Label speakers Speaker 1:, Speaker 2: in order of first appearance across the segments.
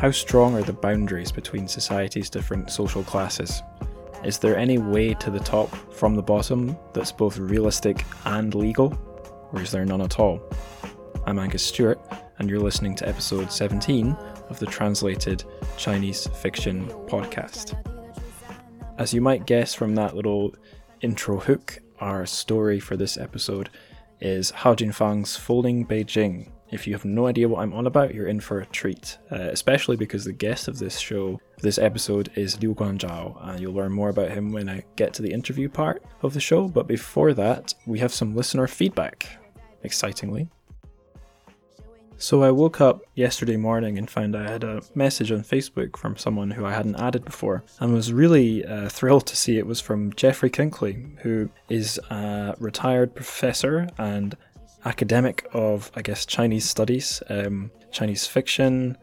Speaker 1: How strong are the boundaries between society's different social classes? Is there any way to the top from the bottom that's both realistic and legal? Or is there none at all? I'm Angus Stewart, and you're listening to episode 17 of the Translated Chinese Fiction podcast. As you might guess from that little intro hook, our story for this episode is Hao Jingfang's Folding Beijing, if you have no idea what I'm on about, you're in for a treat, uh, especially because the guest of this show, this episode, is Liu Guanzhao, and you'll learn more about him when I get to the interview part of the show. But before that, we have some listener feedback, excitingly. So I woke up yesterday morning and found I had a message on Facebook from someone who I hadn't added before, and was really uh, thrilled to see it was from Jeffrey Kinkley, who is a retired professor and academic of, I guess, Chinese studies, um, Chinese fiction,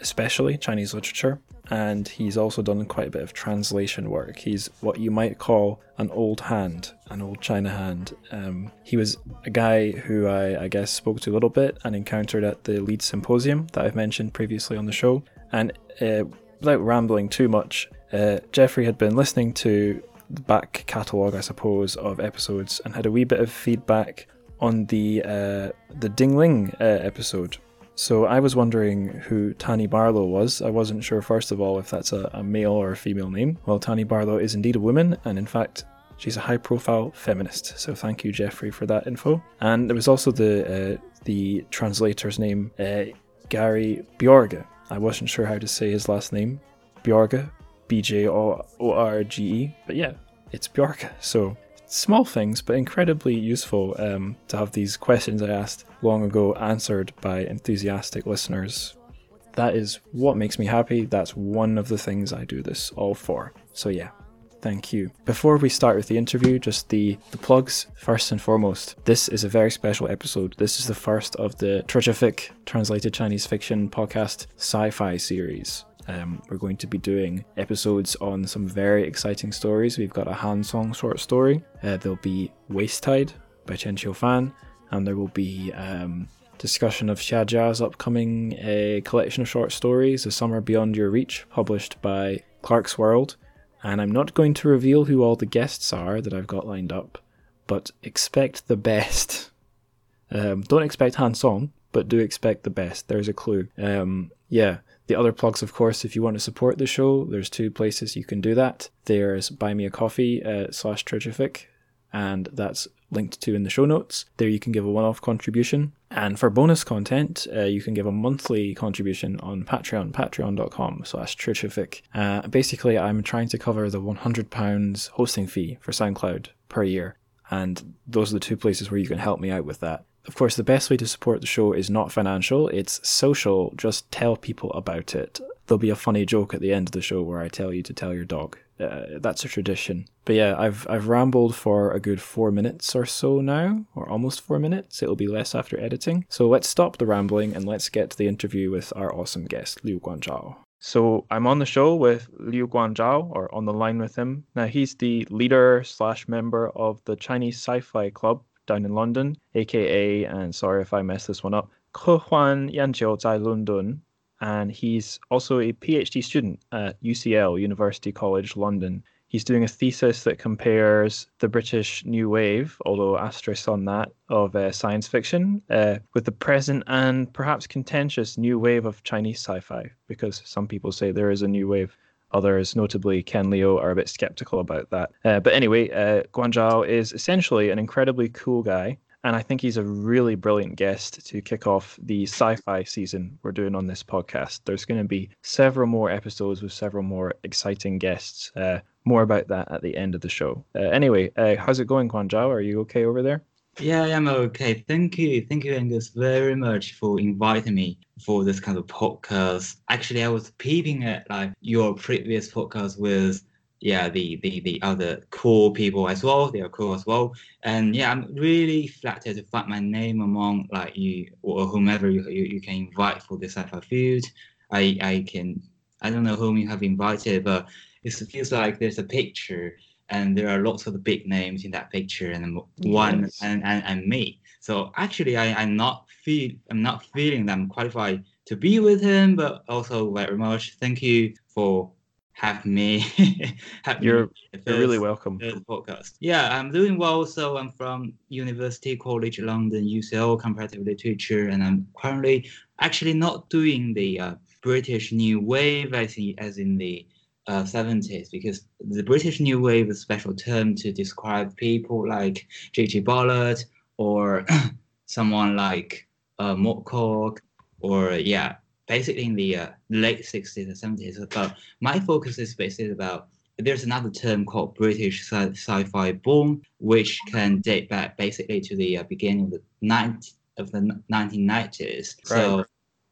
Speaker 1: especially Chinese literature, and he's also done quite a bit of translation work. He's what you might call an old hand, an old China hand. Um, he was a guy who I, I, guess, spoke to a little bit and encountered at the Leeds Symposium that I've mentioned previously on the show. And uh, without rambling too much, uh, Jeffrey had been listening to the back catalogue, I suppose, of episodes and had a wee bit of feedback on the uh, the Ding Ling uh, episode. So I was wondering who Tani Barlow was. I wasn't sure, first of all, if that's a, a male or a female name. Well, Tani Barlow is indeed a woman, and in fact, she's a high-profile feminist. So thank you, Jeffrey, for that info. And there was also the uh, the translator's name, uh, Gary Bjorge. I wasn't sure how to say his last name, Bjorge, B J O R G E. But yeah, it's Bjorge. So small things, but incredibly useful um, to have these questions I asked long ago answered by enthusiastic listeners. That is what makes me happy. That's one of the things I do this all for. So, yeah, thank you. Before we start with the interview, just the, the plugs first and foremost. This is a very special episode. This is the first of the Trichific Translated Chinese Fiction podcast sci fi series. Um, we're going to be doing episodes on some very exciting stories. We've got a Han Song short story. Uh, there'll be Waste Tide by Chen Qiufan, and there will be um, discussion of Xia Jia's upcoming uh, collection of short stories, A Summer Beyond Your Reach, published by Clarkesworld. And I'm not going to reveal who all the guests are that I've got lined up, but expect the best. Um, don't expect Han Song, but do expect the best. There's a clue. Um, yeah, the other plugs, of course, if you want to support the show, there's two places you can do that. There's Buy Me a Coffee uh, slash Trichific, and that's linked to in the show notes. There you can give a one-off contribution. And for bonus content, uh, you can give a monthly contribution on Patreon, patreon.com slash Trichific. Uh, basically, I'm trying to cover the £100 hosting fee for SoundCloud per year. And those are the two places where you can help me out with that. Of course, the best way to support the show is not financial, it's social. Just tell people about it. There'll be a funny joke at the end of the show where I tell you to tell your dog. Uh, that's a tradition. But yeah, I've I've rambled for a good four minutes or so now, or almost four minutes. It'll be less after editing. So let's stop the rambling and let's get to the interview with our awesome guest, Liu Guanzhao. So I'm on the show with Liu Guanzhao, or on the line with him. Now he's the leader slash member of the Chinese Sci-Fi Club, down in London, aka, and sorry if I mess this one up, Kehuan Yanjiu Zai London, and he's also a PhD student at UCL, University College London. He's doing a thesis that compares the British New Wave, although asterisk on that, of uh, science fiction, uh, with the present and perhaps contentious new wave of Chinese sci fi, because some people say there is a new wave. Others, notably Ken Liu, are a bit skeptical about that. Uh, but anyway, uh, Guanzhao is essentially an incredibly cool guy, and I think he's a really brilliant guest to kick off the sci fi season we're doing on this podcast. There's going to be several more episodes with several more exciting guests. Uh, more about that at the end of the show. Uh, anyway, uh, how's it going, Guanzhao? Are you okay over there?
Speaker 2: Yeah, I'm okay. Thank you. Thank you, Angus, very much for inviting me for this kind of podcast. Actually, I was peeping at like your previous podcast with yeah the the the other cool people as well. They are cool as well. And yeah, I'm really flattered to find my name among like you or whomever you you, you can invite for this sci-fi field. I I can I don't know whom you have invited, but it feels like there's a picture and there are lots of the big names in that picture and one yes. and, and, and me so actually I, i'm not feel i'm not feeling that i'm qualified to be with him, but also very much thank you for having me.
Speaker 1: having you're, me you're really welcome.
Speaker 2: Podcast. Yeah, I'm doing well. So I'm from University College London, UCL, comparative literature, and I'm currently actually not doing the uh, British New Wave as in, as in the uh, 70s because the British New Wave is a special term to describe people like J.G. Ballard or someone like uh, Moorcock or yeah, basically in the uh, late 60s and 70s. But my focus is basically about there's another term called British sci- fi boom, which can date back basically to the uh, beginning of the 90, of the 1990s. Right. So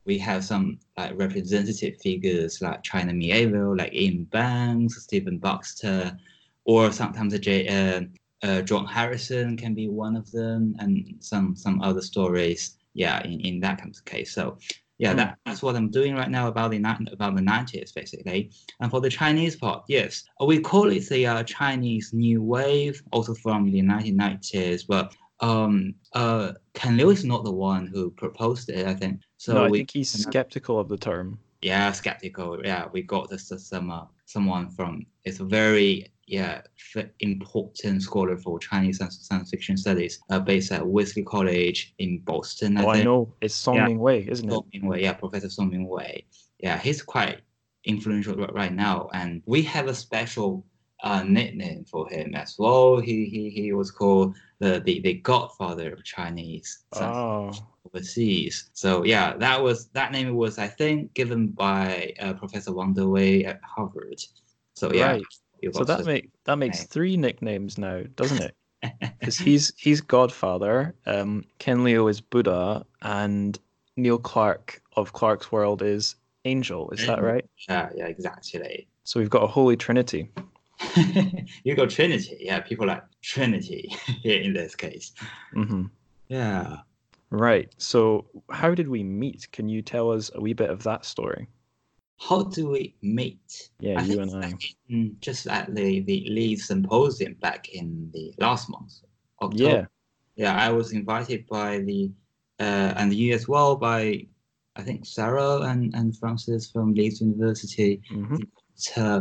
Speaker 2: we have some like representative figures like China Miéville, like Iain Banks, Stephen Baxter, or sometimes a J, uh, uh, John Harrison can be one of them, and some some other stories. Yeah, in, in that kind of case. So yeah, mm. that, that's what I'm doing right now about the about the 90s basically. And for the Chinese part, yes, we call it the uh, Chinese New Wave, also from the 1990s. But um, uh, Ken Liu is not the one who proposed it, I think.
Speaker 1: So no, I we, think he's skeptical of the term.
Speaker 2: Yeah, skeptical. Yeah, we got this some uh, someone from. It's a very yeah important scholar for Chinese science fiction studies, uh, based at Wellesley College in Boston.
Speaker 1: I oh, think. I know. It's Song yeah. Ming Wei, isn't it?
Speaker 2: Song Ming Wei, yeah, Professor Song Ming Wei. Yeah, he's quite influential right now, and we have a special uh, nickname for him as well. He he he was called the the, the Godfather of Chinese oh. Overseas. So yeah, that was that name was I think given by uh, Professor Wang Dewei at Harvard. So yeah. Right.
Speaker 1: So that make that makes three nicknames now, doesn't it? Because he's he's Godfather, um, Ken Liu is Buddha, and Neil Clarke of Clarkesworld is Angel. Is that right?
Speaker 2: Yeah, yeah, exactly.
Speaker 1: So we've got a holy trinity.
Speaker 2: you got Trinity. Yeah, people like Trinity in this case.
Speaker 1: Mm-hmm.
Speaker 2: Yeah.
Speaker 1: Right. So, how did we meet? Can you tell us a wee bit of that story?
Speaker 2: How do we meet?
Speaker 1: Yeah, I you and I.
Speaker 2: In, just at the, the Leeds Symposium back in the last month.
Speaker 1: October. Yeah.
Speaker 2: Yeah, I was invited by the, uh, and you as well, by I think Sarah and, and Frances from Leeds University. Mm-hmm. Uh,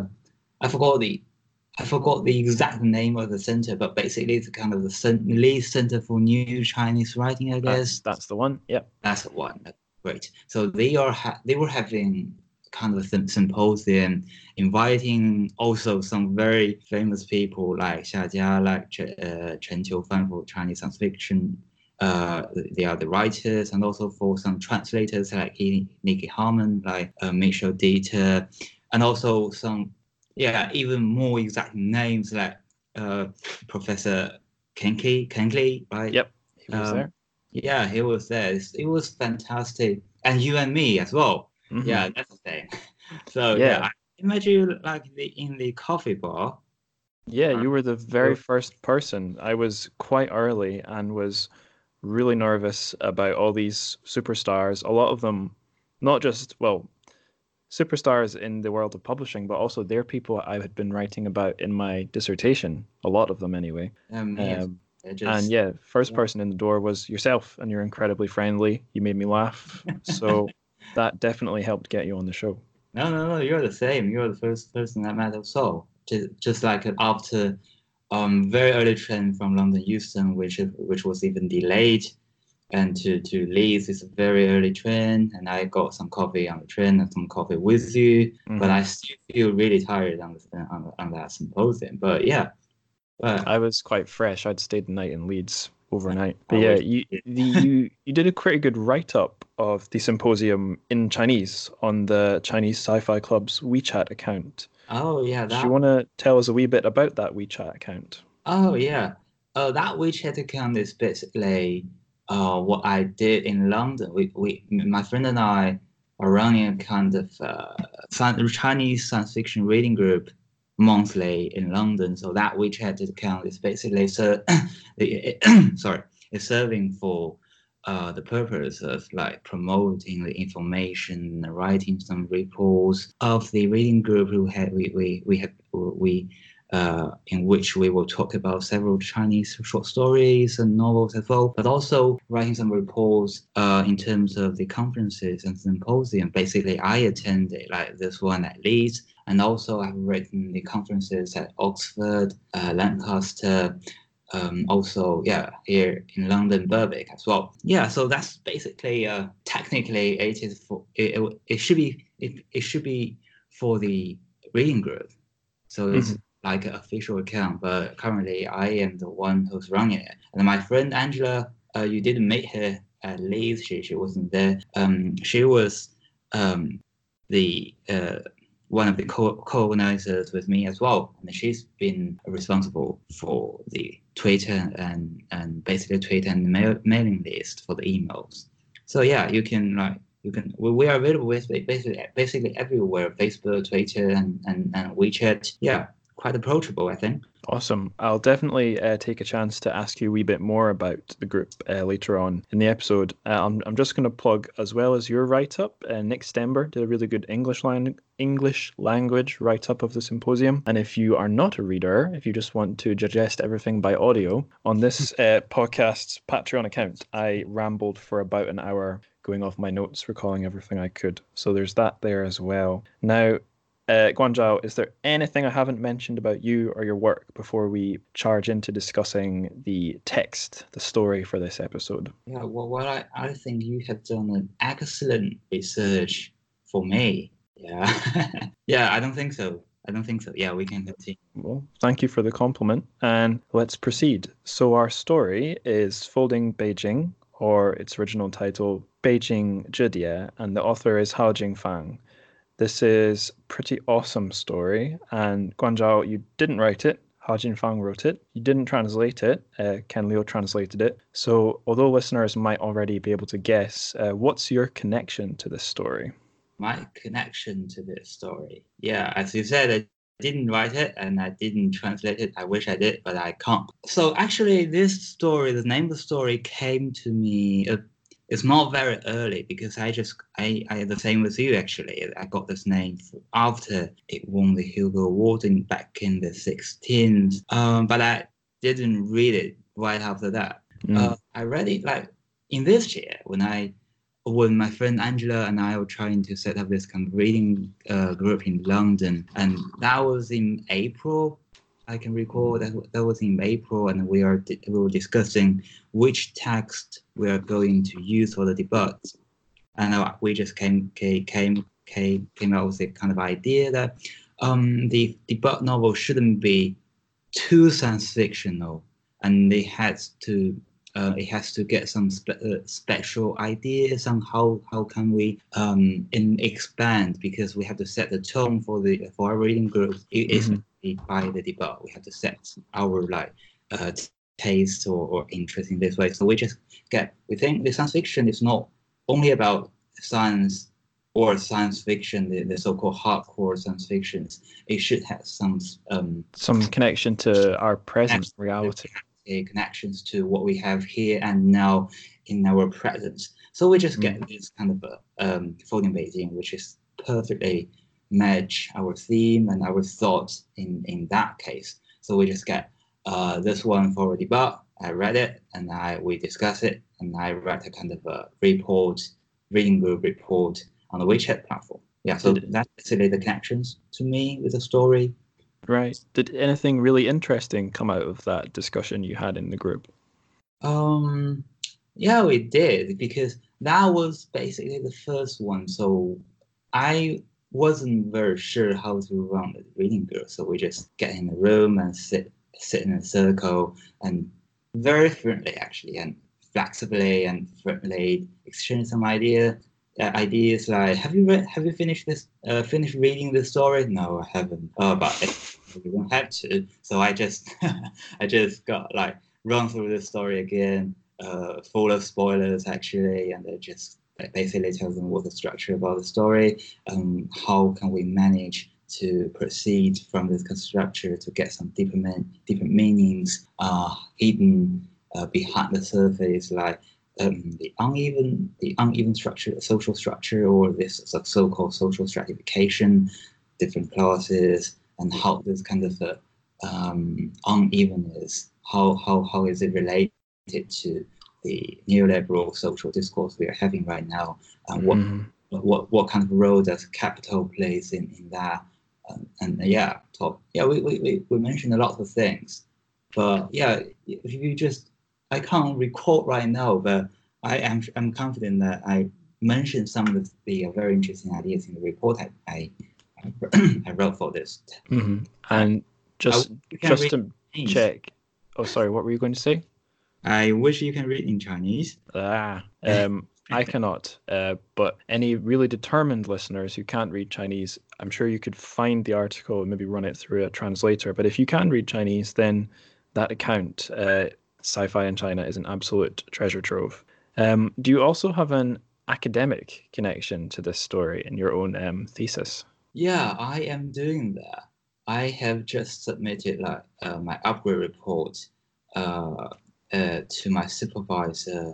Speaker 2: I forgot the I forgot the exact name of the center, but basically it's kind of the cent- Leeds Center for New Chinese Writing, I guess.
Speaker 1: That's, that's the one. Yep.
Speaker 2: That's the one. Great. So they are ha- they were having kind of a symposium, inviting also some very famous people like Xia Jia, like uh, Chen Qiufan for Chinese science fiction. Uh, they are the writers, and also for some translators like Nicky Harman, like uh, Michel Dieter, and also some yeah, even more exact names like uh, Professor Kenkley, Kenkley, right?
Speaker 1: Yep, he was um, there.
Speaker 2: Yeah, he was there. it was fantastic, and you and me as well. Mm-hmm. Yeah, that's the thing. So yeah, yeah I imagine you like the in the coffee bar.
Speaker 1: Yeah, you were the very first person. I was quite early and was really nervous about all these superstars. A lot of them, not just well, superstars in the world of publishing, but also they're people I had been writing about in my dissertation. A lot of them, anyway.
Speaker 2: Um, um,
Speaker 1: just, and yeah, first yeah. person in the door was yourself, and you're incredibly friendly. You made me laugh, so that definitely helped get you on the show.
Speaker 2: No, no, no. You're the same. You're the first person I met also. Just, just like after um very early train from London Euston, which which was even delayed and to to Leeds it's a very early train and I got some coffee on the train and some coffee with you mm-hmm. but I still feel really tired on, the, on, on that symposium but yeah.
Speaker 1: But I was quite fresh. I'd stayed the night in Leeds overnight. But yeah you the, you you did a pretty good write-up of the symposium in Chinese on the Chinese Sci-Fi Club's WeChat account.
Speaker 2: Oh yeah
Speaker 1: that... do you want to tell us a wee bit about that WeChat account?
Speaker 2: Oh yeah. Uh, that WeChat account is basically uh, what I did in London. We, we, my friend and I are running a kind of uh, Chinese science fiction reading group monthly in London. So that WeChat account is basically so, sorry, is serving for uh, the purpose of like promoting the information, writing some reports of the reading group who had we we we have we uh, in which we will talk about several Chinese short stories and novels as well, but also writing some reports uh, in terms of the conferences and symposium. Basically, I attended like this one at Leeds, and also I've written the conferences at Oxford, uh, Lancaster, um, also yeah here in London, Birkbeck as well. Yeah, so that's basically uh, technically it is for it, it, it should be it, it should be for the reading group. So it's mm-hmm. Like an official account, but currently I am the one who's running it. And my friend Angela, uh, you didn't meet her at Leeds. She she wasn't there. Um, she was um, the uh, one of the co- co-organizers with me as well, and she's been responsible for the Twitter and and basically Twitter and mail, mailing list for the emails. So yeah, you can like you can we, we are available with basically basically everywhere Facebook, Twitter, and, and and WeChat. Yeah, quite approachable, I think.
Speaker 1: Awesome. I'll definitely uh, take a chance to ask you a wee bit more about the group uh, later on in the episode. Uh, I'm, I'm just going to plug, as well as your write up, uh, Nick Stember did a really good English, line, English language write up of the symposium. And if you are not a reader, if you just want to digest everything by audio, on this uh, podcast's Patreon account, I rambled for about an hour going off my notes, recalling everything I could. So there's that there as well. Now, uh, Guanzhao, is there anything I haven't mentioned about you or your work before we charge into discussing the text, the story for this episode?
Speaker 2: Yeah, well, well I, I think you have done an excellent research for me. Yeah, yeah, I don't think so. I don't think so. Yeah, we can continue.
Speaker 1: Well, thank you for the compliment, and let's proceed. So our story is Folding Beijing, or its original title, Beijing Zhidie, and the author is Hao Jingfang. This is pretty awesome story, and Guanzhao, you didn't write it. Ha Fang wrote it. You didn't translate it. Uh, Ken Liu translated it. So, although listeners might already be able to guess, uh, what's your connection to this story?
Speaker 2: My connection to this story, yeah, as you said, I didn't write it and I didn't translate it. I wish I did, but I can't. So actually, this story, the name of the story, came to me a it's not very early because I just I, I the same with you actually. I got this name after it won the Hugo Award in back in the 16th. Um, but I didn't read it right after that. Mm. Uh, I read it like in this year when I when my friend Angela and I were trying to set up this kind of reading uh, group in London, and that was in April I can recall that that was in April, and we are we were discussing which text we are going to use for the debut, and uh, we just came came came came out with a kind of idea that um, the debut novel shouldn't be too science fictional, and it has to uh, it has to get some spe- uh, special ideas on how how can we um, in expand because we have to set the tone for the for our reading group. It, mm-hmm by the debug. We have to set our like uh, taste or, or interest in this way. So we just get we think the science fiction is not only about science or science fiction, the, the so-called hardcore science fictions. It should have some um,
Speaker 1: some connection to our present reality.
Speaker 2: Connections to what we have here and now in our presence. So we just get mm. this kind of a um, folding Beijing, which is perfectly match our theme and our thoughts in, in that case. So we just get uh, this one for a debug. I read it and I we discuss it and I write a kind of a report, reading group report on the WeChat platform. Yeah, so Did, that's basically the connections to me with the story.
Speaker 1: Right. Did anything really interesting come out of that discussion you had in the group?
Speaker 2: Um, yeah, we did because that was basically the first one. So I wasn't very sure how to run the reading group, so we just get in the room and sit sit in a circle and very friendly actually and flexibly and friendly exchange some idea uh, ideas like have you read have you finished this uh, finished reading the story? No i haven't. Oh but you don't have to. So i just i just got like run through the story again uh, full of spoilers actually and I just basically tells them what the structure about the story, um, how can we manage to proceed from this structure to get some deeper, deeper meanings uh, hidden uh, behind the surface, like um, the uneven, the uneven structure, social structure, or this so-called social stratification, different classes, and how this kind of uh, um, unevenness, how, how, how is it related to the neoliberal social discourse we are having right now, and what
Speaker 1: Mhm.
Speaker 2: what what kind of role does capital plays in in that? Um, and yeah, talk. Yeah, we, we, we, we mentioned a lot of things, but yeah, if you just I can't recall right now, but I am I'm confident that I mentioned some of the, very interesting ideas in the report I I, I wrote for this.
Speaker 1: Mhm. And just just to check. Oh, sorry. What were you going to say?
Speaker 2: I wish you can read in Chinese.
Speaker 1: Ah, um, I cannot. Uh, but any really determined listeners who can't read Chinese, I'm sure you could find the article and maybe run it through a translator. But if you can read Chinese, then that account, uh, Sci-Fi in China, is an absolute treasure trove. Um, do you also have an academic connection to this story in your own um, thesis?
Speaker 2: Yeah, I am doing that. I have just submitted like uh, my upgrade report uh, uh, to my supervisor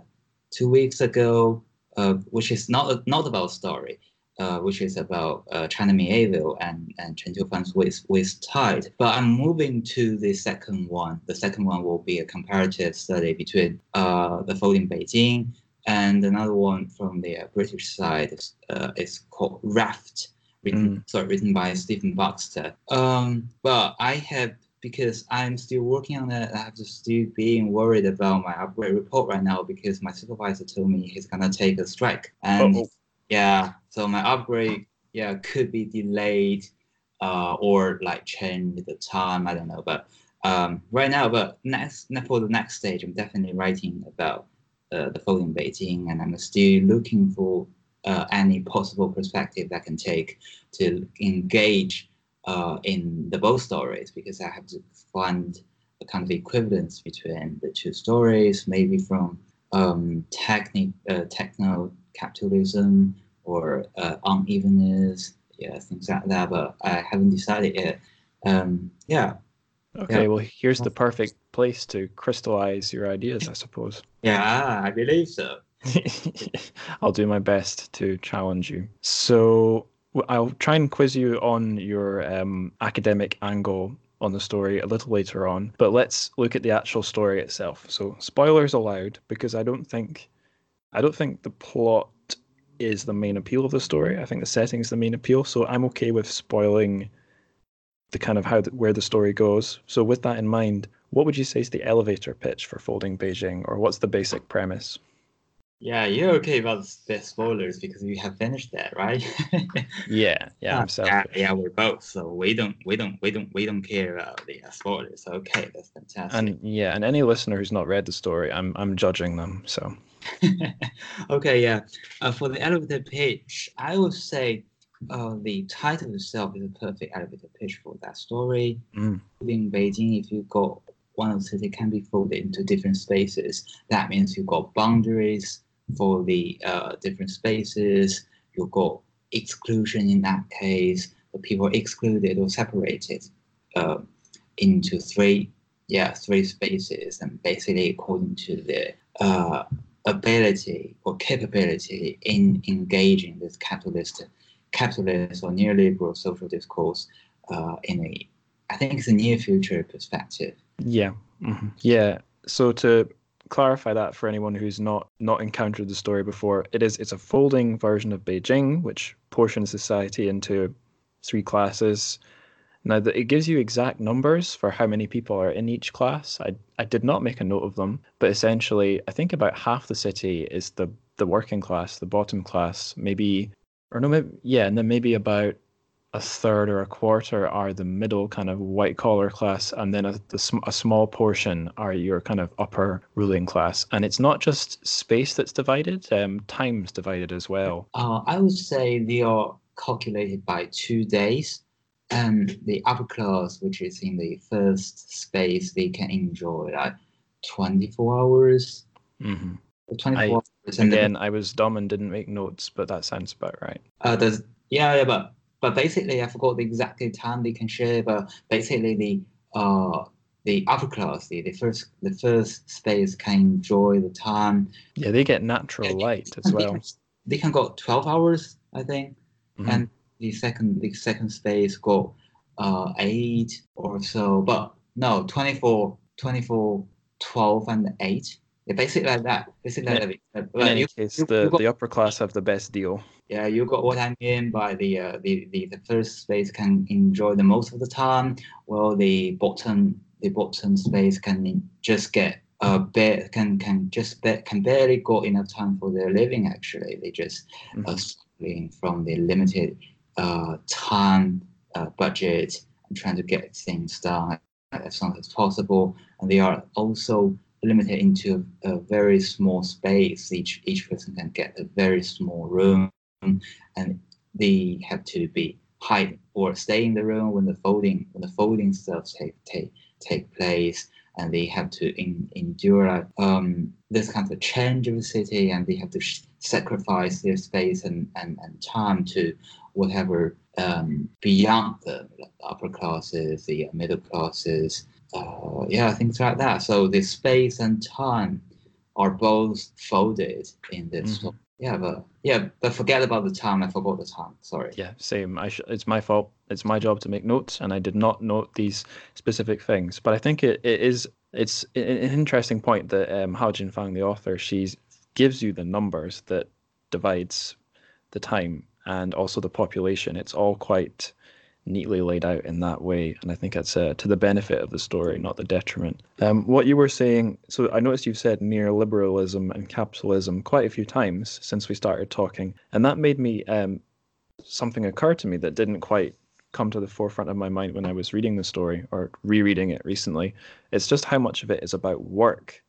Speaker 2: two weeks ago, uh, which is not not about story, uh, which is about uh, China Miéville and and Chen Qiufan's with Waste Tide. But I'm moving to the second one. The second one will be a comparative study between uh, the folding Beijing and another one from the uh, British side. Uh, it's called Raft written sorry written by Stephen Baxter. Um, but I have because I'm still working on it. I have to still being worried about my upgrade report right now because my supervisor told me he's gonna take a strike and
Speaker 1: Uh-oh.
Speaker 2: yeah, so my upgrade yeah could be delayed uh, or like change the time. I don't know, but um, right now, but next for the next stage, I'm definitely writing about uh, the folding Beijing, and I'm still looking for uh, any possible perspective that can take to engage uh, in the both stories because I have to find a kind of equivalence between the two stories, maybe from um, technic, uh, techno capitalism or uh, unevenness, yeah, things like that. But I haven't decided yet. Um, yeah,
Speaker 1: Okay,
Speaker 2: Yeah.
Speaker 1: well, here's the perfect place to crystallize your ideas, I suppose.
Speaker 2: yeah, I believe so.
Speaker 1: I'll do my best to challenge you. So I'll try and quiz you on your um, academic angle on the story a little later on, but let's look at the actual story itself. So spoilers allowed, because I don't think I don't think the plot is the main appeal of the story. I think the setting is the main appeal. So I'm okay with spoiling the kind of how the, where the story goes. So with that in mind, what would you say is the elevator pitch for Folding Beijing, or what's the basic premise?
Speaker 2: Yeah, you're okay about the spoilers because you have finished that, right?
Speaker 1: Yeah, yeah, I'm
Speaker 2: yeah, yeah, we're both, so we don't, we don't, we don't, we don't care about the uh, spoilers. Okay, that's fantastic.
Speaker 1: And yeah, and any listener who's not read the story, I'm I'm judging them. So
Speaker 2: okay, yeah. Uh, for the elevator pitch, I would say uh, the title itself is a perfect elevator pitch for that story.
Speaker 1: Mm.
Speaker 2: In Beijing, if you got one of the city can be folded into different spaces. That means you've got boundaries for the uh, different spaces. You've got exclusion in that case. The people excluded or separated uh, into three, yeah, three spaces, and basically according to their uh, ability or capability in engaging this capitalist, capitalist or neoliberal social discourse uh, in a, I think it's a near future perspective.
Speaker 1: yeah, hmm yeah. So to clarify that for anyone who's not not encountered the story before, it is it's a folding version of Beijing, which portions society into three classes. Now that it gives you exact numbers for how many people are in each class. I I did not make a note of them, but essentially I think about half the city is the the working class, the bottom class, maybe or no maybe yeah, and then maybe about a third or a quarter are the middle kind of white collar class, and then a, the, sm- a small portion are your kind of upper ruling class. And it's not just space that's divided, um, time's divided as well.
Speaker 2: Uh, I would say they are calculated by two days. And the upper class, which is in the first space, they can enjoy like 24 hours.
Speaker 1: hmm
Speaker 2: 24
Speaker 1: I-
Speaker 2: hours. And then,
Speaker 1: Again, I was dumb and didn't make notes, but that sounds about right.
Speaker 2: uh, there's, yeah, yeah, but but basically, I forgot the exact time they can share. But basically, the uh the upper class, the, the first the first space can enjoy the time.
Speaker 1: Yeah, they get natural light as
Speaker 2: They
Speaker 1: well.
Speaker 2: can, they can go 12 hours, I think.
Speaker 1: Mhm.
Speaker 2: and the second the second space got uh eight or so but no 24, 24, 12, and eight. Yeah, basically like that. Basically like that.
Speaker 1: In any you, case, you, the, you got, the upper class have the best deal.
Speaker 2: Yeah, you got what I mean by the uh, the, the the first space can enjoy the most of the time, while the bottom the bottom space can just get uh ba- can can just ba- can barely got enough time for their living. Actually, they just mm-hmm. uh, struggling from the limited uh time uh, budget and trying to get things done as soon as possible, and they are also limited into a, very small space. Each each person can get a very small room, and they have to be hide or stay in the room when the folding when the folding stuff take take take place, and they have to in, endure um, this kind of change of the city, and they have to sacrifice their space and, and, and time to whatever um, beyond the upper classes, the middle classes, uh, yeah, things like that. So the space and time are both folded in this. Mm-hmm. Yeah, but yeah, but forget about the time. I forgot the time. Sorry.
Speaker 1: Yeah, same. I sh- it's my fault. It's my job to make notes, and I did not note these specific things. But I think it, it is it's an interesting point that um, Hao Jingfang, the author, she gives you the numbers that divides the time and also the population. It's all quite neatly laid out in that way, and I think it's uh, to the benefit of the story, not the detriment. Um, what you were saying, so I noticed you've said neoliberalism and capitalism quite a few times since we started talking, and that made me um, something occur to me that didn't quite come to the forefront of my mind when I was reading the story or rereading it recently. It's just how much of it is about work.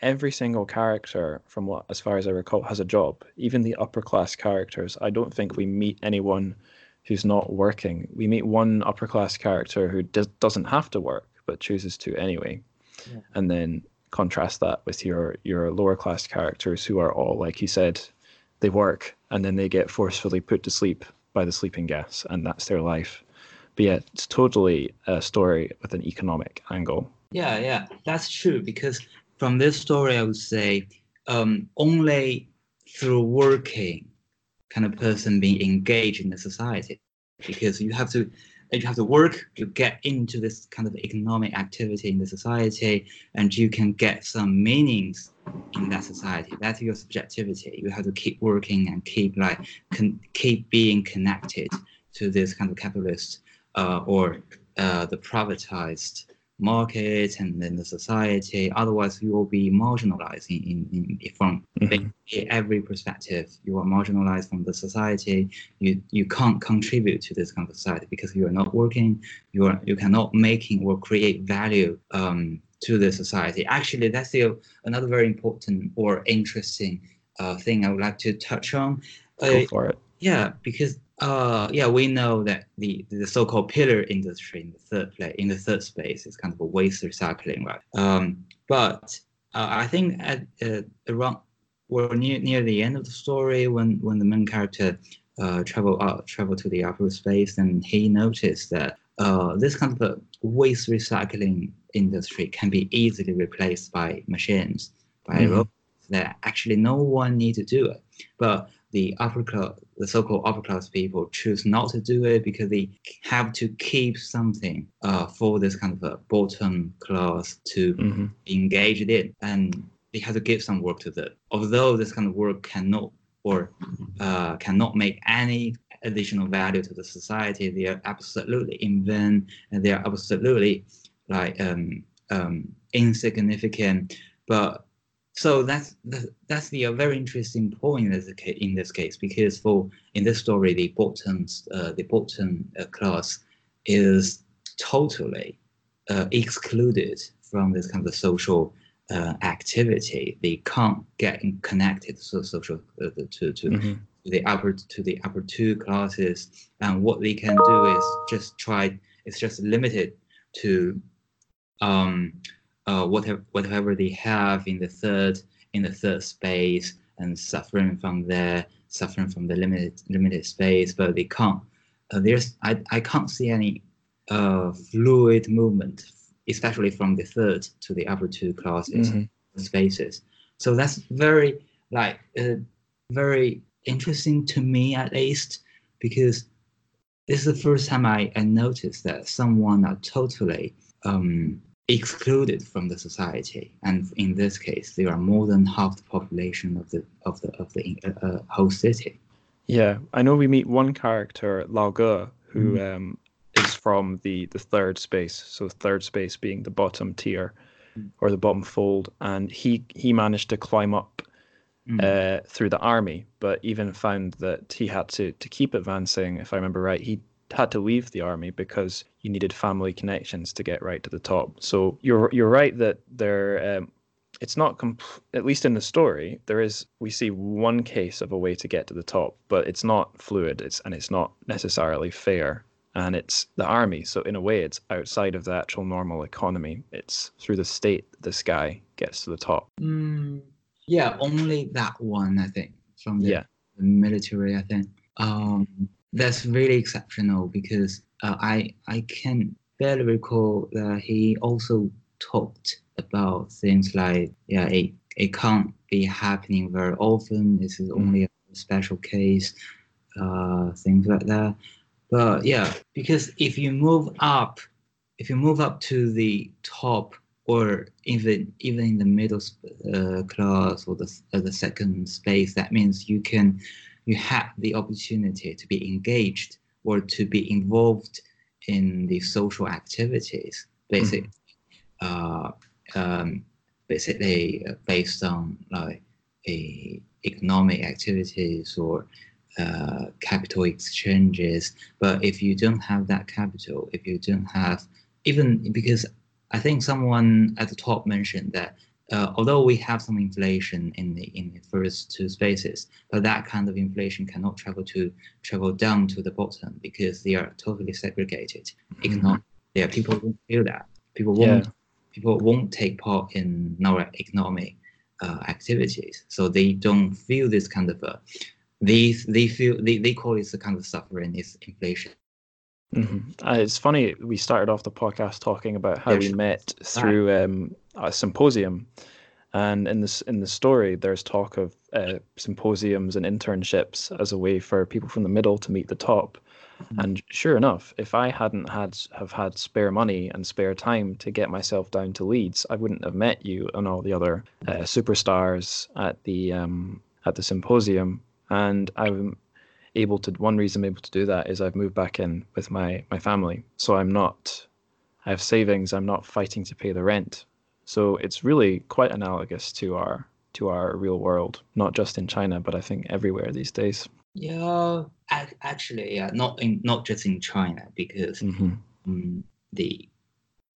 Speaker 1: Every single character, from what as far as I recall, has a job. Even the upper class characters. I don't think we meet anyone who's not working. We meet one upper class character who does, doesn't have to work but chooses to anyway, yeah. and then contrast that with your your lower class characters who are all like you said, they work and then they get forcefully put to sleep by the sleeping gas, and that's their life. But yeah, it's totally a story with an economic angle.
Speaker 2: Yeah, yeah, that's true. Because from this story, I would say um, only through working kind of person being engaged in the society. Because you have to you have to work you get into this kind of economic activity in the society and you can get some meanings in that society. That's your subjectivity. You have to keep working and keep like con- keep being connected to this kind of capitalist uh, or uh, the privatized market and then the society. Otherwise, you will be marginalized in, in, in from mm-hmm. every perspective. You are marginalized from the society. You you can't contribute to this kind of society because you are not working. You are you cannot making or create value um, to the society. Actually, that's the, another very important or interesting uh, thing I would like to touch on.
Speaker 1: Go uh, for it.
Speaker 2: Yeah, because uh, yeah, we know that the the so-called pillar industry in the third place, in the third space, is kind of a waste recycling, right? Um, but uh, I think at uh, around or near near the end of the story, when when the main character uh, travel out travel to the upper space, and he noticed that uh, this kind of a waste recycling industry can be easily replaced by machines, by mm-hmm. robots that actually no one need to do it, but the upper class, the so-called upper class people choose not to do it because they have to keep something uh, for this kind of a bottom class to mm-hmm. engage in, and they have to give some work to them. Although this kind of work cannot or uh, cannot make any additional value to the society, they are absolutely in vain and they are absolutely like um, um, insignificant. But so that's that's the uh, very interesting point in this, case, in this case because for in this story the bottom uh, the bottom uh, class is totally uh, excluded from this kind of social uh, activity. They can't get connected to social uh, to to mm-hmm. the upper to the upper two classes, and what they can do is just try. It's just limited to um, uh, whatever whatever they have in the third in the third space and suffering from there, suffering from the limited limited space, but they can't. Uh, there's I, I can't see any uh, fluid movement, especially from the third to the upper two classes mm-hmm. spaces. So that's very like uh, very interesting to me at least because this is the first time I, I noticed that someone are totally um, excluded from the society, and in this case, they are more than half the population of the of the of the uh, uh whole city.
Speaker 1: Yeah, I know we meet one character, Lao Ge, who mm. um, is from the the third space. So third space being the bottom tier mm. or the bottom fold, and he he managed to climb up mm. uh, through the army, but even found that he had to to keep advancing. If I remember right, he had to leave the army because you needed family connections to get right to the top. So you're you're right that there. Um, it's not comp- at least in the story there is we see one case of a way to get to the top but it's not fluid it's and it's not necessarily fair and it's the army so in a way it's outside of the actual normal economy it's through the state this guy gets to the top
Speaker 2: mm, yeah only that one i think from the, yeah. the military i think um that's really exceptional because uh, i i can barely recall that he also talked about things like yeah it, it can't be happening very often. This is only a special case uh, things like that. But yeah because if you move up if you move up to the top or even even in the middle uh, class or the, the second space that means you can you have the opportunity to be engaged or to be involved in the social activities basically mm-hmm. uh, um, basically uh, based on like a economic activities or uh, capital exchanges. But if you don't have that capital, if you don't have even because I think someone at the top mentioned that uh, although we have some inflation in the in the first two spaces, but that kind of inflation cannot travel to travel down to the bottom because they are totally segregated. Mm-hmm. yeah, people won't feel that. People won't yeah people won't take part in our economic uh, activities. So they don't feel this kind of uh, these they feel they, they call it the kind of suffering is inflation.
Speaker 1: Mm-hmm. Uh, it's funny we started off the podcast talking about how we met through um, a symposium, and in this in the story there's talk of uh, symposiums and internships as a way for people from the middle to meet the top. Mm-hmm. And sure enough, if I hadn't had have had spare money and spare time to get myself down to Leeds, I wouldn't have met you and all the other uh, superstars at the um, at the symposium. And I'm able to. One reason I'm able to do that is I've moved back in with my my family, so I'm not. I have savings. I'm not fighting to pay the rent. So it's really quite analogous to our to our real world, not just in China, but I think everywhere these days.
Speaker 2: Yeah, actually, yeah, not in not just in China because mm-hmm. um, the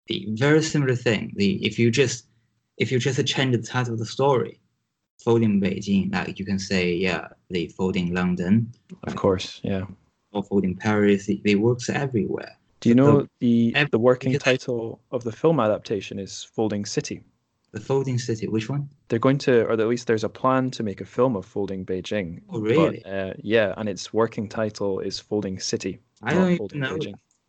Speaker 2: the very similar thing. The if you just if you just change the title of the story, folding Beijing, like you can say, yeah, the folding London.
Speaker 1: Of course, yeah.
Speaker 2: Or folding Paris, it, it works everywhere.
Speaker 1: Do you know the the working title of the film adaptation is Folding City?
Speaker 2: The Folding City, which one?
Speaker 1: They're going to, or at least there's a plan to make a film of Folding Beijing.
Speaker 2: Oh, really?
Speaker 1: But, uh, yeah, and its working title is Folding City.
Speaker 2: I don't even know.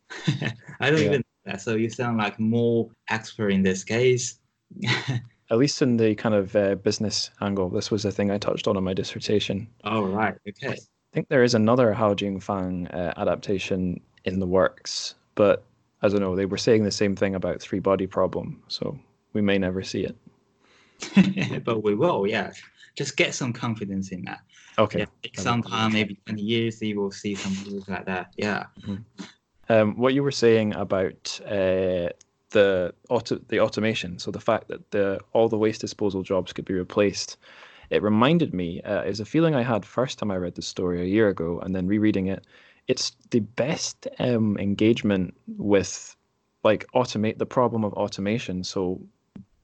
Speaker 2: I don't yeah. even know that. So you sound like more expert in this case.
Speaker 1: at least in the kind of uh, business angle. This was a thing I touched on in my dissertation.
Speaker 2: Oh, right. Okay. I
Speaker 1: think there is another Hao Jingfang uh, adaptation in the works, but I don't know. They were saying the same thing about Three Body Problem, so we may never see
Speaker 2: it. but we will, yeah. Just get some confidence in that.
Speaker 1: Okay.
Speaker 2: Yeah, sometime, maybe 20 years, you will see some moves like that. Yeah. Mm-hmm.
Speaker 1: Um, what you were saying about uh, the auto, the automation, so the fact that the all the waste disposal jobs could be replaced, it reminded me uh, is a feeling I had first time I read the story a year ago, and then rereading it. It's the best um, engagement with like automate the problem of automation. So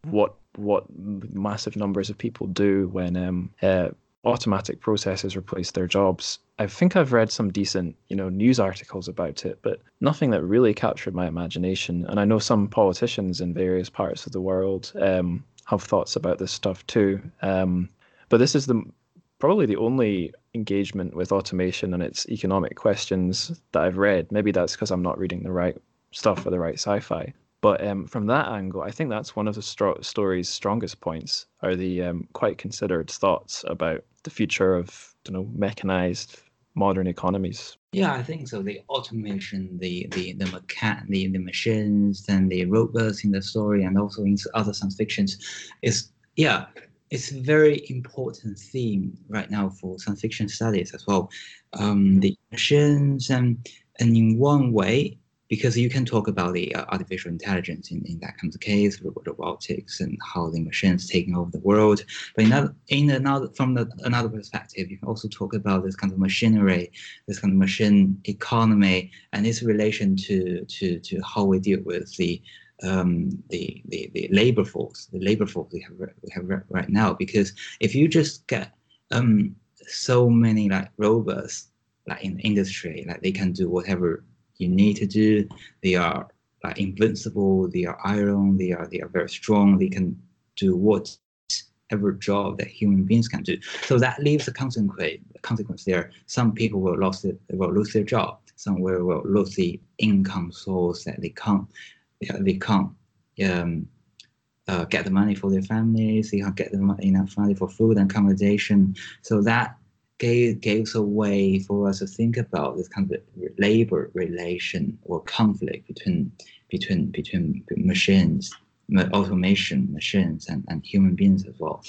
Speaker 1: what what massive numbers of people do when um, uh, automatic processes replace their jobs. I think I've read some decent, you know, news articles about it, but nothing that really captured my imagination. And I know some politicians in various parts of the world um, have thoughts about this stuff too. Um, but this is the probably the only engagement with automation and its economic questions that I've read. Maybe that's because I'm not reading the right stuff or the right sci-fi. But um, from that angle, I think that's one of the st- story's strongest points are the um, quite considered thoughts about the future of you know mechanized modern economies?
Speaker 2: Yeah, I think so. The automation, the the the mechan, the, the machines, and the robots in the story, and also in other science fictions, is yeah, it's a very important theme right now for science fiction studies as well. Um, the machines and and in one way, because you can talk about the uh, artificial intelligence in, in that kind of case, robotics and how the machines taking over the world. But in another, in another from the, another perspective, you can also talk about this kind of machinery, this kind of machine economy, and its relation to to to how we deal with the um, the, the the labor force, the labor force we have we have right now. Because if you just get um, so many like robots like in the industry, like they can do whatever you need to do. They are like invincible. They are iron. They are they are very strong. They can do whatever job that human beings can do. So that leaves a consequence. Consequence there. Some people will lose their, will lose their job. Some will, will lose the income source that they can't they can't um, uh, get the money for their families. They can't get the, enough money for food and accommodation. So that gave, gives a way for us to think about this kind of labor relation or conflict between between between machines, automation machines, and, and human beings as well.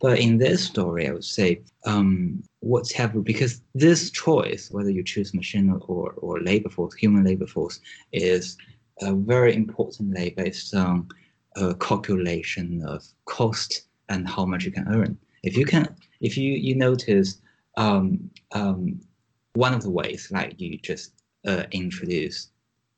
Speaker 2: But in this story, I would say um, what's happened because this choice, whether you choose machine or, or labor force, human labor force, is a very important importantly based on a calculation of cost and how much you can earn. If you can, if you you notice um, um, one of the ways, like you just uh, introduce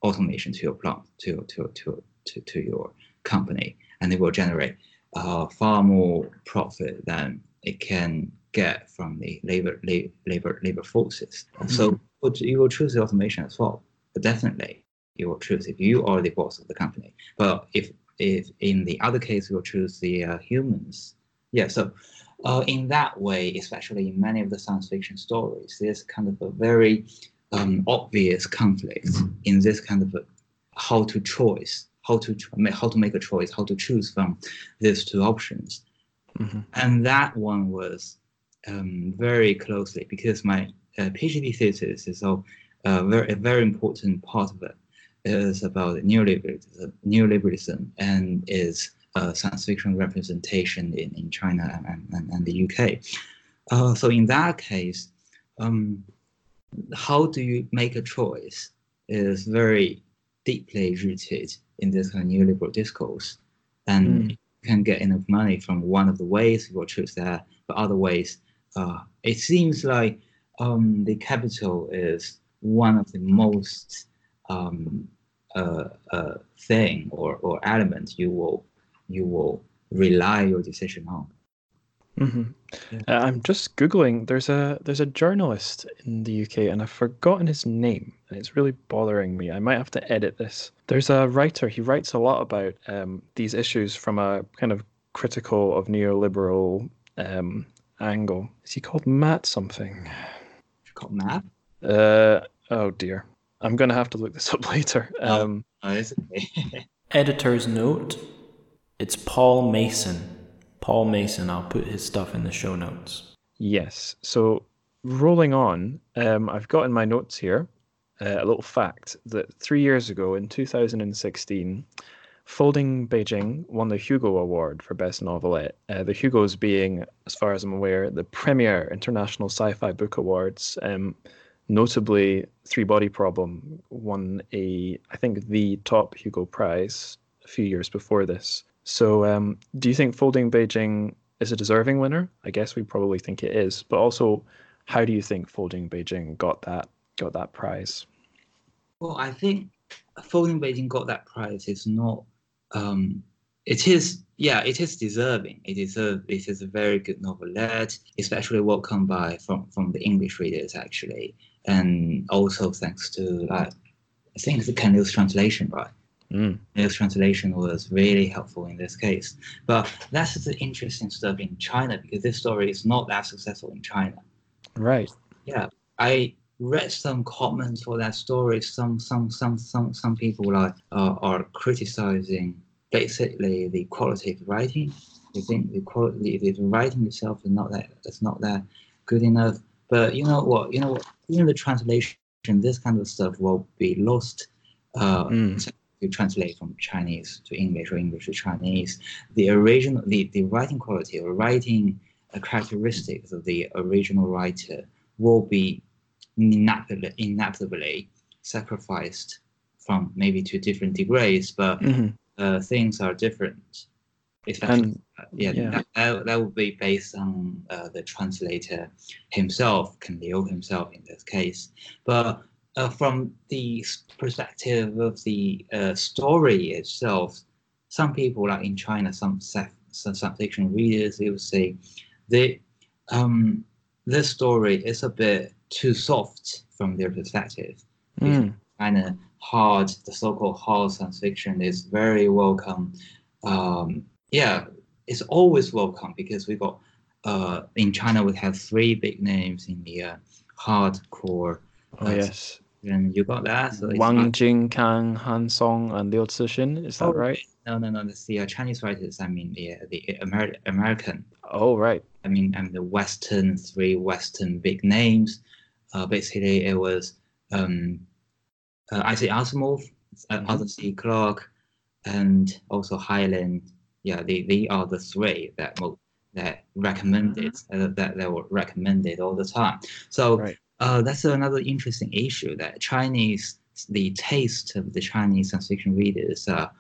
Speaker 2: automation to your plant, to, to, to, to, to your company, and it will generate uh, far more profit than it can get from the labor labor labor forces. Mm-hmm. So you will choose the automation as well. But definitely, you will choose if you are the boss of the company. But if if in the other case, you will choose the uh, humans. Yeah. So uh, in that way, especially in many of the science fiction stories, there's kind of a very um, obvious conflict in this kind of a, how to choose, how to how to make a choice, how to choose from these two options. Mm-hmm. And that one was um, very closely because my uh, PhD thesis is a, uh, very, a very important part of it is about neoliberalism, neoliberalism and is uh, science fiction representation in, in China and, and, and the UK. Uh, so in that case, um, how do you make a choice is very deeply rooted in this kind of neoliberal discourse. And mm. you can get enough money from one of the ways you will choose that, but other ways, uh, it seems like um, the capital is one of the most um, uh, uh, thing or, or element you will you will rely your decision on.
Speaker 1: Mm-hmm. Yeah. Uh, I'm just googling. There's a there's a journalist in the UK, and I've forgotten his name, and it's really bothering me. I might have to edit this. There's a writer. He writes a lot about um, these issues from a kind of critical of neoliberal um, angle. Is he called Matt something?
Speaker 2: Called Matt?
Speaker 1: Uh oh dear. I'm gonna have to look this up later.
Speaker 2: Oh, um, oh,
Speaker 3: Editor's note it's Paul Mason. Paul Mason. I'll put his stuff in the show notes.
Speaker 1: Yes. So rolling on, um, I've got in my notes here uh, a little fact that three years ago in 2016, Folding Beijing won the Hugo Award for Best Novelette. Uh, the Hugos being, as far as I'm aware, the premier international sci-fi book awards. Um, notably, Three Body Problem won a, I think, the top Hugo Prize a few years before this. So, um, do you think Folding Beijing is a deserving winner? I guess we probably think it is, but also, how do you think Folding Beijing got that got that prize?
Speaker 2: Well, I think Folding Beijing got that prize is not. Um, it is, yeah, it is deserving. It is a, it is a very good novelette, especially welcomed by from from the English readers actually, and also thanks to like, I think the Liu's translation, right? Mm. Translation was really helpful in this case. But that's the interesting stuff in China because this story is not that successful in China.
Speaker 1: Right.
Speaker 2: Yeah. I read some comments for that story. Some some some some some people are uh, are criticizing basically the quality of writing. They think the quality the writing itself is not that it's not that good enough. But you know what? You know what? In the translation, this kind of stuff will be lost. Uh,
Speaker 1: Mm.
Speaker 2: To translate from Chinese to English or English to Chinese, the original, the, the writing quality or writing uh, characteristics of the original writer will be inevitably, inevitably sacrificed from maybe to different degrees, but
Speaker 1: hmm
Speaker 2: uh, things are different. Especially,
Speaker 1: And
Speaker 2: uh, yeah,
Speaker 1: yeah.
Speaker 2: That, that, that would be based on uh, the translator himself, Ken Liu himself in this case. But uh, from the perspective of the uh, story itself, some people, like in China, some some science fiction readers, they will say the um, this story is a bit too soft from their perspective.
Speaker 1: mm,
Speaker 2: Kind of hard, the so-called hard science fiction is very welcome. Um, yeah, it's always welcome because we got uh, in China we have three big names in the uh, hardcore.
Speaker 1: oh
Speaker 2: uh,
Speaker 1: yes,
Speaker 2: and you got that. So
Speaker 1: Wang
Speaker 2: not-
Speaker 1: Jinkang, Han Song, and Liu Cixin. Is that
Speaker 2: Oh,
Speaker 1: right?
Speaker 2: No, no, no. That's the uh, Chinese writers. I mean, the the Amer- American.
Speaker 1: Oh right.
Speaker 2: I mean, and the Western three Western big names. Uh, basically, it was um, uh, Isaac Asimov, uh,
Speaker 1: Mhm.
Speaker 2: Arthur C. Clarke, and also Heinlein. Yeah, they, they are the three that that recommended uh, that that were recommended all the time. So
Speaker 1: Right.
Speaker 2: Uh, that's another interesting issue that Chinese the taste of the Chinese science fiction readers are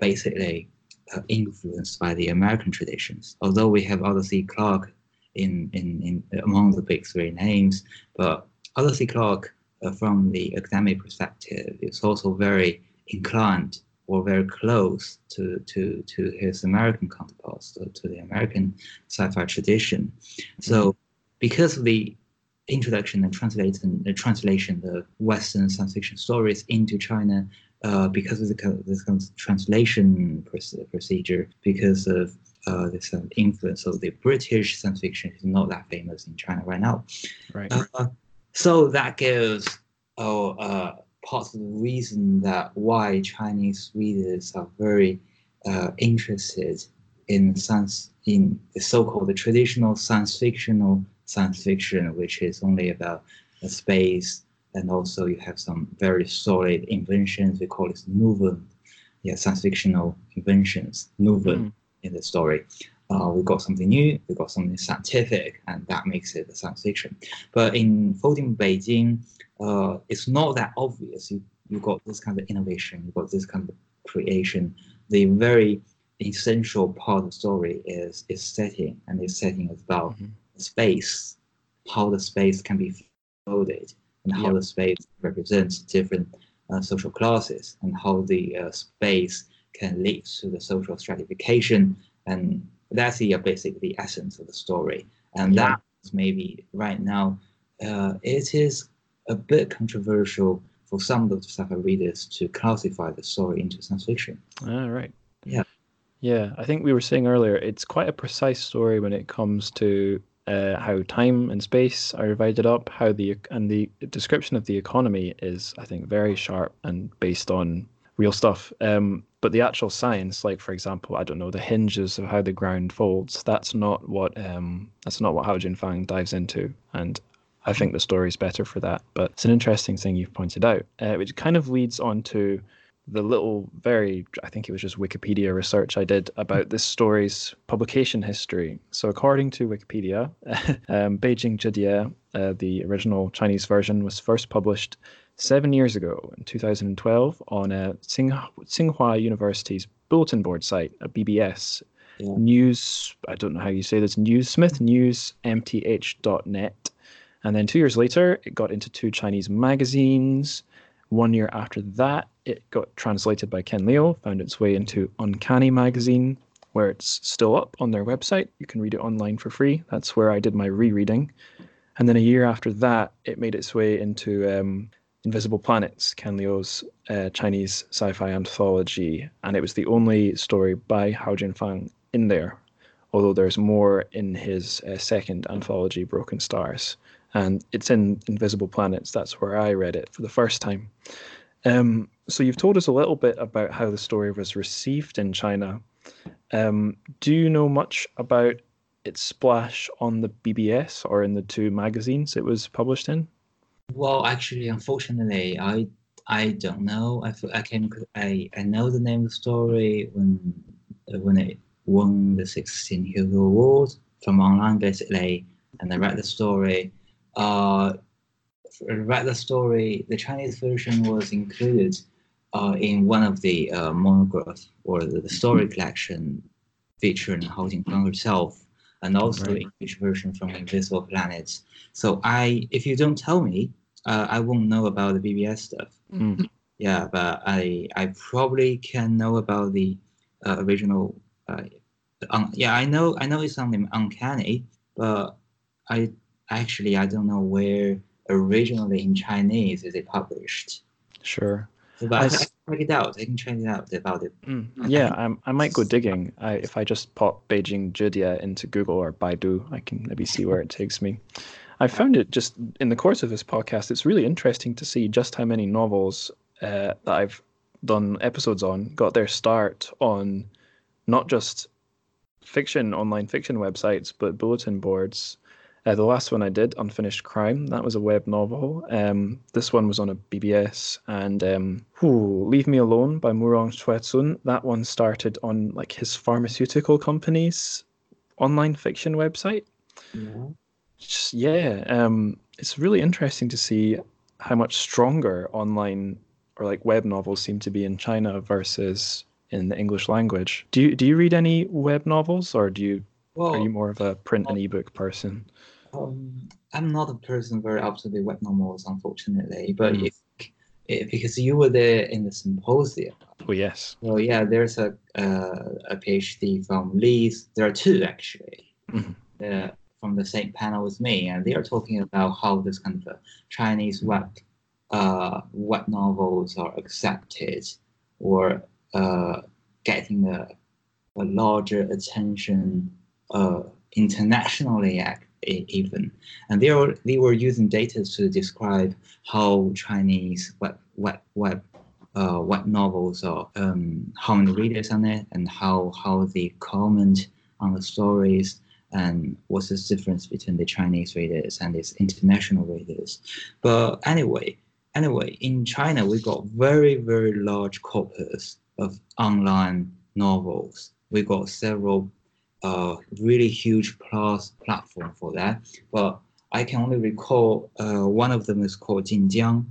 Speaker 2: basically uh, influenced by the American traditions. Although we have Arthur C. Clarke in, in, in among the big three names, but Arthur C. Clarke, uh, from the academic perspective, is also very inclined or very close to, to, to his American counterparts, to, to the American sci-fi tradition. So, because of the introduction and translation, the translation of Western science fiction stories into China, uh, because of the kind of- this kind of translation proce- procedure, because of uh, this uh, influence of the British science fiction is not that famous in China right now.
Speaker 1: Right.
Speaker 2: Uh, so that gives uh, uh, part of the reason that why Chinese readers are very uh, interested in science in the so-called the traditional science fictional science fiction, which is only about space, and also you have some very solid inventions. We call it novel, yeah, science fictional inventions, novel
Speaker 1: Mm.
Speaker 2: in the story. Uh, we got something new, we got something scientific, and that makes it a science fiction. But in Folding Beijing, uh, it's not that obvious. You you got this kind of innovation, you got this kind of creation. The very essential part of the story is is setting, and this setting is about
Speaker 1: Mhm.
Speaker 2: Space, how the space can be folded, and how
Speaker 1: Yep.
Speaker 2: the space represents different uh, social classes, and how the uh, space can lead to the social stratification, and that's the uh, basic the essence of the story. And
Speaker 1: Yeah.
Speaker 2: that maybe right now, uh, it is a bit controversial for some of the sci-fi readers to classify the story into science fiction.
Speaker 1: All right.
Speaker 2: Yeah.
Speaker 1: Yeah, I think we were saying earlier, it's quite a precise story when it comes to uh, how time and space are divided up, how the and the description of the economy is, I think, very sharp and based on real stuff. Um, but the actual science, like for example, I don't know, the hinges of how the ground folds, that's not what um, that's not what Hao Jingfang dives into, and I think the story's better for that. But it's an interesting thing you've pointed out, uh, which kind of leads on to the little very i think it was just wikipedia research i did about this story's publication history. So according to wikipedia um, beijing zhedie uh, the original chinese version was first published seven years ago in 2012 on a Tsing- tsinghua university's bulletin board site a bbs
Speaker 2: Yeah.
Speaker 1: news i don't know how you say this newsmith newsmth.net and then two years later it got into two chinese magazines. One year after that, it got translated by Ken Liu, found its way into Uncanny Magazine, where it's still up on their website. You can read it online for free. That's where I did my rereading. And then a year after that, it made its way into um, Invisible Planets, Ken Liu's uh, Chinese sci fi anthology. And it was the only story by Hao Jingfang in there, although there's more in his uh, second anthology, Broken Stars and it's in Invisible Planets. That's where I read it for the first time. Um, so you've told us a little bit about how the story was received in China. Um, do you know much about its splash on the BBS or in the two magazines it was published in?
Speaker 2: Well, actually, unfortunately, I I don't know. I I came I I know the name of the story when when it won the 16 Hugo Award from online basically, and I read the story. Uh, read the story. The Chinese version was included uh, in one of the uh, monographs or the, story collection featuring Hao Jingfang herself, and also
Speaker 1: Right.
Speaker 2: English version from Invisible Planets. So I, if you don't tell me, uh, I won't know about the BBS stuff.
Speaker 1: Mm.
Speaker 2: Yeah, but I I probably can know about the uh, original. Uh, um, yeah, I know I know it's something uncanny, but I actually I don't know where originally in Chinese is it published.
Speaker 1: Sure.
Speaker 2: So, but
Speaker 1: I
Speaker 2: I,
Speaker 1: s-
Speaker 2: can check it out. I can check it out about it.
Speaker 1: Mm. Yeah, I'm, I might go digging. I, if I just pop Beijing Zhedie into Google or Baidu, I can maybe see where it takes me. I found it just in the course of this podcast, it's really interesting to see just how many novels uh, that I've done episodes on got their start on not just fiction, online fiction websites, but bulletin boards. Uh, the last one I did, Unfinished Crime, that was a web novel. Um, this one was on a BBS, and um, whew, Leave Me Alone by Murong Xuecun. That one started on like his pharmaceutical company's online fiction website.
Speaker 2: Yeah.
Speaker 1: Just, yeah, um, it's really interesting to see how much stronger online or like web novels seem to be in China versus in the English language. Do you do you read any web novels, or do you
Speaker 2: Well,
Speaker 1: are you more of a print and ebook person?
Speaker 2: Um, I'm not a person very up to the web novels, unfortunately. But
Speaker 1: Mm.
Speaker 2: if, if because you were there in the symposium,
Speaker 1: Oh yes.
Speaker 2: well, yeah, there's a uh, a PhD from Leeds. There are two actually.
Speaker 1: Mhm.
Speaker 2: Uh, from the same panel with me, and they are talking about how this kind of uh, Chinese web uh, web novels are accepted or uh, getting a, a larger attention uh, internationally ac- e- even and they were they were using data to describe how Chinese web web web uh, web novels are um, how many readers on it and how how they comment on the stories and what's the difference between the Chinese readers and its international readers. But anyway, anyway, in China we got very very large corpus of online novels. We got several uh, really huge plus platform for that. But I can only recall uh, one of them is called Jinjiang,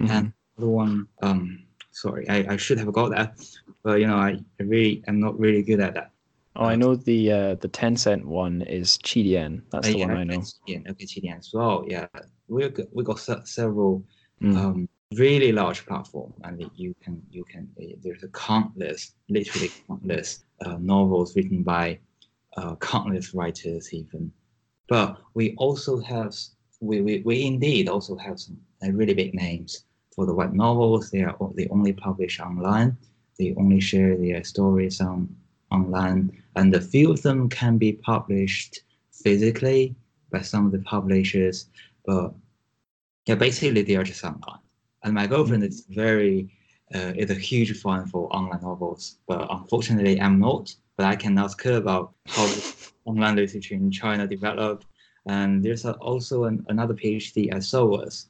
Speaker 1: Mhm.
Speaker 2: and the one um sorry I, I should have got that, but you know I, I really am not really good at that.
Speaker 1: Oh, I know the uh, the Tencent one is Qidian. That's the
Speaker 2: Uh,
Speaker 1: one I know.
Speaker 2: Yeah, okay, Qidian as well. Yeah, we got, we got se- several
Speaker 1: Mm.
Speaker 2: um, really large platform, and you can you can uh, there's a countless, literally countless uh, novels written by uh, countless writers even. But we also have we, we, we indeed also have some uh, really big names for the web novels. They are they only publish online. They only share their stories on online, and a few of them can be published physically by some of the publishers. But yeah, basically they are just online. And my girlfriend is very uh, is a huge fan for online novels, but unfortunately I'm not. But I can ask her about how online literature in China developed. And there's also an, another PhD at SOAS,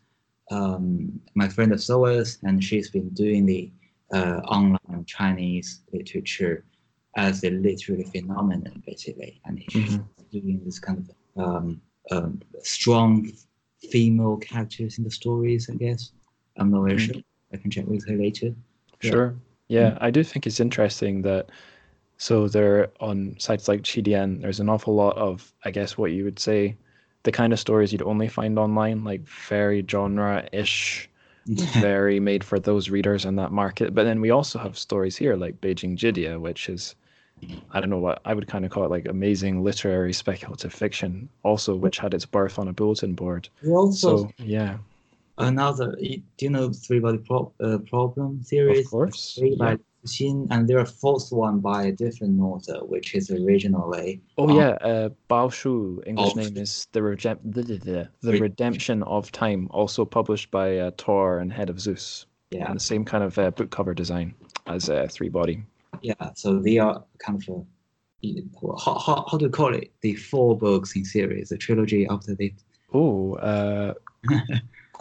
Speaker 2: um, my friend at SOAS, and she's been doing the uh, online Chinese literature as a literary phenomenon, basically. And she's
Speaker 1: Mhm.
Speaker 2: doing this kind of um, um, strong female characters in the stories, I guess. I'm not very
Speaker 1: Mhm.
Speaker 2: sure. I can check with her later. Yeah.
Speaker 1: Sure. Yeah, I do think it's interesting that so there on sites like Qidian, there's an awful lot of, I guess, what you would say, the kind of stories you'd only find online, like very genre-ish, very made for those readers and that market. But then we also have stories here like Beijing Zhedie, which is, I don't know what I would kind of call it, like amazing literary speculative fiction, also which had its birth on a bulletin board.
Speaker 2: Also
Speaker 1: So yeah,
Speaker 2: another. Do you know Three Body Pro- uh, Problem series?
Speaker 1: of course.
Speaker 2: Three
Speaker 1: Yeah.
Speaker 2: Xin, and there are fourth one by a different author, which is originally.
Speaker 1: Oh
Speaker 2: um,
Speaker 1: yeah, uh, Bao Shu, English
Speaker 2: of-
Speaker 1: name is the, Regem- the, the, the, the
Speaker 2: Re-
Speaker 1: Redemption of Time, also published by uh, Tor and Head of Zeus.
Speaker 2: Yeah,
Speaker 1: And the same kind of uh, book cover design as uh, Three Body.
Speaker 2: yeah. So they are kind of, uh, how, how, how do you call it? The four books in series, the trilogy after the
Speaker 1: Oh, uh,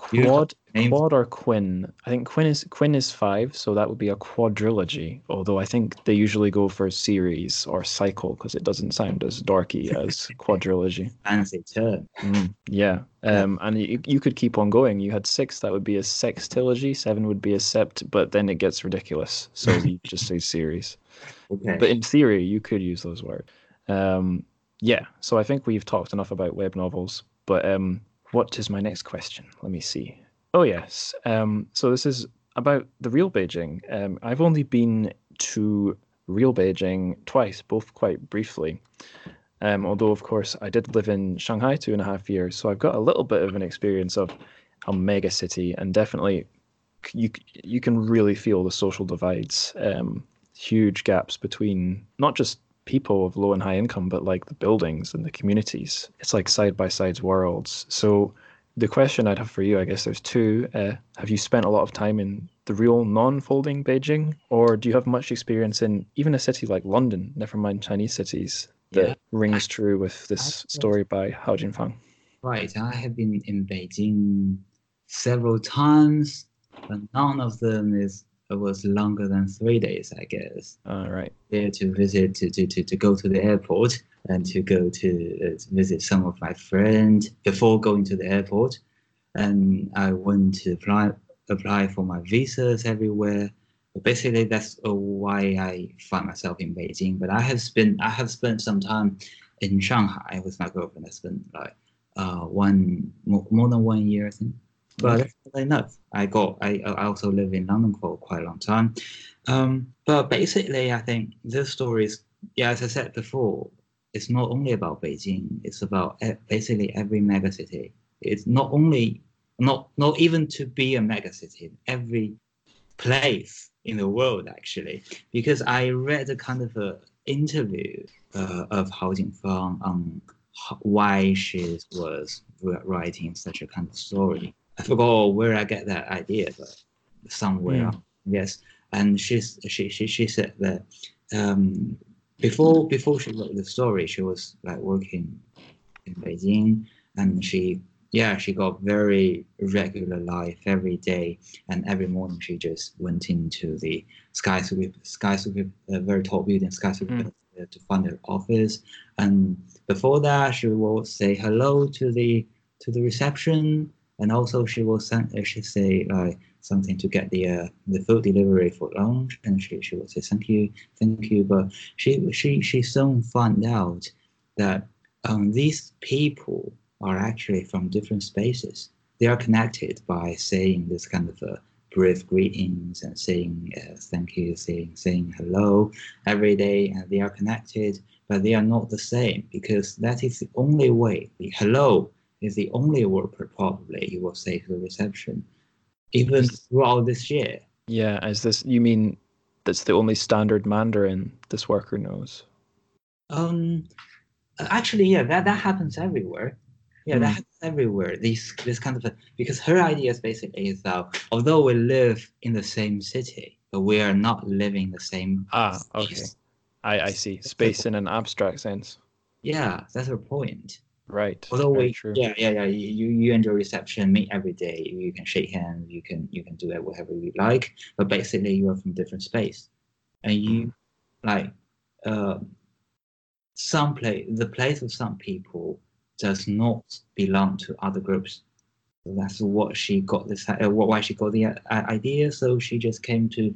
Speaker 1: quad, quad or quin? I think quin is quin is five, so that would be a quadrilogy. Although I think they usually go for series or cycle because it doesn't sound as dorky as quadrilogy.
Speaker 2: fancy term.
Speaker 1: Mm, yeah, um, and you, you could keep on going. You had six, that would be a sextilogy. Seven would be a sept, but then it gets ridiculous. So you just say series.
Speaker 2: Okay.
Speaker 1: But in theory, you could use those words. Um, yeah, so I think we've talked enough about web novels. But um, what is my next question? Let me see. Oh, yes. Um, so this is about the real Beijing. Um, I've only been to real Beijing twice, both quite briefly. Um, although, of course, I did live in Shanghai two and a half years, so I've got a little bit of an experience of a mega city, and definitely you you can really feel the social divides, um, huge gaps between not just people of low and high income, but like the buildings and the communities. It's like side by side worlds. So the question I'd have for you, I guess there's two. Uh, have you spent a lot of time in the real non-folding Beijing, or do you have much experience in even a city like London, never mind Chinese cities, that
Speaker 2: Yeah.
Speaker 1: rings true with this story by Hao Jingfang?
Speaker 2: Right. I have been in Beijing several times, but none of them is was longer than three days, I guess.
Speaker 1: All right.
Speaker 2: There to visit, to, to, to, to go to the airport and to go to, uh, to visit some of my friends before going to the airport. And I went to apply apply for my visas everywhere. But basically, that's uh, why I find myself in Beijing. But I have spent I have spent some time in Shanghai with my girlfriend. I spent like uh, one more, more than one year, I think. But
Speaker 1: Okay.
Speaker 2: not enough. I got I I also live in London for quite a long time. Um, but basically, I think this story is yeah, as I said before, it's not only about Beijing. It's about basically every megacity. It's not only not not even to be a megacity. Every place in the world actually, because I read a kind of a interview uh, of Hao Jingfang on why she was writing such a kind of story. I forgot where I get that idea, but somewhere, yes. And she's she she she said that um, before before she wrote the story, she was like working in Beijing, and she yeah she got very regular life every day, and every morning she just went into the skyscraper skyscraper uh, very tall building skyscraper uh, to find her office, and before that she will say hello to the to the reception, and also she will send uh, she say like something to get the uh, the food delivery for lunch, and she, she will say thank you, thank you. But she she she soon found out that um, these people are actually from different spaces. They are connected by saying this kind of uh, brief greetings and saying uh, thank you, saying saying hello every day, and they are connected, but they are not the same because that is the only way. The hello is the only word probably you will say to the reception even throughout this year.
Speaker 1: Yeah, is this you mean that's the only standard Mandarin this worker knows?
Speaker 2: Um, actually, yeah, that, that happens everywhere. Yeah, that
Speaker 1: Hmm.
Speaker 2: happens everywhere. These this kind of because her idea is basically is that although we live in the same city, but we are not living the same.
Speaker 1: Ah, okay. I, I see. Space in an abstract sense.
Speaker 2: Yeah, that's her point.
Speaker 1: Right.
Speaker 2: Although
Speaker 1: very
Speaker 2: we,
Speaker 1: true.
Speaker 2: yeah, yeah, yeah, you you and your reception meet every day. You can shake hands. You can you can do that whatever you like. But basically, you are from different space, and you like uh, some place. The place of some people does not belong to other groups. So that's what she got this. Uh, what why she got the uh, idea. So she just came to.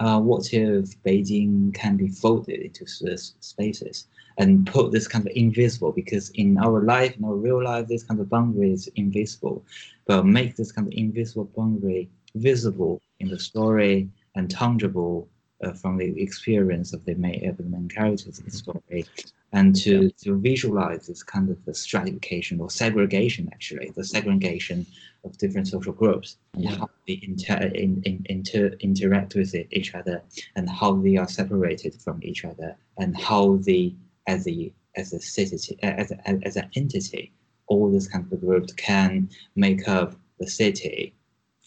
Speaker 2: Uh, what if Beijing can be folded into spaces? And put this kind of invisible because in our life, in our real life, this kind of boundary is invisible, but make this kind of invisible boundary visible in the story and tangible uh, from the experience of the main, of the main characters in the story, and to, to visualize this kind of the stratification or segregation, actually, the segregation of different social groups and
Speaker 1: Yeah.
Speaker 2: how they inter, in, in, inter, interact with each other and how they are separated from each other and how they as a as a city as a, as an entity all these kind of groups can make up the city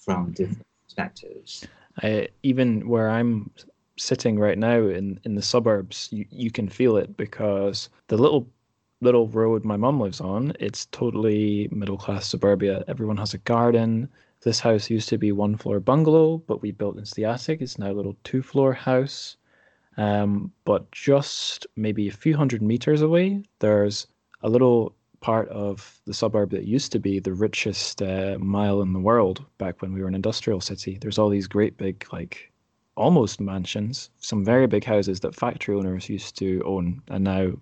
Speaker 2: from mm-hmm. different perspectives
Speaker 1: I, even where I'm sitting right now in, in the suburbs, you, you can feel it because the little little road my mum lives on, it's totally middle class suburbia. Everyone has a garden. This house used to be one floor bungalow, but we built into the attic. It's now a little two floor house. Um, but just maybe a few hundred meters away, there's a little part of the suburb that used to be the richest uh, mile in the world back when we were an industrial city. There's all these great big, like almost mansions, some very big houses that factory owners used to own, and now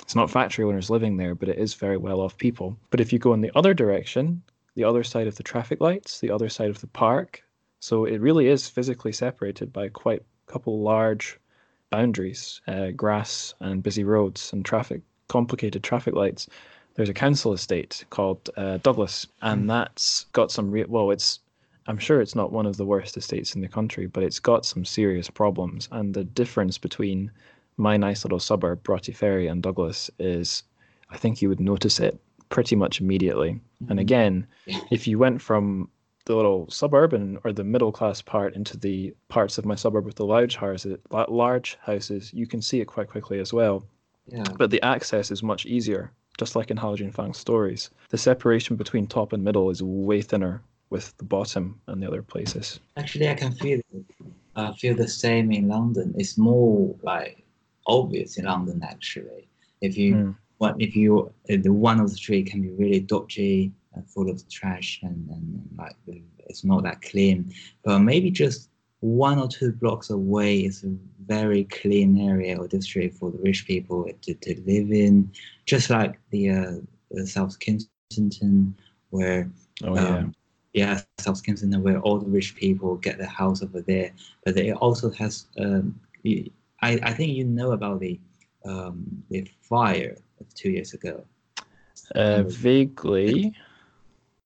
Speaker 1: it's not factory owners living there, but it is very well off people. But if you go in the other direction, the other side of the traffic lights, the other side of the park, so it really is physically separated by quite a couple large boundaries, uh, grass and busy roads and traffic, complicated traffic lights. There's a council estate called uh, Douglas, and that's got some real. Well, it's I'm sure it's not one of the worst estates in the country, but it's got some serious problems. And the difference between my nice little suburb, Broughty Ferry, and Douglas is, I think you would notice it pretty much immediately. Mm-hmm. And again, if you went from the little suburban or the middle class part into the parts of my suburb with the large houses, large houses, you can see it quite quickly as well.
Speaker 2: Yeah.
Speaker 1: But the access is much easier, just like in Hao Jingfang's stories. The separation between top and middle is way thinner with the bottom and the other places.
Speaker 2: Actually, I can feel uh, feel the same in London. It's more like obvious in London actually. If you mm. what if you the one of the street can be really dodgy full of trash and, and like it's not that clean, but maybe just one or two blocks away is a very clean area or district for the rich people to, to live in, just like the, uh, the South Kensington, where
Speaker 1: oh, yeah. Um,
Speaker 2: yeah, South Kensington, where all the rich people get their house over there. But it also has, um, I, I think you know about the um, the fire of two years ago.
Speaker 1: Uh, vaguely.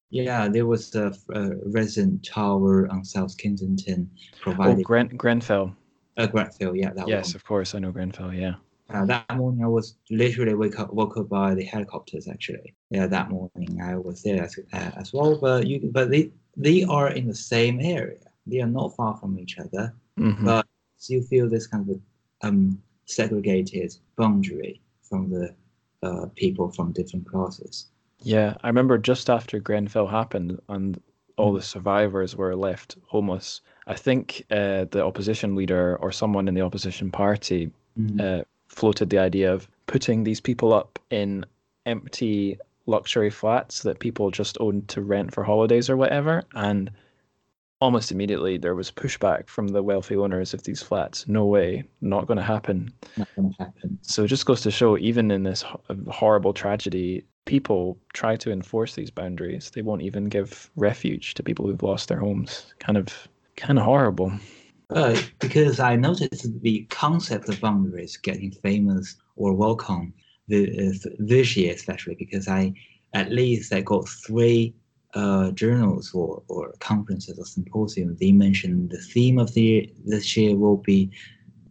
Speaker 2: Yeah, there was a, a resident tower on South Kensington provided.
Speaker 1: Oh, Gren- Grenfell.
Speaker 2: Uh, Grenfell, yeah. That
Speaker 1: yes,
Speaker 2: one.
Speaker 1: of course, I know Grenfell. Yeah.
Speaker 2: Uh, that morning, I was literally wake up, woke up by the helicopters. Actually, yeah, that morning I was there as, uh, as well. But you, but they they are in the same area. They are not far from each other,
Speaker 1: mm-hmm.
Speaker 2: but you feel this kind of um, segregated boundary from the uh, people from different classes.
Speaker 1: Yeah, I remember just after Grenfell happened and all the survivors were left homeless. I think uh, the opposition leader or someone in the opposition party mm. uh, floated the idea of putting these people up in empty luxury flats that people just owned to rent for holidays or whatever. And almost immediately there was pushback from the wealthy owners of these flats. No way, not going to happen.
Speaker 2: Not going to happen.
Speaker 1: So it just goes to show, even in this horrible tragedy, people try to enforce these boundaries. They won't even give refuge to people who've lost their homes. Kind of, kind of horrible.
Speaker 2: Uh, because I noticed the concept of boundaries getting famous or welcome this, this year, especially because I at least I got three uh, journals or, or conferences or symposiums. They mentioned the theme of the this year will be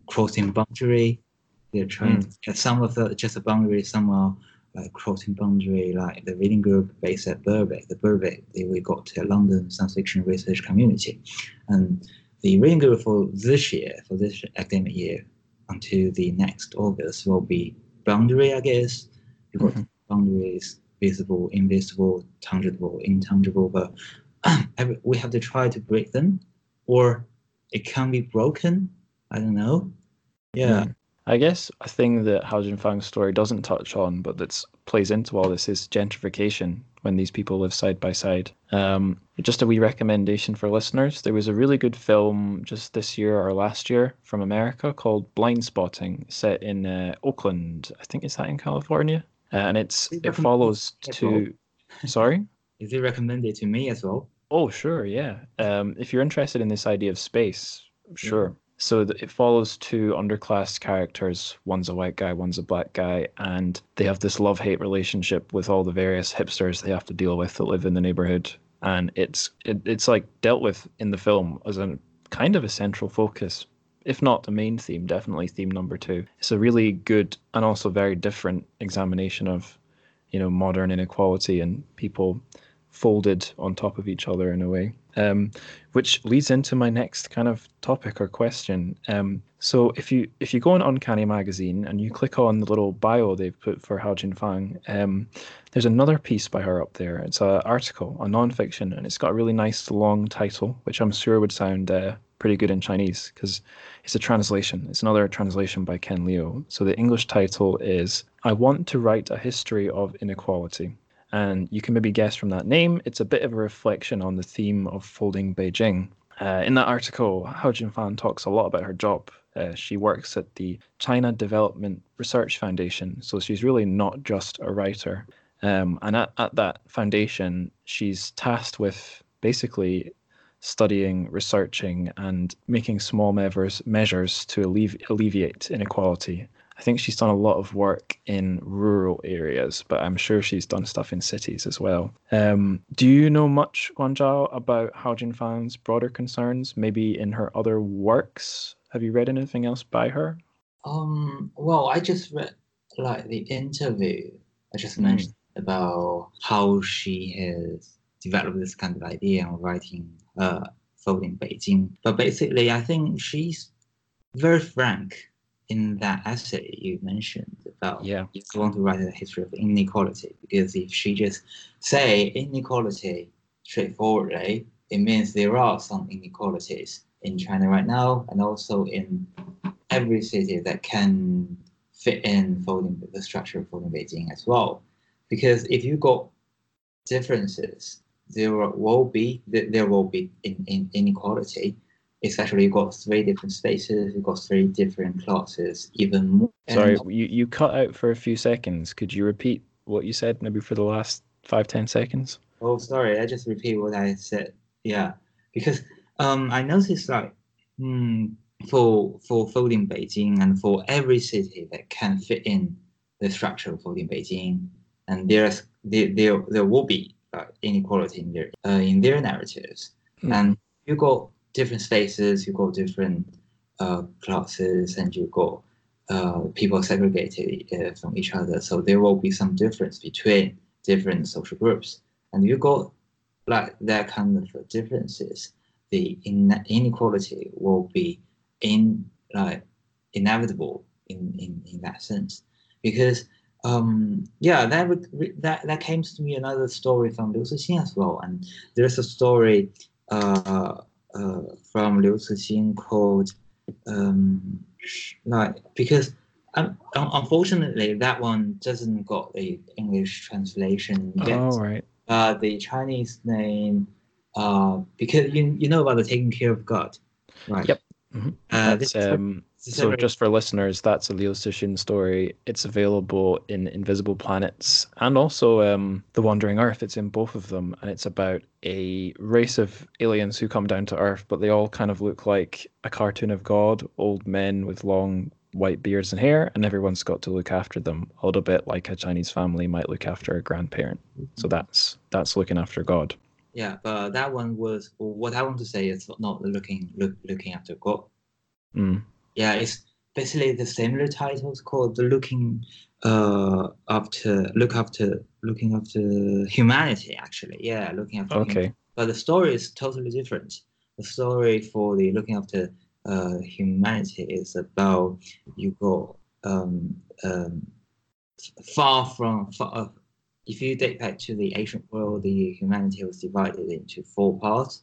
Speaker 2: crossing boundary. They're trying mm. to, some of the just a boundary, some are like crossing boundary, like the reading group based at Birkbeck. The Birkbeck, they, we got to London science fiction research community, and the reading group for this year, for this academic year, until the next August will be boundary, I guess. Because mm-hmm. boundaries visible, invisible, tangible, intangible, but we have to try to break them, or it can be broken. I don't know. Yeah. Mm.
Speaker 1: I guess a thing that Hao Jingfang's story doesn't touch on, but that plays into all this is gentrification when these people live side by side. Um, just a wee recommendation for listeners. There was a really good film just this year or last year from America called Blindspotting, set in uh, Oakland. I think is that in California, uh, and it's it follows two. Sorry.
Speaker 2: Is it recommended to me as well?
Speaker 1: Oh sure, yeah. Um, if you're interested in this idea of space, sure. Yeah so it follows two underclass characters. One's a white guy one's a black guy and they have this love-hate relationship with all the various hipsters they have to deal with that live in the neighborhood. And it's it, it's like dealt with in the film as a kind of a central focus if not the main theme definitely theme number two. It's a really good and also very different examination of you know modern inequality and people folded on top of each other in a way. Um, which leads into my next kind of topic or question. Um, so if you if you go on Uncanny Magazine and you click on the little bio they've put for Hao Jingfang, um, there's another piece by her up there. It's an article, a non-fiction, and it's got a really nice long title, which I'm sure would sound uh, pretty good in Chinese because it's a translation. It's another translation by Ken Liu. So the English title is "I Want to Write a History of Inequality." And you can maybe guess from that name, it's a bit of a reflection on the theme of folding Beijing. Uh, in that article, Hao Jingfang talks a lot about her job. Uh, she works at the China Development Research Foundation, so she's really not just a writer. Um, and at, at that foundation, she's tasked with basically studying, researching, and making small measures, measures to allevi- alleviate inequality I think she's done a lot of work in rural areas, but I'm sure she's done stuff in cities as well. Um, do you know much, Guanzhao, about Hao Jingfang's broader concerns, maybe in her other works? Have you read anything else by her?
Speaker 2: Um, well, I just read like the interview I just hmm. mentioned mm. about how she has developed this kind of idea of writing uh, folding Beijing. But basically, I think she's very frank in that essay you mentioned about
Speaker 1: yeah.
Speaker 2: you want to write a history of inequality because if she just say inequality straightforwardly, it means there are some inequalities in China right now and also in every city that can fit in folding the structure of folding Beijing as well. Because if you got differences, there will be there will be in, in inequality especially you've got three different spaces, you've got three different classes, even more.
Speaker 1: Sorry, you, you cut out for a few seconds. Could you repeat what you said maybe for the last five, ten seconds?
Speaker 2: Oh, sorry, I just repeat what I said. Yeah, because um, I noticed like hmm, for for folding Beijing and for every city that can fit in the structure of folding Beijing, and there's there there, there will be uh, inequality in their uh, in their narratives, mm. and you got different spaces, you've got different uh, classes, and you've got uh, people segregated uh, from each other. So there will be some difference between different social groups, and you got like that kind of differences. The in- inequality will be in like inevitable in, in, in that sense because um, yeah, that would that that came to me another story from Liu Cixin as well, and there's a story uh, uh, from Liu Cixin called um, like because um, unfortunately that one doesn't got the English translation yet.
Speaker 1: Oh right.
Speaker 2: Uh, the Chinese name uh, because you you know about the taking care of God, right?
Speaker 1: Yep. Mm-hmm. Uh, That's, um, so just for listeners, that's a Liu Cixin story. It's available in Invisible Planets and also um, The Wandering Earth. It's in both of them, and it's about a race of aliens who come down to Earth, but they all kind of look like a cartoon of God, old men with long white beards and hair, and everyone's got to look after them a little bit like a Chinese family might look after a grandparent. Mm-hmm. So that's that's looking after God.
Speaker 2: Yeah, but that one was what I want to say is not looking look, looking after God.
Speaker 1: Mm
Speaker 2: yeah, it's basically the similar titles called the looking uh after look after looking after humanity actually. Yeah looking after
Speaker 1: okay.
Speaker 2: humanity. but the story is totally different. The story for the looking after uh, humanity is about you go um, um, far from far, uh, if you date back to the ancient world the humanity was divided into four parts.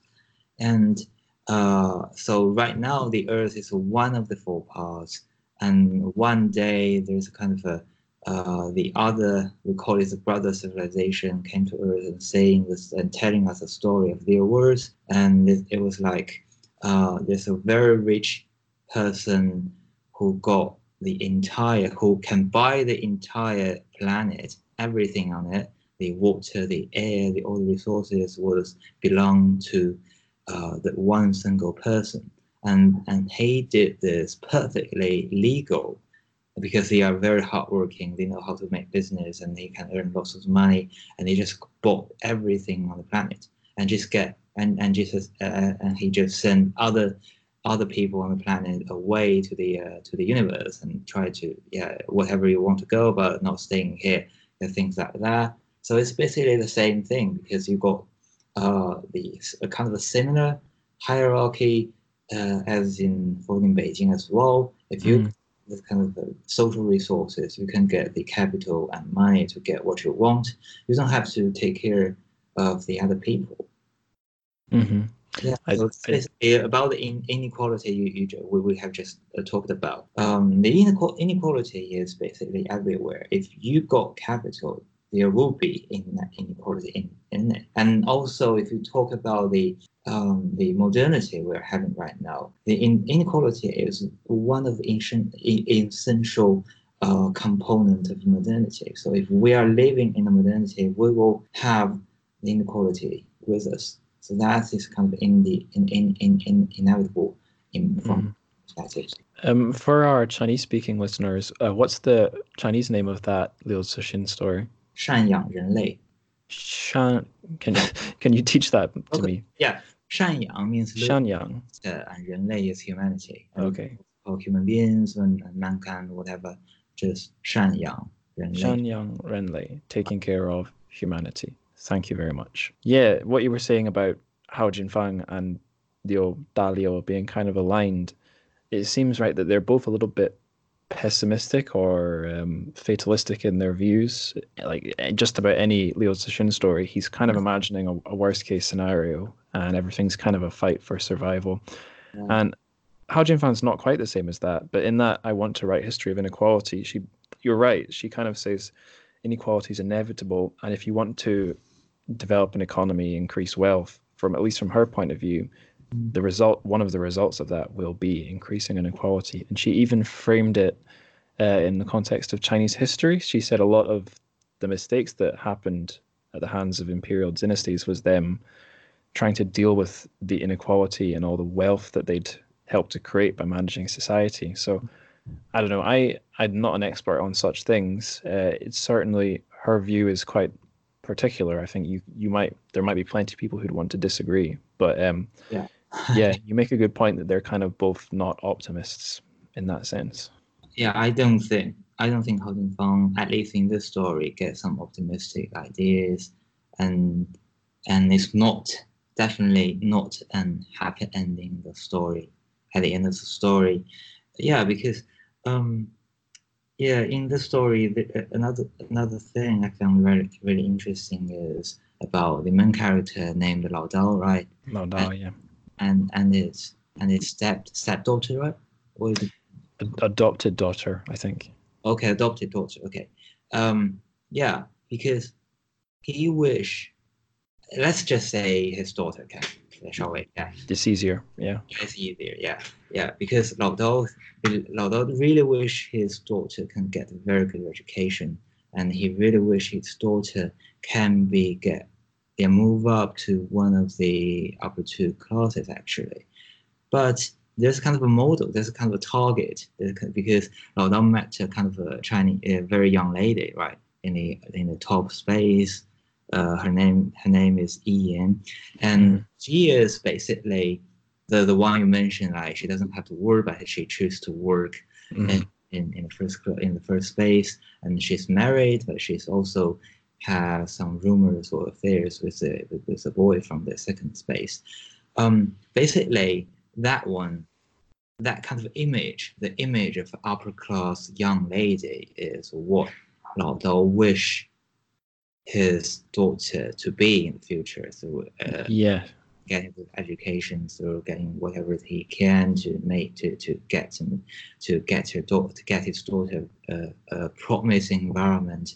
Speaker 2: And uh, so right now the Earth is one of the four parts, and one day there's a kind of a uh, the other we call it the brother civilization came to Earth and saying this and telling us a story of their words, and it, it was like uh, there's a very rich person who got the entire who can buy the entire planet, everything on it, the water, the air, the all the resources was belong to uh, that one single person. And, and he did this perfectly legal because they are very hardworking. They know how to make business and they can earn lots of money. And they just bought everything on the planet and just get and and just uh, and he just sent other other people on the planet away to the uh, to the universe and try to yeah whatever you want to go, but not staying here and things like that. So it's basically the same thing because you got uh, the a kind of a similar hierarchy uh, as in in Beijing as well. If you
Speaker 1: Mm.
Speaker 2: the kind of the social resources, you can get the capital and money to get what you want. You don't have to take care of the other people.
Speaker 1: hmm
Speaker 2: Yeah,
Speaker 1: I-
Speaker 2: so
Speaker 1: I-
Speaker 2: about the in, inequality you, you we, we have just uh, talked about. Um, the inequality is basically everywhere. If you got capital, there will be in inequality in, in it. And also, if you talk about the um, the modernity we're having right now, the in, inequality is one of the ancient, essential uh, component of modernity. So if we are living in the modernity, we will have the inequality with us. So that is kind of in the in in in, in inevitable in from perspective.
Speaker 1: Um, for our Chinese-speaking listeners, uh, what's the Chinese name of that Liu Cixin story?
Speaker 2: 赡养人类.
Speaker 1: Shan, can can you teach that to
Speaker 2: okay.
Speaker 1: me?
Speaker 2: Yeah, means 赡
Speaker 1: 养.
Speaker 2: Uh, and 人类 is humanity.
Speaker 1: Okay.
Speaker 2: For human beings and mankind, whatever, just 赡养人类.
Speaker 1: 赡养人类, taking care of humanity. Thank you very much. Yeah, what you were saying about Hao Jingfang and Liu Dalio being kind of aligned, it seems right that they're both a little bit pessimistic or um, fatalistic in their views. Like eh, just about any Liu Cixin story, he's kind of imagining a, a worst case scenario and everything's kind of a fight for survival.
Speaker 2: Yeah.
Speaker 1: And Hao Jingfang's not quite the same as that, but in that I want to write history of inequality, she you're right. She kind of says inequality is inevitable, and if you want to develop an economy, increase wealth, from at least from her point of view, the result one of the results of that will be increasing inequality. And she even framed it uh, in the context of Chinese history. She said a lot of the mistakes that happened at the hands of imperial dynasties was them trying to deal with the inequality and all the wealth that they'd helped to create by managing society. So I don't know. I I'm not an expert on such things. Uh, it's certainly her view is quite particular. I think you you might there might be plenty of people who'd want to disagree, but um,
Speaker 2: Yeah.
Speaker 1: Yeah, you make a good point that they're kind of both not optimists in that sense.
Speaker 2: yeah, I don't think I don't think Hao Fang, at least in this story, gets some optimistic ideas, and and it's not definitely not an happy ending. The story at the end of the story, yeah, because um, yeah, in the story, the, another another thing I found very really interesting is about the main character named Lao Dao, right?
Speaker 1: No, no, yeah.
Speaker 2: And and its and its step stepdaughter, right? Or is it
Speaker 1: adopted daughter, I think.
Speaker 2: Okay, adopted daughter. Okay. Um, yeah, because he wish. Let's just say his daughter can, shall we? Yeah,
Speaker 1: It's easier. Yeah.
Speaker 2: it's easier. Yeah, yeah. Because Lao Dao, Lao Dao really wish his daughter can get a very good education, and he really wish his daughter can be get, yeah, move up to one of the upper two classes actually. But there's kind of a model, there's kind of a target, because Lao Dao met a kind of a Chinese, a very young lady, right, in the in the top space. Uh, her name her name is Ian, and she is basically the the one you mentioned. Like she doesn't have to work, but she chooses to work
Speaker 1: Mhm.
Speaker 2: in, in in the first in the first space, and she's married, but she's also has some rumors or affairs with a with, a boy from the second space. Um, basically, that one, that kind of image, the image of upper class young lady is what Lao Dao wish his daughter to be in the future through uh,
Speaker 1: Yeah.
Speaker 2: getting education through getting whatever he can to make to to get him to get her daughter to get his daughter a, a promising environment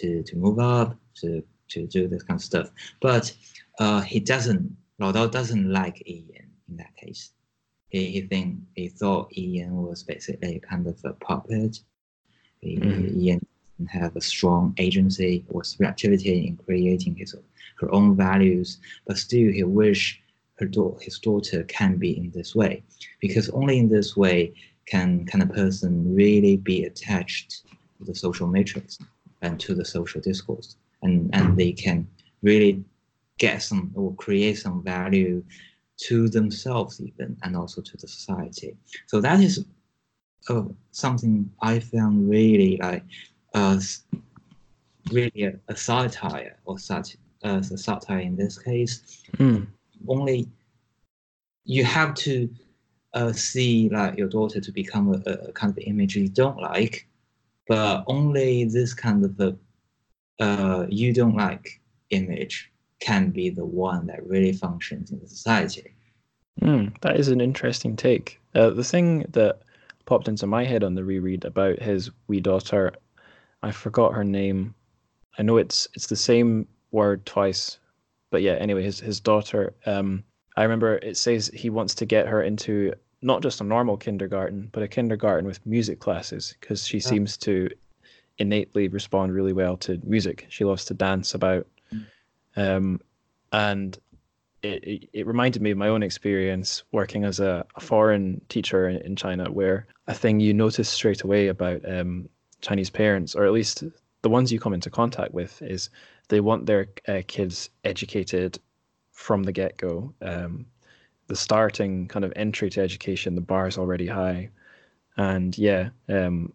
Speaker 2: to to move up to to do this kind of stuff. But uh he doesn't Lao Dao doesn't like Ian in that case. He, he think he thought Ian was basically kind of a puppet. He,
Speaker 1: Mhm.
Speaker 2: Ian didn't have a strong agency or reactivity in creating his her own values but still he wish her da- his daughter can be in this way. Because only in this way can can a person really be attached to the social matrix and to the social discourse and and they can really get some or create some value to themselves even and also to the society so that is uh, something i found really like uh, really a, a satire or such as a satire in this case.
Speaker 1: Mm.
Speaker 2: Only you have to uh, see like your daughter to become a, a kind of image you don't like, but only this kind of a uh, you don't like image can be the one that really functions in the society.
Speaker 1: Mm, that is an interesting take. Uh, the thing that popped into my head on the reread about his wee daughter, I forgot her name. I know it's it's the same word twice, but yeah. Anyway, his his daughter. Um, I remember it says he wants to get her into not just a normal kindergarten, but a kindergarten with music classes because she
Speaker 2: Yeah.
Speaker 1: seems to innately respond really well to music. She loves to dance about, um, and it, it, it reminded me of my own experience working as a, a foreign teacher in, in China, where a thing you notice straight away about um, Chinese parents, or at least the ones you come into contact with, is they want their uh, kids educated from the get go. Um, the starting kind of entry to education, the bar is already high. And yeah, um,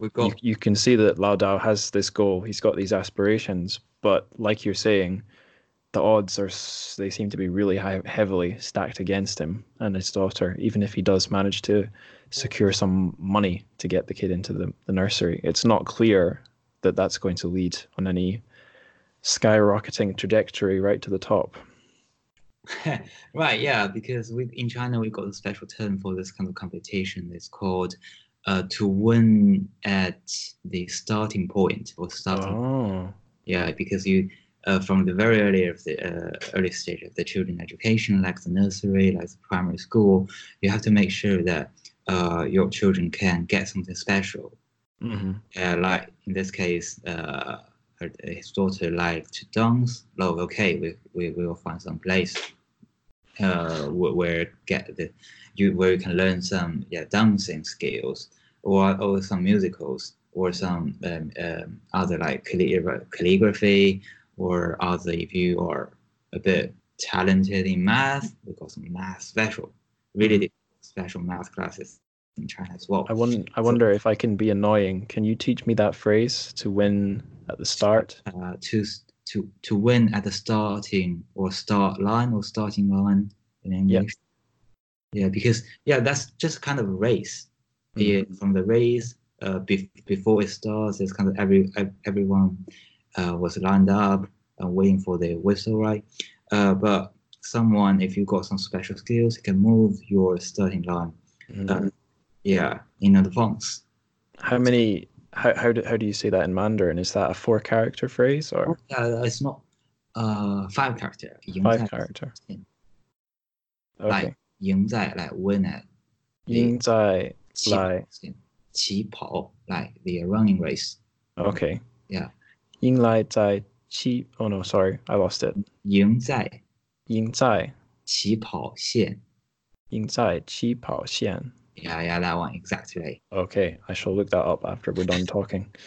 Speaker 2: We've
Speaker 1: you,
Speaker 2: got
Speaker 1: you can see that Lao Dao has this goal. He's got these aspirations, but like you're saying, the odds are they seem to be really high, heavily stacked against him and his daughter. Even if he does manage to secure some money to get the kid into the, the nursery, it's not clear that that's going to lead on any skyrocketing trajectory right to the top.
Speaker 2: right, yeah, because we in China we got a special term for this kind of competition. It's called uh, to win at the starting point or starting.
Speaker 1: Oh,
Speaker 2: Yeah, because you uh, from the very early of the uh, early stage of the children education, like the nursery, like the primary school, you have to make sure that uh, your children can get something special.
Speaker 1: hmm
Speaker 2: uh, like in this case, uh, her, his daughter liked to dance. Oh, okay, we, we we will find some place uh, where, where get the you where you can learn some yeah dancing skills or or some musicals or some um, um, other like calligraphy or other if you are a bit talented in math, we got some math special, really special math classes in China as well.
Speaker 1: I won- I wonder if I can be annoying. Can you teach me that phrase to win at the start?
Speaker 2: uh, to to to win at the starting or start line or starting line in English. Yeah, because yeah, that's just kind of a race. Yeah, from the race, uh, be- before it starts, it's kind of every everyone uh, was lined up and waiting for the whistle, right? Uh, but someone, if you've got some special skills, you can move your starting line.
Speaker 1: Mhm
Speaker 2: Uh, yeah, in advance.
Speaker 1: How many? How how do, how do you say that in Mandarin? Is that a four character phrase or
Speaker 2: Uh, it's not uh five character. 赢
Speaker 1: five
Speaker 2: 在
Speaker 1: character?
Speaker 2: Like
Speaker 1: Okay.
Speaker 2: 赢在 like win at
Speaker 1: 赢在
Speaker 2: 起跑
Speaker 1: 来
Speaker 2: 线起跑 like the running race
Speaker 1: Okay.
Speaker 2: Yeah.
Speaker 1: 赢来在起 Oh no, sorry, I lost it.
Speaker 2: 赢在
Speaker 1: 赢在
Speaker 2: 起跑线
Speaker 1: 赢在起跑线
Speaker 2: yeah yeah that one exactly
Speaker 1: Okay, I shall look that up after we're done talking.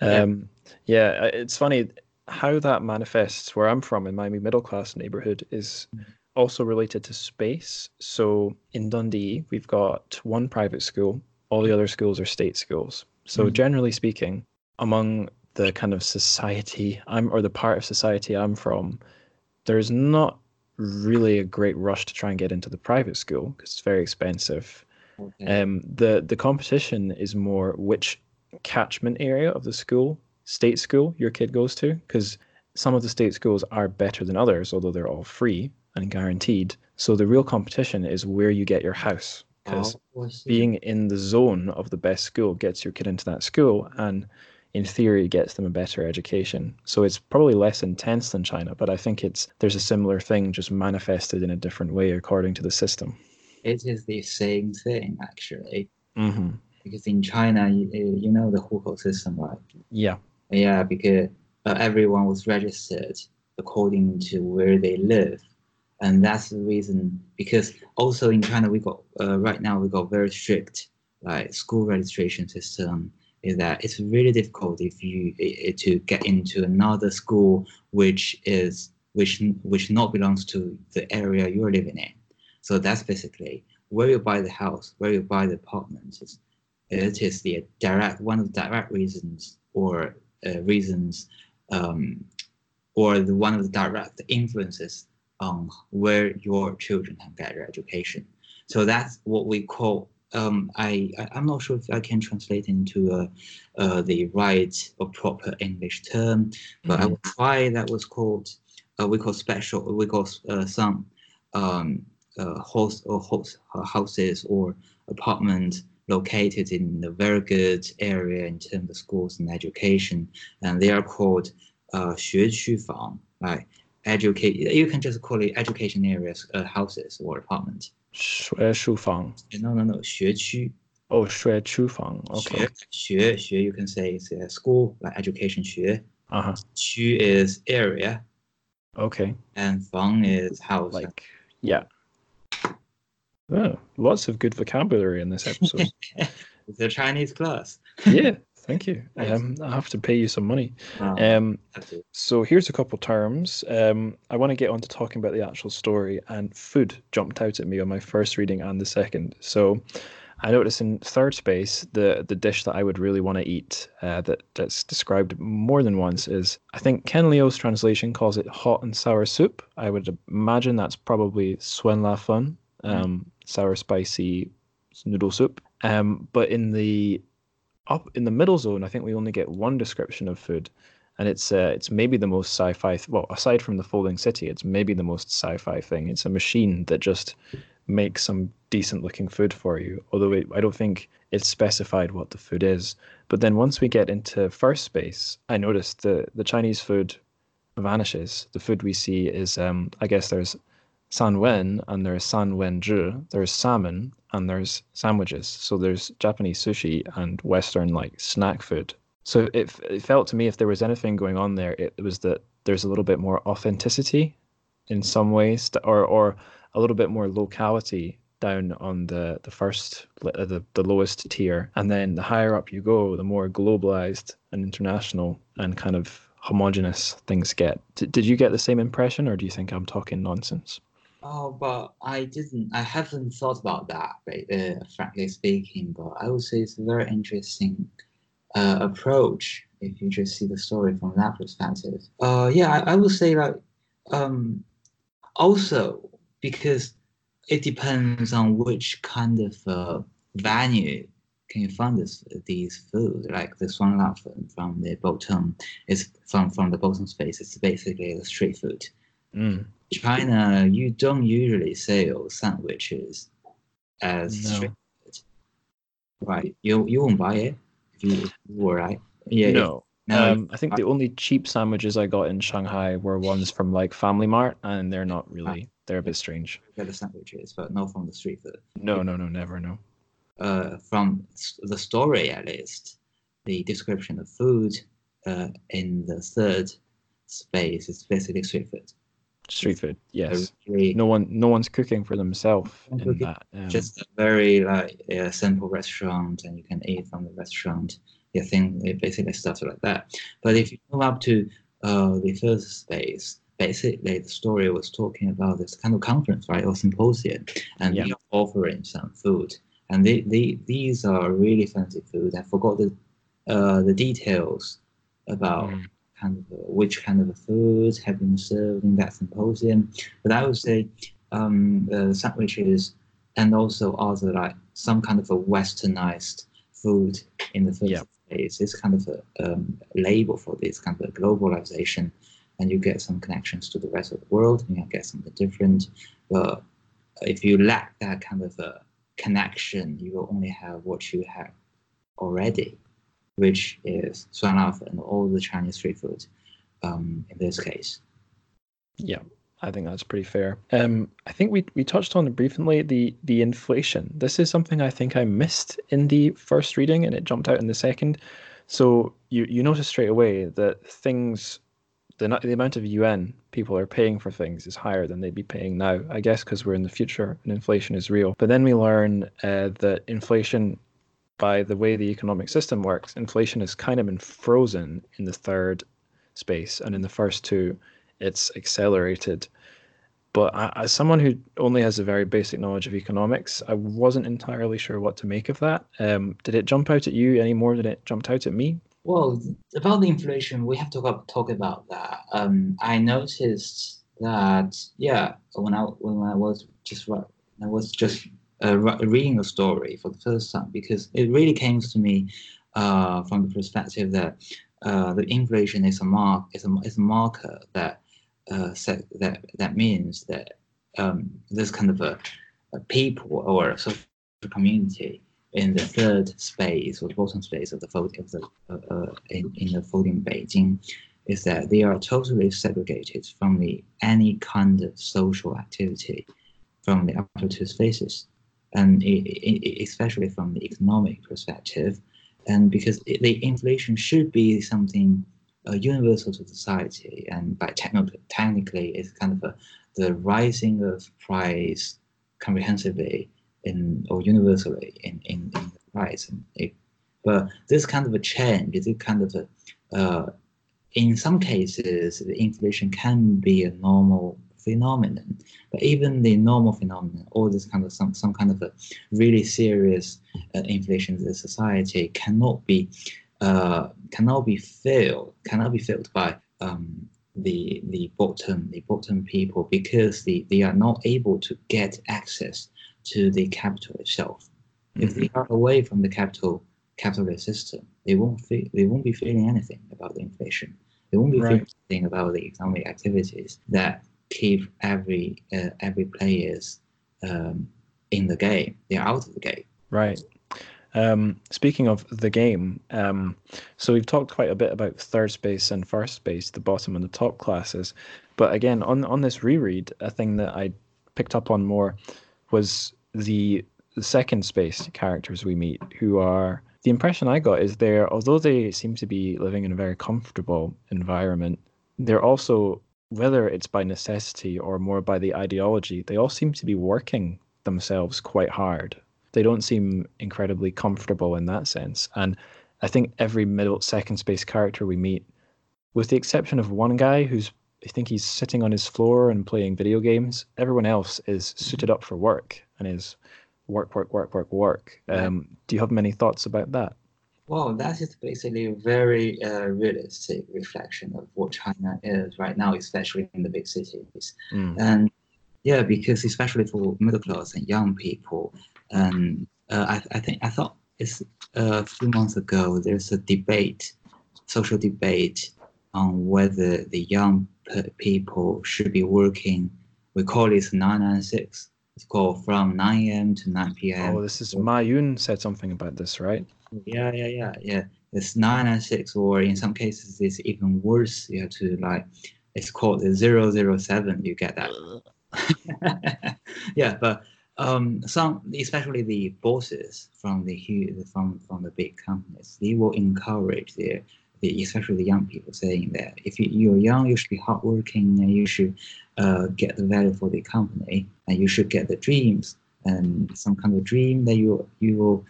Speaker 2: Yeah.
Speaker 1: Um, yeah, uh, it's funny how that manifests where I'm from in my middle class neighborhood is also related to space. So in Dundee, we've got one private school, all the other schools are state schools. So
Speaker 2: Mhm.
Speaker 1: generally speaking, among the kind of society I'm or the part of society I'm from, there's not really a great rush to try and get into the private school because it's very expensive.
Speaker 2: Okay.
Speaker 1: Um, the the competition is more which catchment area of the school, state school, your kid goes to, because some of the state schools are better than others, although they're all free and guaranteed. So the real competition is where you get your house, because
Speaker 2: Oh,
Speaker 1: being in the zone of the best school gets your kid into that school, and in theory gets them a better education. So it's probably less intense than China, but I think it's there's a similar thing just manifested in a different way according to the system.
Speaker 2: It is the same thing actually.
Speaker 1: Hmm
Speaker 2: because in China you, you know the hukou system right?
Speaker 1: Yeah.
Speaker 2: yeah because uh, everyone was registered according to where they live. And that's the reason because also in china we got uh, right now we got very strict like school registration system is that it's really difficult if you i- i- to get into another school which is which which not belongs to the area you're living in so that's basically where you buy the house where you buy the apartment is it is the direct one of the direct reasons or uh, reasons um, or the, one of the direct influences on where your children can get their education. So that's what we call. Um, I, I am not sure if I can translate into uh, uh, the right or proper English term, but I will try. That was called uh, we call special. We call uh, some um, uh, host or host uh, houses or apartments located in a very good area in terms of schools and education, and they are called uh, 学区房, right? Educate. You can just call it education areas, uh, houses or apartments.
Speaker 1: 学书房
Speaker 2: No, no, no. 学区.
Speaker 1: Oh, 学书房 Okay.
Speaker 2: 学学 you can say it's a school like education 学.
Speaker 1: Uh-huh.
Speaker 2: 区 is area
Speaker 1: Okay.
Speaker 2: and 房 is house.
Speaker 1: Like, yeah. Oh, lots of good vocabulary in this episode.
Speaker 2: it's a Chinese class.
Speaker 1: yeah, thank you. Um, I have to pay you some money.
Speaker 2: Uh,
Speaker 1: Um, so here's a couple terms. Um, I want to get on to talking about the actual story, and food jumped out at me on my first reading and the second. So I noticed in third space the the dish that I would really want to eat uh, that that's described more than once is I think Ken Liu's translation calls it hot and sour soup. I would imagine that's probably suan la fen, um, sour spicy noodle soup. Um, but in the up in the middle zone, I think we only get one description of food, and it's uh, it's maybe the most sci-fi. Th- well, aside from the folding city, it's maybe the most sci-fi thing. It's a machine that just makes some decent-looking food for you. Although it, I don't think it's specified what the food is. But then once we get into first space, I noticed the the Chinese food vanishes. The food we see is, um, I guess, there's sanwen and there's San sanwenzhi. There's salmon and there's sandwiches. So there's Japanese sushi and Western like snack food. So it, it felt to me if there was anything going on there, it was that there's a little bit more authenticity in some ways, or or a little bit more locality down on the the first uh, the, the lowest tier and then the higher up you go the more globalized and international and kind of homogenous things get D- did you get the same impression or do you think i'm talking nonsense
Speaker 2: Oh, but I didn't. I haven't thought about that, uh, frankly speaking. But I would say it's a very interesting uh, approach if you just see the story from that perspective. Uh, yeah, I, I would say like um, also because it depends on which kind of uh, venue can you find this these food like the suan la fen from the bottom is from from the bottom space. It's basically the street food.
Speaker 1: Mm.
Speaker 2: China, you don't usually sell sandwiches as
Speaker 1: No.
Speaker 2: street food. Right. You you won't buy it if you, if you were right. Yeah.
Speaker 1: no
Speaker 2: No.
Speaker 1: um, I think the only cheap sandwiches I got in Shanghai were ones from like Family Mart, and they're not really. They're a bit strange.
Speaker 2: get the sandwiches, but not from the street food.
Speaker 1: No, no, no, never, no.
Speaker 2: Uh, from the story at least, the description of food uh, in the third space is basically street food.
Speaker 1: Street food, yes.
Speaker 2: Really
Speaker 1: No one, no one's cooking for themselves in
Speaker 2: cooking,
Speaker 1: that. Um,
Speaker 2: just a very like a simple restaurant and you can eat from the restaurant think it basically stuff like that but if you move up to uh, the first space basically the story was talking about this kind of conference right or symposium and
Speaker 1: Yeah.
Speaker 2: they are offering some food and they, they these are really fancy food i forgot the uh, the details about
Speaker 1: Mm.
Speaker 2: Kind of which kind of foods have been served in that symposium but i would say um, uh, sandwiches and also other like some kind of a westernized food in the first
Speaker 1: Yeah.
Speaker 2: place. It's kind of a um, label for this kind of a globalization, and you get some connections to the rest of the world. and You get something different, but if you lack that kind of a connection, you will only have what you have already, which is suan lao and all the Chinese street food. Um, in this case,
Speaker 1: Yeah, I think that's pretty fair. Um, I think we we touched on it briefly the the inflation. This is something I think I missed in the first reading, and it jumped out in the second. So you you notice straight away that things, the the amount of UN people are paying for things is higher than they'd be paying now. I guess because we're in the future and inflation is real. But then we learn uh, that inflation. By the way the economic system works, inflation has kind of been frozen in the third space, and in the first two, it's accelerated. But I, as someone who only has a very basic knowledge of economics, I wasn't entirely sure what to make of that. Um, did it jump out at you any more than it jumped out at me?
Speaker 2: Well, about the inflation, we have to talk, about that. Um, I noticed that yeah, when I when I was just I was just uh, reading the story for the first time because it really came to me uh, from the perspective that uh, the inflation is a mark is a, is a marker that uh, set, that that means that um, this kind of a, a people or a social community in the third space or the bottom space of the fold of the uh, uh, in, in the folding Beijing is that they are totally segregated from the any kind of social activity from the upper two spaces and it, especially from the economic perspective and because the inflation should be something uh, universal to society and by technically technically it's kind of a, the rising of price comprehensively in or universally in, in, in the price. And it, but this kind of a change, is kind of a, uh, in some cases, the inflation can be a normal phenomenon. But even the normal phenomenon, all this kind of some, some kind of a really serious uh, inflation in the society cannot be uh, cannot be filled cannot be filled by um, the the bottom the bottom people because they, they are not able to get access to the capital itself. Mm-hmm. If they are away from the capital capitalist system, they won't feel, they won't be feeling anything about the inflation. They won't be right. feeling anything about the economic activities that keep every uh, every players um, in the game. They're out of the game.
Speaker 1: Right. Um, speaking of the game, um, so we've talked quite a bit about third space and first space, the bottom and the top classes. But again, on on this reread, a thing that I picked up on more was the, the second space characters we meet, who are the impression I got is they're although they seem to be living in a very comfortable environment, they're also whether it's by necessity or more by the ideology, they all seem to be working themselves quite hard. They don't seem incredibly comfortable in that sense. And I think every middle second space character we meet, with the exception of one guy who's I think he's sitting on his floor and playing video games. Everyone else is suited up for work and is work, work, work, work, work. Um, do you have many thoughts about that?
Speaker 2: Well, that is basically a very uh, realistic reflection of what China is right now, especially in the big cities. Mm. And yeah, because especially for middle class and young people, and uh, I, I think I thought it's uh, a few months ago there's a debate, social debate on whether the young people should be working. We call it 996. It's called from 9 a.m. to 9 p.m.
Speaker 1: Oh, this is Ma Yun said something about this, right?
Speaker 2: Yeah, yeah, yeah, yeah. It's nine and six, or in some cases, it's even worse. You have to like, it's called the zero zero seven. You get that? yeah, but um, some, especially the bosses from the from from the big companies, they will encourage their the, especially the young people saying that if you, are young, you should be hardworking and you should uh, get the value for the company and you should get the dreams and some kind of dream that you you will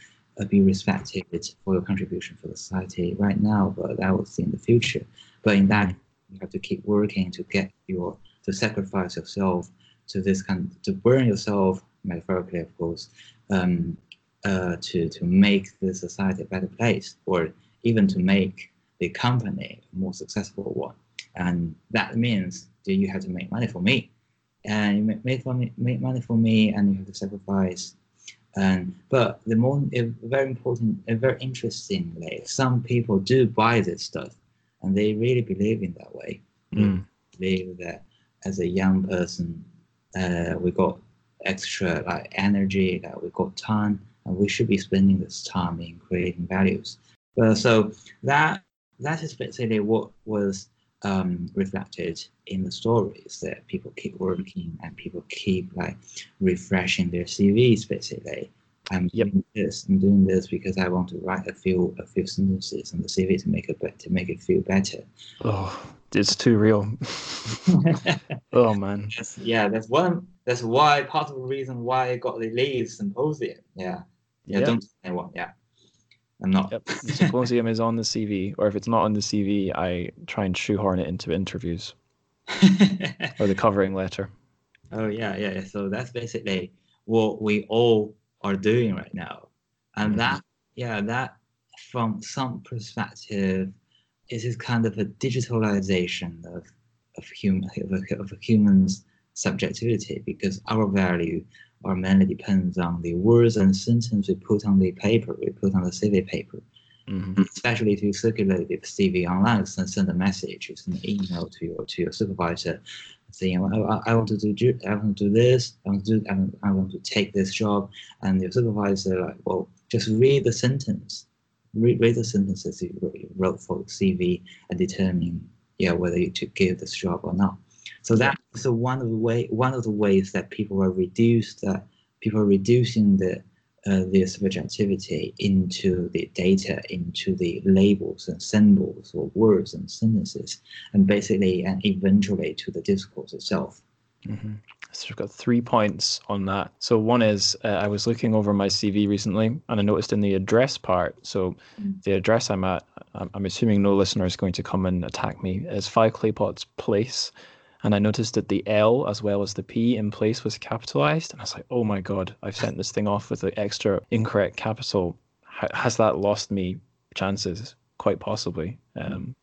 Speaker 2: be respected for your contribution for the society right now, but that will see in the future. But in that, you have to keep working to get your to sacrifice yourself to this kind to burn yourself metaphorically, of course, um, uh, to to make the society a better place, or even to make the company a more successful one. And that means that you have to make money for me. And you make, money, make money for me and you have to sacrifice. And but the more very important, very interestingly, some people do buy this stuff and they really believe in that way. Mm. Believe that as a young person, uh, we got extra like energy, that we got time, and we should be spending this time in creating values. But so that that is basically what was um, reflected in the stories that people keep working and people keep like refreshing their CVs basically. I'm yep. doing this. I'm doing this because I want to write a few a few sentences on the CV to make it better to make it feel better.
Speaker 1: Oh, it's too real. oh man.
Speaker 2: That's, yeah, that's one. That's why part of the reason why I got the Leeds symposium. Yeah, yeah. Yep. Don't what. Yeah. I'm not.
Speaker 1: Yep. The symposium is on the CV, or if it's not on the CV, I try and shoehorn it into interviews or the covering letter.
Speaker 2: Oh yeah, yeah. So that's basically what we all are doing right now, and mm-hmm. that yeah, that from some perspective, it is kind of a digitalization of of human of, of humans' subjectivity because our value or mainly depends on the words and sentences we put on the paper, we put on the CV paper.
Speaker 1: Mm-hmm.
Speaker 2: Especially if you circulate the CV online and send a message, send an email to your to your supervisor, saying, I, I want to do I want to do this, I want to do, I want, I want to take this job, and your supervisor like, well, just read the sentence, read, read the sentences you wrote for CV and determine yeah whether you to give this job or not. So that's one of the way one of the ways that people are reduced that uh, people are reducing the uh, their subjectivity into the data, into the labels and symbols or words and sentences, and basically and eventually to the discourse itself.
Speaker 1: Mm-hmm. So we've got three points on that. So one is uh, I was looking over my CV recently, and I noticed in the address part. So mm. the address I'm at, I'm, I'm assuming no listener is going to come and attack me. Is Five Claypots Place, and I noticed that the L as well as the P in place was capitalized, and I was like, "Oh my god, I've sent this thing off with the extra incorrect capital. has that lost me chances?" Quite possibly, um,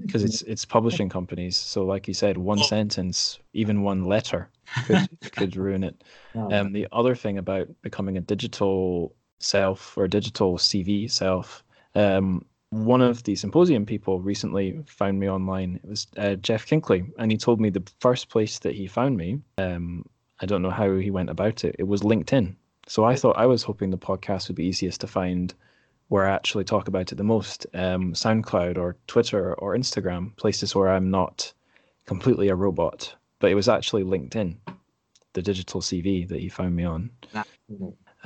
Speaker 1: because it's it's publishing companies. So, like you said, one sentence, even one letter, could could ruin it. Um, the other thing about becoming a digital self or a digital CV self um, one of the symposium people recently found me online. It was uh, Jeff Kinkley, and he told me the first place that he found me. Um, I don't know how he went about it. It was LinkedIn. So I thought I was hoping the podcast would be easiest to find where I actually talk about it the most. Um, SoundCloud or Twitter or Instagram, places where I'm not completely a robot. But it was actually LinkedIn, the digital CV that he found me on.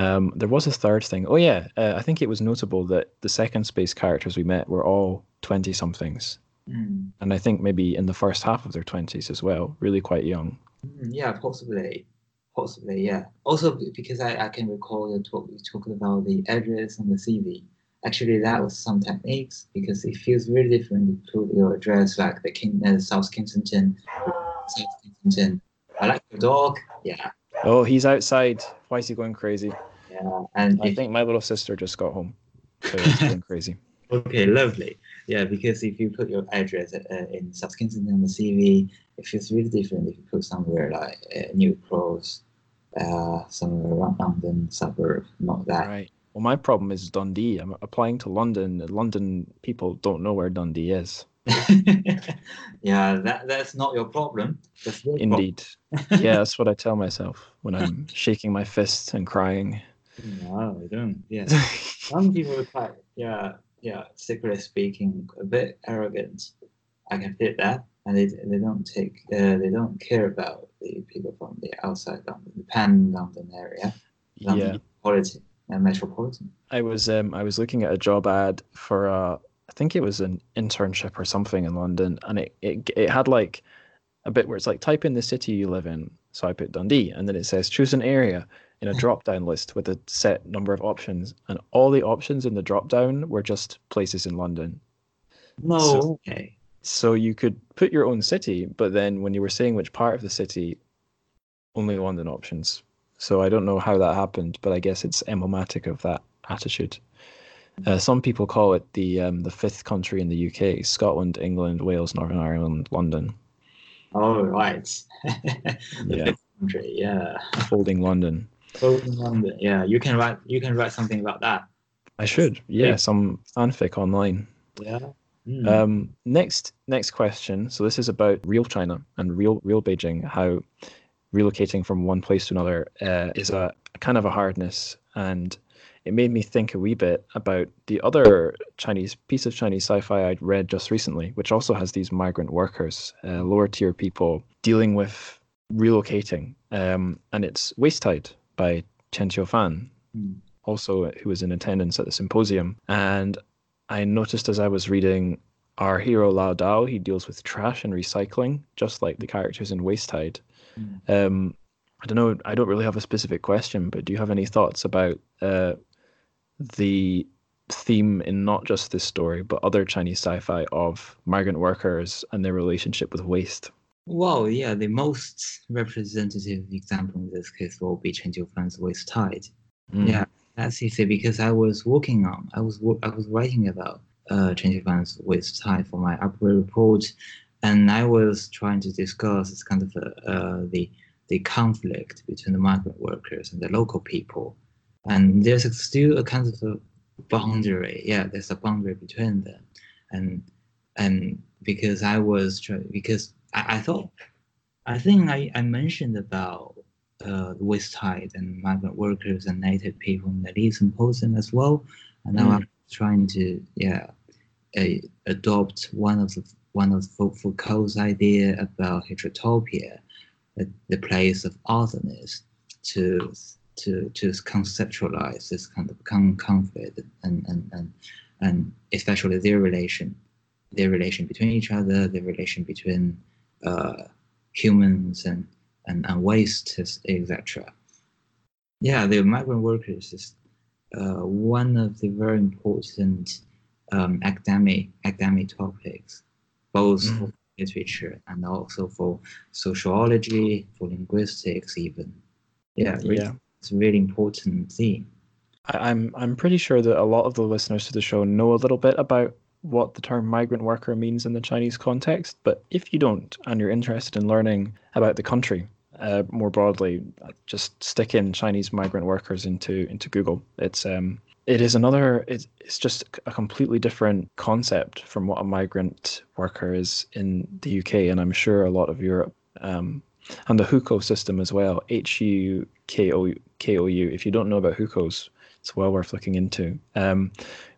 Speaker 1: Um, there was a third thing. Oh yeah, uh, I think it was notable that the second space characters we met were all twenty somethings,
Speaker 2: mm.
Speaker 1: and I think maybe in the first half of their twenties as well, really quite young.
Speaker 2: Mm, yeah, possibly, possibly, yeah. Also because I, I can recall you talk you talking about the address and the CV. Actually, that was some techniques because it feels really different to put your address like the King, uh, South Kensington, South Kensington. I like your dog. Yeah,
Speaker 1: Oh, he's outside. Why is he going crazy?
Speaker 2: Yeah, and
Speaker 1: I if, think my little sister just got home, so he's going crazy.
Speaker 2: Okay, lovely. Yeah, because if you put your address uh, in South Kensington on the CV, it feels really different if you put somewhere like uh, New Cross, uh, somewhere around London suburb, not that.
Speaker 1: Right. Well, my problem is Dundee. I'm applying to London. London people don't know where Dundee is.
Speaker 2: yeah, that that's not your problem.
Speaker 1: Indeed. Problem. yeah, that's what I tell myself when I'm shaking my fists and crying.
Speaker 2: No, I don't. Yeah, some people are quite yeah yeah secretly speaking a bit arrogant. I can fit that, and they they don't take uh, they don't care about the people from the outside London, the pan London area, London
Speaker 1: yeah.
Speaker 2: Metropolitan, uh, metropolitan.
Speaker 1: I was um I was looking at a job ad for a I think it was an internship or something in London, and it, it it had like a bit where it's like type in the city you live in. So I put Dundee, and then it says choose an area in a drop down list with a set number of options, and all the options in the drop down were just places in London.
Speaker 2: No.
Speaker 1: So,
Speaker 2: okay.
Speaker 1: So you could put your own city, but then when you were saying which part of the city, only London options. So I don't know how that happened, but I guess it's emblematic of that attitude. Uh, some people call it the um, the fifth country in the UK: Scotland, England, Wales, Northern Ireland, London.
Speaker 2: Oh right.
Speaker 1: yeah.
Speaker 2: Country, yeah.
Speaker 1: Holding London.
Speaker 2: London. Yeah, you can write. You can write something about that.
Speaker 1: I should. Yeah, some fanfic online.
Speaker 2: Yeah.
Speaker 1: Mm. Um, next, next question. So this is about real China and real, real Beijing. How relocating from one place to another uh, is a kind of a hardness, and it made me think a wee bit about the other Chinese piece of Chinese sci-fi I'd read just recently, which also has these migrant workers, uh, lower tier people dealing with relocating, um, and it's Waste Tide by Chen Qiufan,
Speaker 2: mm.
Speaker 1: also who was in attendance at the symposium, and I noticed as I was reading our hero Lao Dao, he deals with trash and recycling, just like the characters in Waste Tide.
Speaker 2: Mm.
Speaker 1: Um, I don't know. I don't really have a specific question, but do you have any thoughts about uh, the theme in not just this story, but other Chinese sci-fi of migrant workers and their relationship with waste.
Speaker 2: Well, yeah, the most representative example in this case will be Chen Qiufan's Waste Tide.
Speaker 1: Mm.
Speaker 2: Yeah, That's easy because I was working on, I was I was writing about uh, Chen Qiufan's Waste Tide for my upgrade report, and I was trying to discuss this kind of uh, uh, the the conflict between the migrant workers and the local people, and there's a, still a kind of a boundary. Yeah, there's a boundary between them, and and because I was trying because I, I thought I think I, I mentioned about uh, the Waste Tide and migrant workers and native people in the Leeds Symposium as well. And now
Speaker 1: Mm.
Speaker 2: I'm trying to yeah uh, adopt one of the one of Foucault's idea about heterotopia, the, the place of otherness, to to to conceptualize this kind of con- conflict and and, and and especially their relation, their relation between each other, their relation between uh, humans and and, and waste, etc. Yeah, the migrant workers is uh, one of the very important um, academic academic topics, both
Speaker 1: Mm.
Speaker 2: for literature and also for sociology, for linguistics, even. Yeah, really,
Speaker 1: Yeah.
Speaker 2: it's a really important theme.
Speaker 1: I'm I'm pretty sure that a lot of the listeners to the show know a little bit about what the term migrant worker means in the Chinese context. But if you don't, and you're interested in learning about the country uh, more broadly, just stick in Chinese migrant workers into into Google. It's um it is another it's, it's just a completely different concept from what a migrant worker is in the UK and I'm sure a lot of Europe um, and the Hukou system as well. H U K O K O U. If you don't know about Hukou's, it's well worth looking into. Um,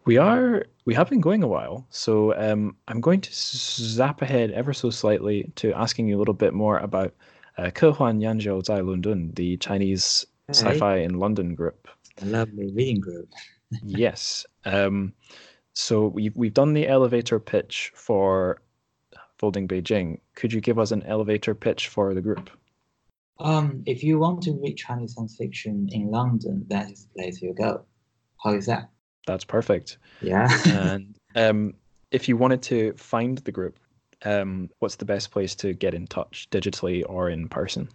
Speaker 1: we are we have been going a while, so um, I'm going to zap ahead ever so slightly to asking you a little bit more about uh, Kehuan Yanzhou Zai Lundun, the Chinese sci-fi in London group.
Speaker 2: A lovely reading group.
Speaker 1: yes. Um, so we've we've done the elevator pitch for Folding Beijing. Could you give us an elevator pitch for the group?
Speaker 2: Um, if you want to read Chinese science fiction in London, that is the place you go. How is that?
Speaker 1: That's perfect.
Speaker 2: Yeah.
Speaker 1: and um, if you wanted to find the group, um, what's the best place to get in touch, digitally or in person?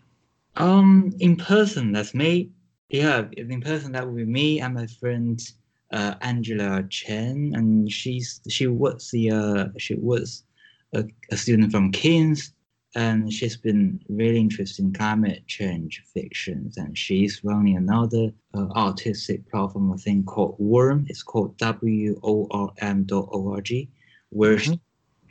Speaker 2: um, in person, that's me. Yeah, in person, that would be me and my friend uh, Angela Chen, and she's she was the uh, she was a, a student from King's, and she's been really interested in climate change fictions, and she's running another uh, artistic platform, I think called Worm. It's called W O R M dot O R G, where
Speaker 1: Mhm.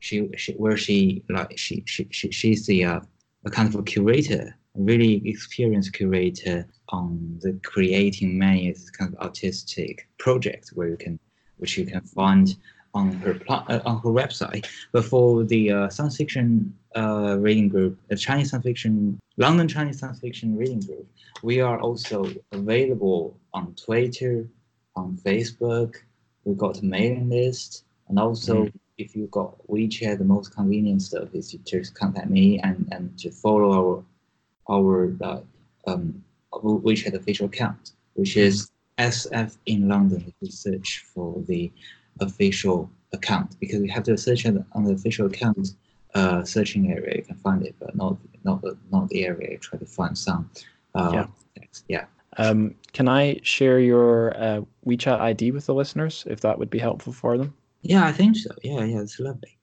Speaker 2: she, she she where she like she she, she she's the uh, a kind of a curator, a really experienced curator on the creating many kind of artistic projects where you can, which you can find on her uh, on her website. But for the uh, science fiction uh, reading group, the Chinese science fiction, London Chinese science fiction reading group, we are also available on Twitter, on Facebook. We got a mailing list, and also
Speaker 1: Mm.
Speaker 2: if you got WeChat, the most convenient stuff is to just contact me and, and to follow our our uh, um, WeChat official account, which is SF in London. If you search for the official account, because we have to search on the, on the official account uh, searching area, you can find it, but not not the not the area. You try to find some. Uh,
Speaker 1: Yeah.
Speaker 2: text. Yeah.
Speaker 1: Um, can I share your uh, WeChat ID with the listeners if that would be helpful for them?
Speaker 2: Yeah, I think so. Yeah, yeah, it's lovely.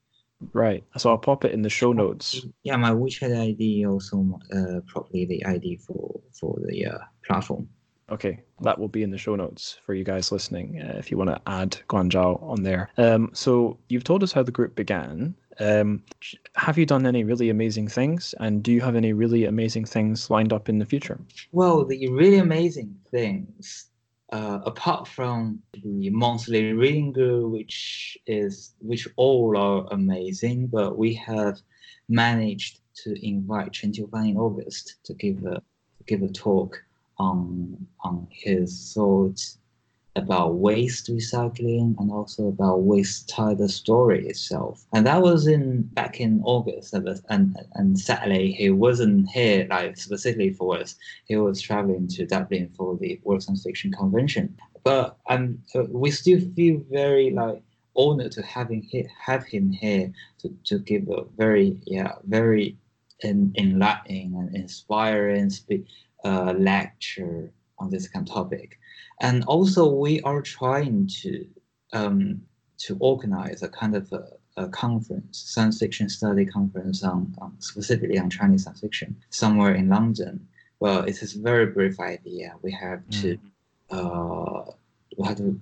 Speaker 1: Right. So I'll pop it in the show notes.
Speaker 2: Yeah, my WeChat ID also uh, probably the ID for for the uh, platform.
Speaker 1: Okay, that will be in the show notes for you guys listening uh, if you want to add Guanzhao on there. Um, so you've told us how the group began. Um, have you done any really amazing things, and do you have any really amazing things lined up in the future?
Speaker 2: Well, the really amazing things, uh, apart from the monthly reading group, which is which all are amazing, but we have managed to invite Chen Qiufan in August to give a to give a talk on on his thoughts about waste recycling and also about waste the story itself. And that was in back in August. And and, sadly he wasn't here like specifically for us he was traveling to Dublin for the World Science Fiction Convention. But um, uh, we still feel very like honored to having he, have him here to, to give a very yeah very en- enlightening and inspiring spe- uh, lecture on this kind of topic, and also we are trying to um, to organize a kind of a, a conference, science fiction study conference on, on specifically on Chinese science fiction somewhere in London. Well, it is a very brief idea. We have to uh, we have to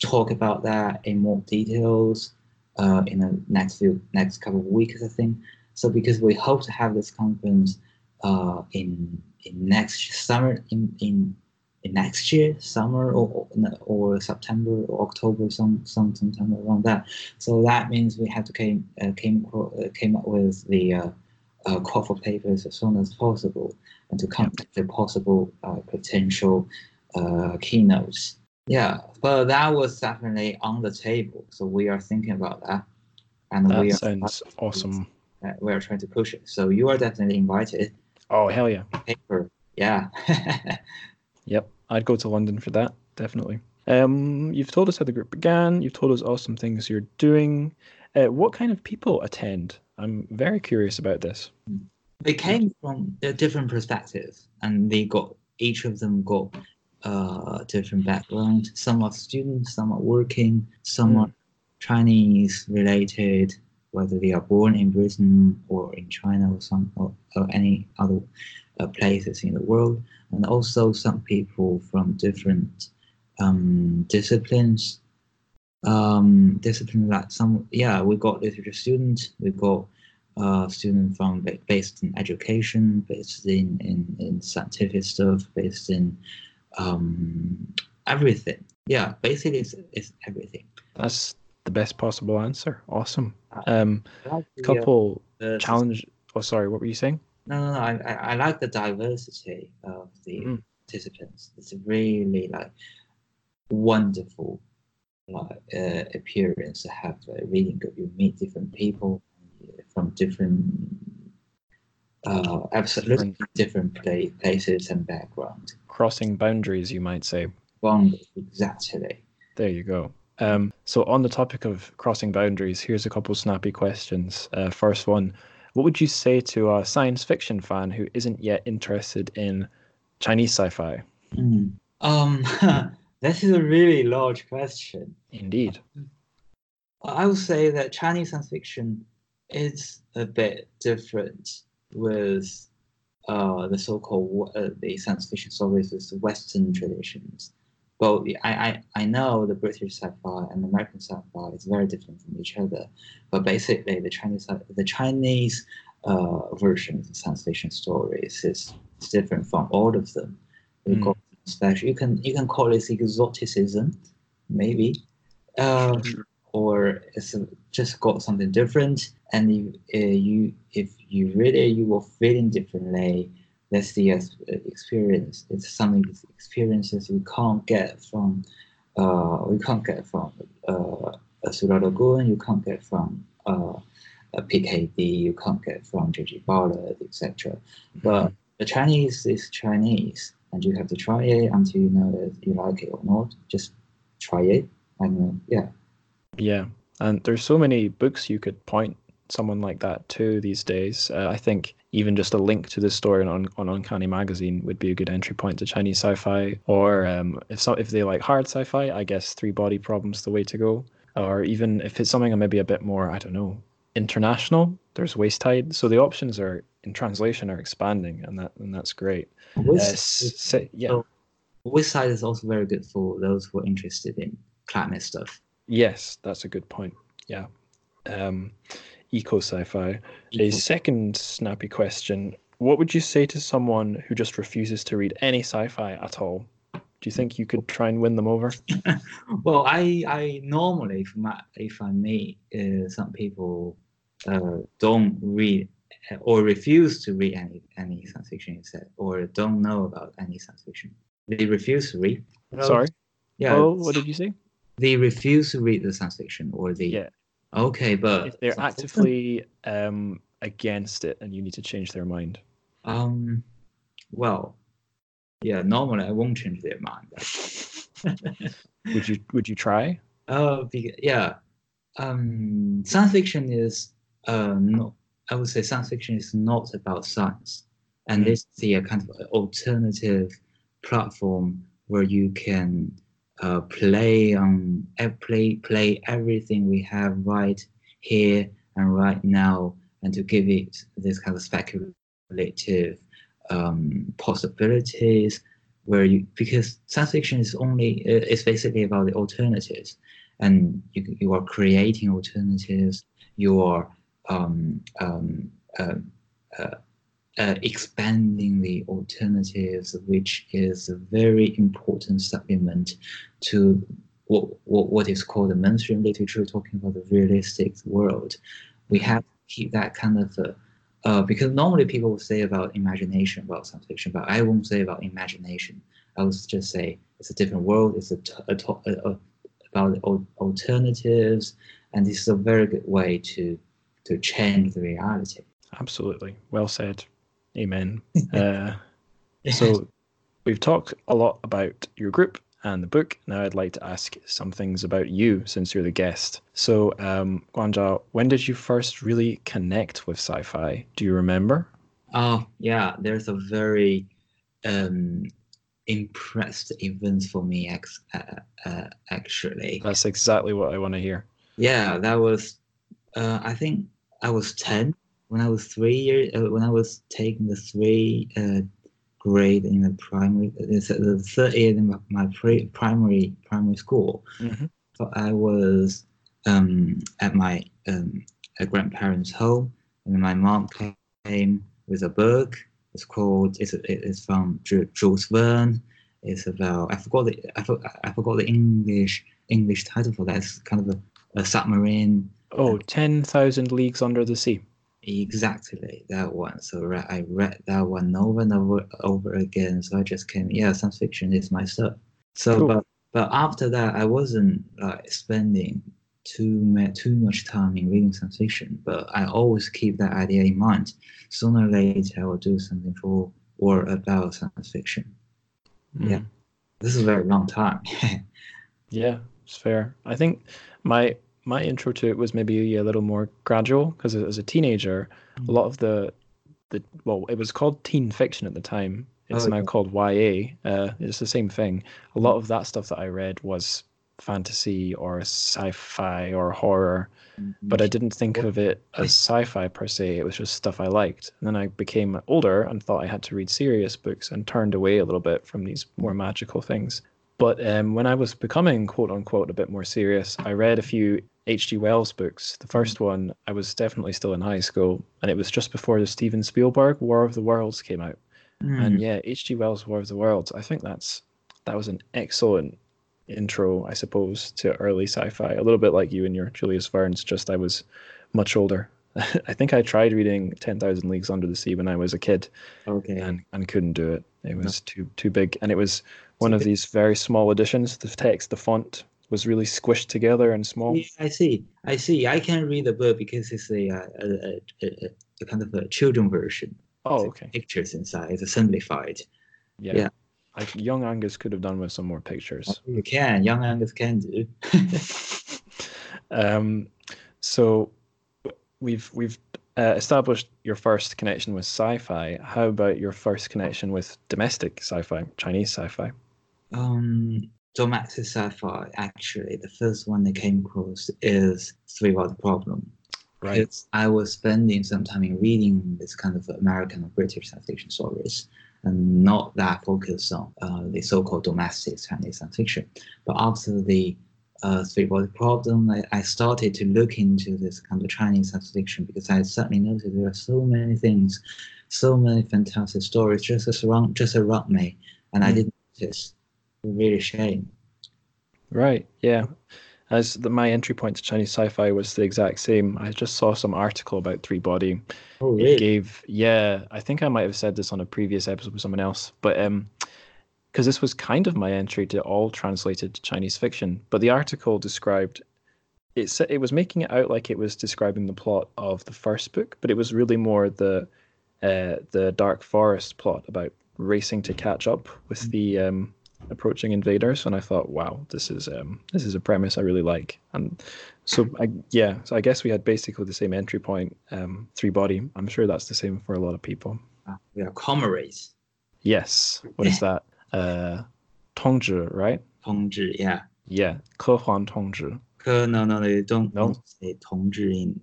Speaker 2: talk about that in more details uh, in the next few next couple of weeks, I think. So because we hope to have this conference uh, in in next summer in in, in next year summer or, or September or October some some sometime around that. So that means we have to came uh, came uh, came up with the uh, uh, call for papers as soon as possible and to come contact the possible uh, potential uh, keynotes. Yeah, but that was definitely on the table. So we are thinking about that, and
Speaker 1: That
Speaker 2: we are
Speaker 1: sounds awesome.
Speaker 2: we are trying to push it. So you are definitely invited.
Speaker 1: Oh hell yeah.
Speaker 2: Paper, yeah.
Speaker 1: Yep, I'd go to London for that, definitely. Um, you've told us how the group began. You've told us awesome things you're doing. Uh, what kind of people attend? I'm very curious about this.
Speaker 2: they came from a different perspectives, and they got each of them got uh, different background. Some are students, some are working, some
Speaker 1: Mm.
Speaker 2: are Chinese related, whether they are born in Britain or in China or some or, or any other uh, places in the world, and also some people from different um, disciplines. Um, discipline like some yeah, we got literature students, we got uh, student from based in education, based in, in, in scientific stuff, based in um, everything. Yeah, basically it's, it's everything.
Speaker 1: That's the best possible answer. Awesome. Um,
Speaker 2: like the, uh,
Speaker 1: couple
Speaker 2: the-
Speaker 1: challenge. Oh, sorry. What were you saying?
Speaker 2: No, no, no. I, I, like the diversity of the
Speaker 1: Mm.
Speaker 2: participants. It's really like wonderful like, uh, appearance to have a reading group. You meet different people uh, from different, uh, absolutely different pla- places and background.
Speaker 1: Crossing boundaries, you might say.
Speaker 2: Wonderful, exactly.
Speaker 1: There you go. Um, so on the topic of crossing boundaries, here's a couple snappy questions. Uh, first one, what would you say to a science fiction fan who isn't yet interested in Chinese sci-fi?
Speaker 2: Mm. Um, this is a really large question.
Speaker 1: Indeed.
Speaker 2: I would say that Chinese science fiction is a bit different with uh, the so-called uh, the science fiction stories with the Western traditions. Both I, I, I know the British sci-fi and the American sci-fi is very different from each other, but basically the Chinese the Chinese uh, version of the science fiction stories is, different from all of them.
Speaker 1: Mm.
Speaker 2: special. You can you can call it exoticism, maybe. Um, or it's just got something different and you uh, you if you read it you will feel it differently that's the experience. It's something experiences we can't get from uh you can't get from uh Ursula Le Guin you can't get from uh a PKD you can't get from JG Ballard etc but the Chinese is Chinese and you have to try it until you know that you like it or not. Just try it and uh, yeah.
Speaker 1: Yeah, and there's so many books you could point someone like that to these days. Uh, I think even just a link to this story on on Uncanny Magazine would be a good entry point to Chinese sci-fi. Or um, if some if they like hard sci-fi, I guess Three Body Problem's the way to go. Or even if it's something maybe a bit more, I don't know, international. There's Waste Tide. So the options are in translation are expanding, and that and that's great. Uh,
Speaker 2: West,
Speaker 1: s- say- yeah.
Speaker 2: so Waste Tide is also very good for those who are interested in climate stuff.
Speaker 1: Yes, that's a good point. Yeah. Um, eco sci-fi. A second snappy question. What would you say to someone who just refuses to read any sci-fi at all? Do you think you could try and win them over?
Speaker 2: Well, I I normally if my if I meet uh, some people uh, don't read uh, or refuse to read any any science fiction instead, or don't know about any science fiction, they refuse to read.
Speaker 1: Sorry.
Speaker 2: Yeah.
Speaker 1: Oh, what did you say?
Speaker 2: They refuse to read the science fiction, or they.
Speaker 1: Yeah.
Speaker 2: Okay, but
Speaker 1: If they're actively um, against it and you need to change their mind.
Speaker 2: Um, well, yeah. Normally, I won't change their mind.
Speaker 1: Would you would you try?
Speaker 2: Uh, be, yeah. Um, science fiction is uh not. I would say science fiction is not about science, and
Speaker 1: Mm.
Speaker 2: this is the uh, kind of alternative platform where you can uh, play on uh, play play everything we have right here and right now, and to give it this kind of speculative um, possibilities where you because science fiction is only it's basically about the alternatives and you, you are creating alternatives you are um, um, uh, uh, uh, expanding the alternatives which is a very important supplement to what, what, what is called the mainstream literature talking about the realistic world we have to keep that kind of uh, because normally people will say about imagination about science fiction but i won't say about imagination I would just say it's a different world. It's a, a, a, about alternatives, and this is a very good way to to change the reality.
Speaker 1: Absolutely, well said. Amen. uh, so we've talked a lot about your group and the book. Now I'd like to ask some things about you since you're the guest. So, um, Guanzhao, when did you first really connect with sci-fi? Do you remember?
Speaker 2: Oh yeah, there's a very um, impressed event for me uh, uh, actually
Speaker 1: that's exactly what i want to hear
Speaker 2: yeah that was uh, i think i was 10 when i was three years uh, when i was taking the three uh, grade in the primary the third year in my pre- primary primary school mm-hmm. so i was um, at my um, grandparents home and my mom came with a book it's called. It's it's from Jules Verne. It's about I forgot the I, forgot, I forgot the English English title for that. It's kind of a, a submarine.
Speaker 1: Oh, 10,000 Leagues Under the Sea.
Speaker 2: Exactly that one. So I read that one over and over over again. So I just came, yeah, science fiction is my stuff. So, cool. but but after that, I wasn't like spending too too much time in reading science fiction, but I always keep that idea in mind. Sooner or later, I will do something for or about science fiction. Mm. Yeah, this is a very long time.
Speaker 1: yeah, it's fair. I think my my intro to it was maybe a little more gradual because as a teenager, mm. a lot of the the well, it was called teen fiction at the time. It's oh, now called YA. Uh, it's the same thing. A lot of that stuff that I read was fantasy or sci-fi or horror mm-hmm. but i didn't think of it as sci-fi per se it was just stuff i liked and then i became older and thought i had to read serious books and turned away a little bit from these more magical things but um, when i was becoming quote unquote a bit more serious i read a few hg wells books the first mm-hmm. one i was definitely still in high school and it was just before the steven spielberg war of the worlds came out mm. and yeah hg wells war of the worlds i think that's that was an excellent intro, I suppose, to early sci-fi. A little bit like you and your Julius Verne's, just I was much older. I think I tried reading Ten Thousand Leagues Under the Sea when I was a kid,
Speaker 2: okay,
Speaker 1: and and couldn't do it. It was no. too too big, and it was one of these very small editions. The text, the font was really squished together and small.
Speaker 2: Yeah, I see. I see. I can read the book because it's a, a, a, a, a kind of a children version.
Speaker 1: Oh, okay.
Speaker 2: Pictures inside. It's simplified.
Speaker 1: Yeah. yeah. I, young Angus could have done with some more pictures.
Speaker 2: Oh, you can. Young Angus can do.
Speaker 1: um, so we've we've uh, established your first connection with sci-fi. How about your first connection with domestic sci-fi, Chinese sci-fi?
Speaker 2: Um, domestic sci-fi. Actually, the first one that came across is Three Body Problem.
Speaker 1: Right.
Speaker 2: I was spending some time in reading this kind of American or British science fiction stories and not that focused on uh, the so-called domestic Chinese science fiction. But after the uh, three body problem, I, I, started to look into this kind of Chinese science fiction because I suddenly noticed there are so many things, so many fantastic stories just around just around me, and mm. I didn't notice. Really shame.
Speaker 1: Right. Yeah as the, my entry point to Chinese sci-fi was the exact same. I just saw some article about Three Body.
Speaker 2: Oh, really?
Speaker 1: It gave, yeah, I think I might have said this on a previous episode with someone else, but um, because this was kind of my entry to all translated Chinese fiction. But the article described it. It was making it out like it was describing the plot of the first book, but it was really more the uh, the Dark Forest plot about racing to catch up with mm. the um, approaching invaders, and I thought, wow, this is um, this is a premise I really like. And so, I, yeah, so I guess we had basically the same entry point, um, three body. I'm sure that's the same for a lot of people.
Speaker 2: Yeah, comrades.
Speaker 1: Yes. What is that? uh, 同志, right?
Speaker 2: Tongzhi, yeah.
Speaker 1: Yeah, 科幻同志.
Speaker 2: Ke, no, no, no, don't,
Speaker 1: no.
Speaker 2: don't say Tongzhi in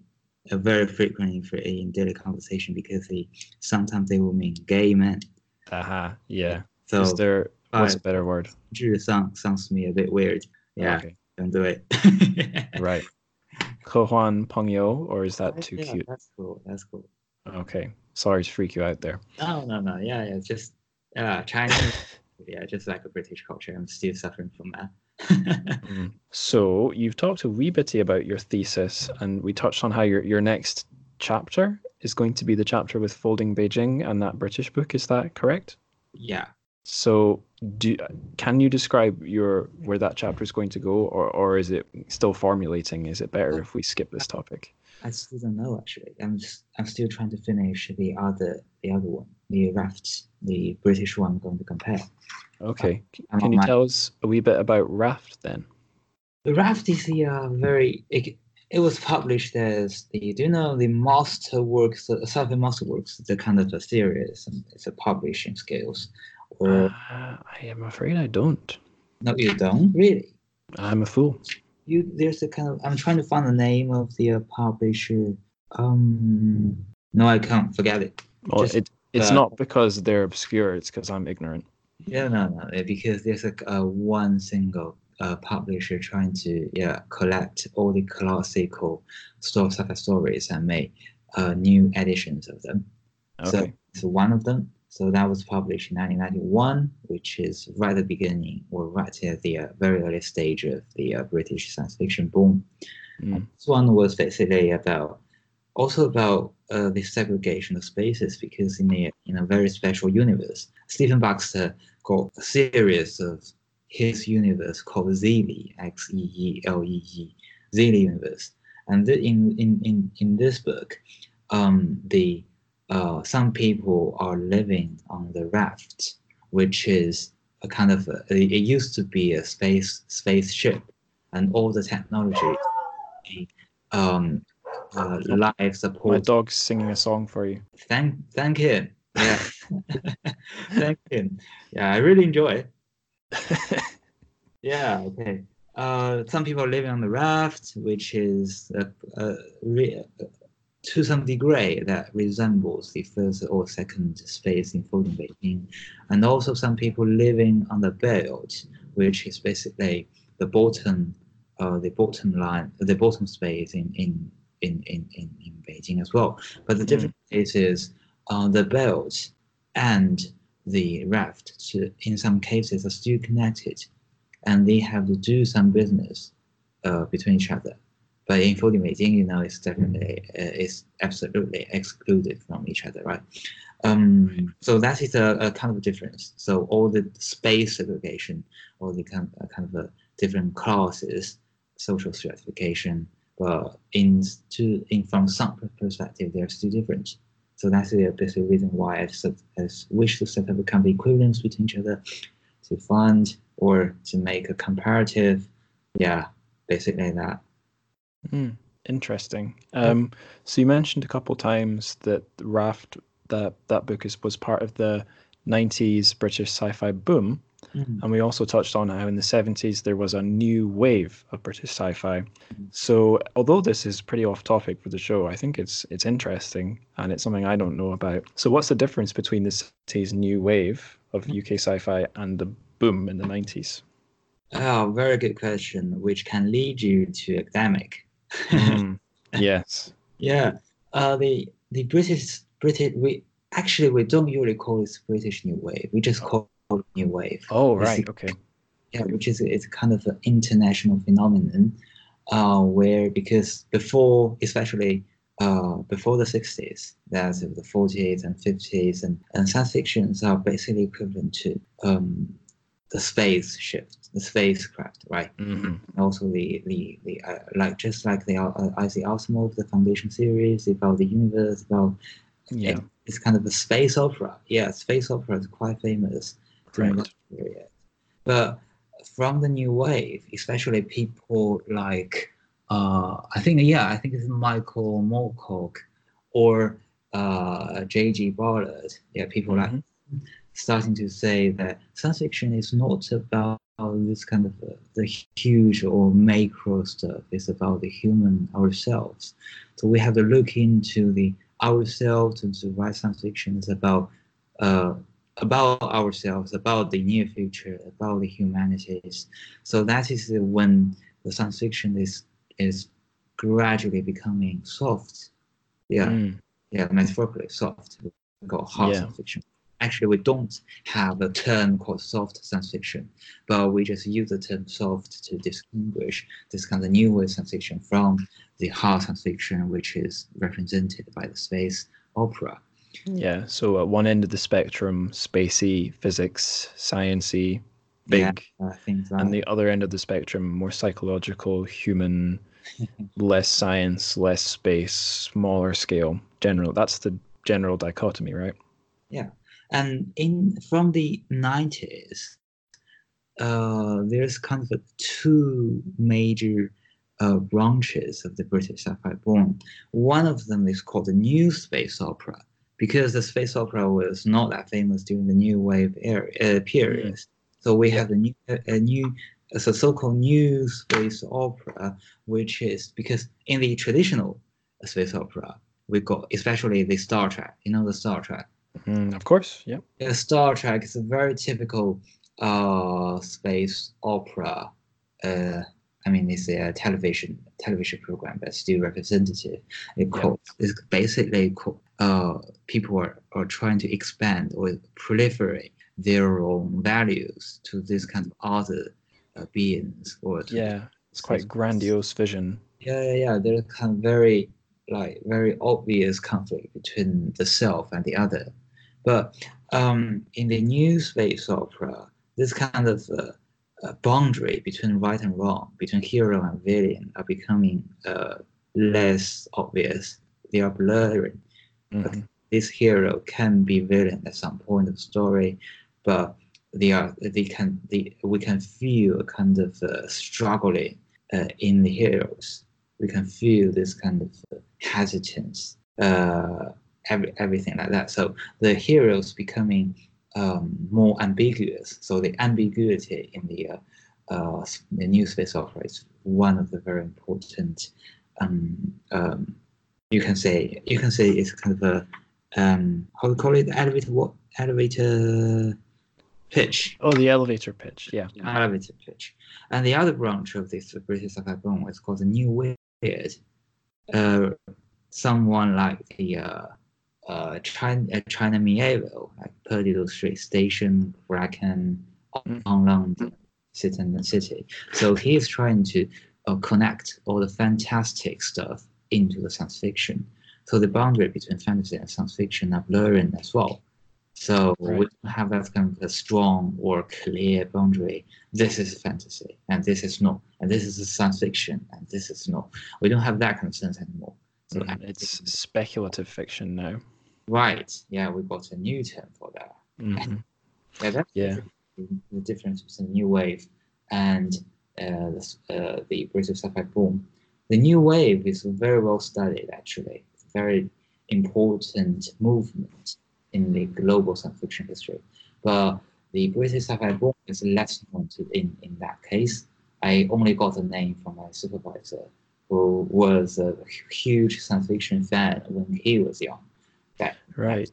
Speaker 2: a very frequently for in daily conversation because they sometimes they will mean gay men.
Speaker 1: Uh huh. Yeah.
Speaker 2: So
Speaker 1: is there What's
Speaker 2: uh, a
Speaker 1: better word?
Speaker 2: Julia sound, sounds to me a bit weird. Oh, yeah,
Speaker 1: okay.
Speaker 2: don't do it.
Speaker 1: right. Kohan Pongyo, or is that too
Speaker 2: yeah,
Speaker 1: cute?
Speaker 2: That's cool. That's cool.
Speaker 1: Okay. Sorry to freak you out there.
Speaker 2: Oh no, no. Yeah, yeah. Just uh, Chinese yeah, just like a British culture. I'm still suffering from that.
Speaker 1: Mm. so you've talked a wee bitty about your thesis, and we touched on how your your next chapter is going to be the chapter with folding Beijing and that British book. Is that correct?
Speaker 2: Yeah.
Speaker 1: So do can you describe your where that chapter is going to go, or or is it still formulating? Is it better if we skip this topic?
Speaker 2: I still don't know actually. I'm just I'm still trying to finish the other the other one, the rafts, the British one. I'm going to compare.
Speaker 1: Okay,
Speaker 2: I'm
Speaker 1: can you
Speaker 2: my-
Speaker 1: tell us a wee bit about Raft then?
Speaker 2: The raft is the uh, very. It, it was published as the do you know the master Masterworks, the SF Masterworks, the kind of a series. and It's a publishing scales. Or
Speaker 1: Uh, I am afraid I don't.
Speaker 2: no, you don't really.
Speaker 1: I'm a fool.
Speaker 2: you there's a kind of I'm trying to find the name of the uh, publisher. Um, no, I can't forget it.
Speaker 1: Well,
Speaker 2: Just,
Speaker 1: it it's
Speaker 2: uh,
Speaker 1: not because they're obscure. It's because I'm ignorant.
Speaker 2: Yeah, no, no, because there's a uh, one single uh, publisher trying to yeah collect all the classical story sci-fi stories and make uh, new editions of them. So
Speaker 1: Okay.
Speaker 2: it's one of them. So that was published in 1991, which is right at the beginning or right at the uh, very early stage of the uh, British science fiction boom.
Speaker 1: Mm.
Speaker 2: This one was basically about also about uh, the segregation of spaces because in a in a very special universe, Stephen Baxter got a series of his universe called Xeelee, X E E L E E, Xeelee universe, and in, in in in this book, um, the uh, some people are living on the raft, which is a kind of a, it used to be a space spaceship, and all the technology, um, uh, life
Speaker 1: My
Speaker 2: support.
Speaker 1: dog's singing a song for you.
Speaker 2: Thank, thank him. Yeah, thank him. Yeah, I really enjoy it. Yeah, okay. Uh, some people are living on the raft, which is a, uh, to some degree that resembles the first or second space in Folding Beijing, and also some people living on the belt, which is basically the bottom, uh, the bottom line, the bottom space in in in in in, in Beijing as well. But the difference is uh, the belt and the raft, to, in some cases, are still connected and they have to do some business uh, between each other. But in Folding Beijing, you know, it's definitely uh, it's absolutely excluded from each other, right? Um, so that is a, a kind of difference. So all the space segregation, all the kind uh, kind of a different classes, social stratification, but in to in from some perspective, they're still different. So that's the basic reason why I wish to set up a kind of equivalence between each other to find or to make a comparative. Yeah, basically that.
Speaker 1: Mm, interesting. Um, so you mentioned a couple times that Raft, that that book is was part of the '90s British sci-fi boom, and we also touched on how in the '70s there was a new wave of British sci-fi. So although this is pretty off topic for the show, I think it's it's interesting and it's something I don't know about. So what's the difference between the '70s new wave of UK sci-fi and the boom in the '90s?
Speaker 2: Oh, very good question, which can lead you to academic.
Speaker 1: Mm, yes.
Speaker 2: Yeah, uh, the the British British we actually we don't usually call it British New Wave. We just call it New Wave.
Speaker 1: Oh
Speaker 2: It's-
Speaker 1: right. Okay.
Speaker 2: yeah, which is it's kind of an international phenomenon, uh, where because before, especially uh, before the sixties, that's the forties and fifties, and, and science fictions are basically equivalent to um, the space shift, the spacecraft, right?
Speaker 1: hmm
Speaker 2: also the the, the uh, like just like the uh, Isaac Asimov, the Foundation series about the universe, about
Speaker 1: Yeah.
Speaker 2: it- it's kind of a space opera. Yeah, space opera is quite famous during
Speaker 1: Right.
Speaker 2: that period. But from the new wave, especially people like uh, I think yeah, I think it's Michael Moorcock or uh, J.G. Ballard. Yeah, people like starting to say that science fiction is not about this kind of uh, the huge or macro stuff. It's about the human ourselves. So we have to look into the ourselves and to write science fiction is about uh, about ourselves, about the near future, about the humanities. So that is when the science fiction is is gradually becoming soft. Yeah,
Speaker 1: Mm.
Speaker 2: yeah, metaphorically soft. We call hard
Speaker 1: Yeah.
Speaker 2: science fiction. Actually, we don't have a term called soft science fiction, but we just use the term soft to distinguish this kind of new wave science fiction from the hard science fiction, which is represented by the space opera.
Speaker 1: Yeah. So at one end of the spectrum, spacey, physics, sciency, big,
Speaker 2: Uh, things like
Speaker 1: and the other end of the spectrum, more psychological, human, less science, less space, smaller scale, general. That's the general dichotomy, right?
Speaker 2: And in from the 90s uh, there's kind of a two major uh, branches of the british sci-fi boom one of them is called the new space opera because the space opera was not that famous during the new wave era, uh, period. So we have a new a new so so-called new space opera which is because in the traditional space opera we got especially the star trek you know the star trek
Speaker 1: Mm, of course. Yeah.
Speaker 2: yeah, Star Trek is a very typical uh, space opera. Uh, I mean, it's a television television program, but still representative. It
Speaker 1: Yeah.
Speaker 2: called, it's basically called, uh, people are, are trying to expand or proliferate their own values to this kind of other uh, beings or to
Speaker 1: Yeah. It's quite grandiose vision.
Speaker 2: yeah, yeah, yeah. There's kind of very like very obvious conflict between the self and the other. But um, in the new space opera, this kind of uh, uh, boundary between right and wrong, between hero and villain, are becoming uh, less obvious. They are blurring.
Speaker 1: Mhm.
Speaker 2: This hero can be villain at some point of the story, but they are they can they, we can feel a kind of uh, struggling uh, in the heroes. We can feel this kind of uh, hesitance, uh, every, everything like that. So the heroes becoming um, more ambiguous. So the ambiguity in the uh, uh, the new space opera is one of the very important. Um, um, you can say you can say it's kind of a um, how do you call it elevator what elevator pitch
Speaker 1: Oh, the elevator pitch. Yeah.
Speaker 2: elevator pitch. And the other branch of this British sci-fi boom is called the New Weird. Uh, someone like the uh, uh, China, uh, China Miéville, like Perdido Street Station, Bracken,
Speaker 1: Mm.
Speaker 2: on London, City and City. So he is trying to uh, connect all the fantastic stuff into the science fiction. So the boundary between fantasy and science fiction are blurring as well. So we don't have that kind of a strong or clear boundary. This is fantasy, and this is not, and this is science fiction, and this is not. We don't have that kind of sense anymore. So
Speaker 1: Mhm. It's speculative fiction now.
Speaker 2: right. Yeah, we got a new term for that.
Speaker 1: Mhm.
Speaker 2: Yeah, that's
Speaker 1: Yeah.
Speaker 2: the, difference between the new wave and uh, the, uh, the British sci-fi boom. The new wave is very well studied, actually. It's a very important movement in the global science fiction history. But the British sci-fi boom is less known in, in that case. I only got the name from my supervisor, who was a huge science fiction fan when he was young. That
Speaker 1: Right.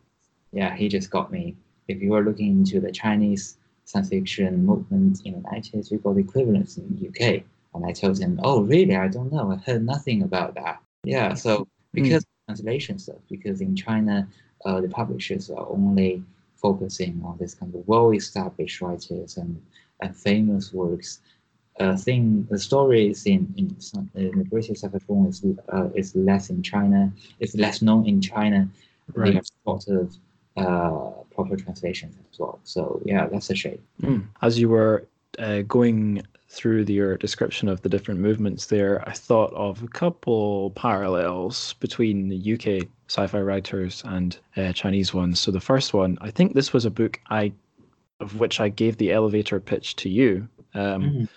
Speaker 2: yeah, he just got me. If you are looking into the Chinese science fiction movement in the 90s, we got the equivalents in the UK. And I told him, oh, really? I don't know. I heard nothing about that. Yeah, so because translation stuff, because in China, uh, the publishers are only focusing on this kind of well-established writers and, and famous works. Uh, thing the stories in in, some, in the British form is uh, is less in China. It's less known in China they
Speaker 1: Right.
Speaker 2: have sort of uh, proper translations as well. So yeah, that's a shame.
Speaker 1: Mm. As you were uh, going through the, your description of the different movements there, I thought of a couple parallels between the UK sci-fi writers and uh, Chinese ones. So the first one, I think this was a book I, of which I gave the elevator pitch to you, um,
Speaker 2: Mhm.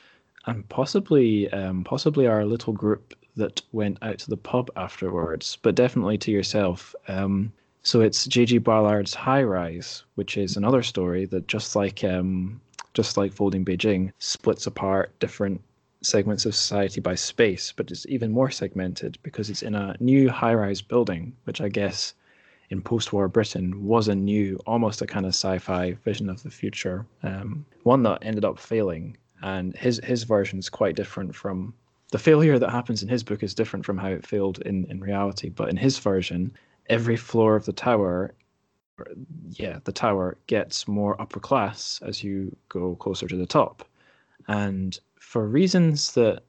Speaker 1: And possibly, um, possibly our little group that went out to the pub afterwards, but definitely to yourself. Um, So it's J.G. Ballard's High Rise, which is another story that just like um, just like Folding Beijing splits apart different segments of society by space, but it's even more segmented because it's in a new high-rise building, which I guess in post-war Britain was a new, almost a kind of sci-fi vision of the future. Um, one that ended up failing, and his his version is quite different from the failure that happens in his book is different from how it failed in in reality. But in his version, every floor of the tower yeah, the tower gets more upper class as you go closer to the top. And for reasons that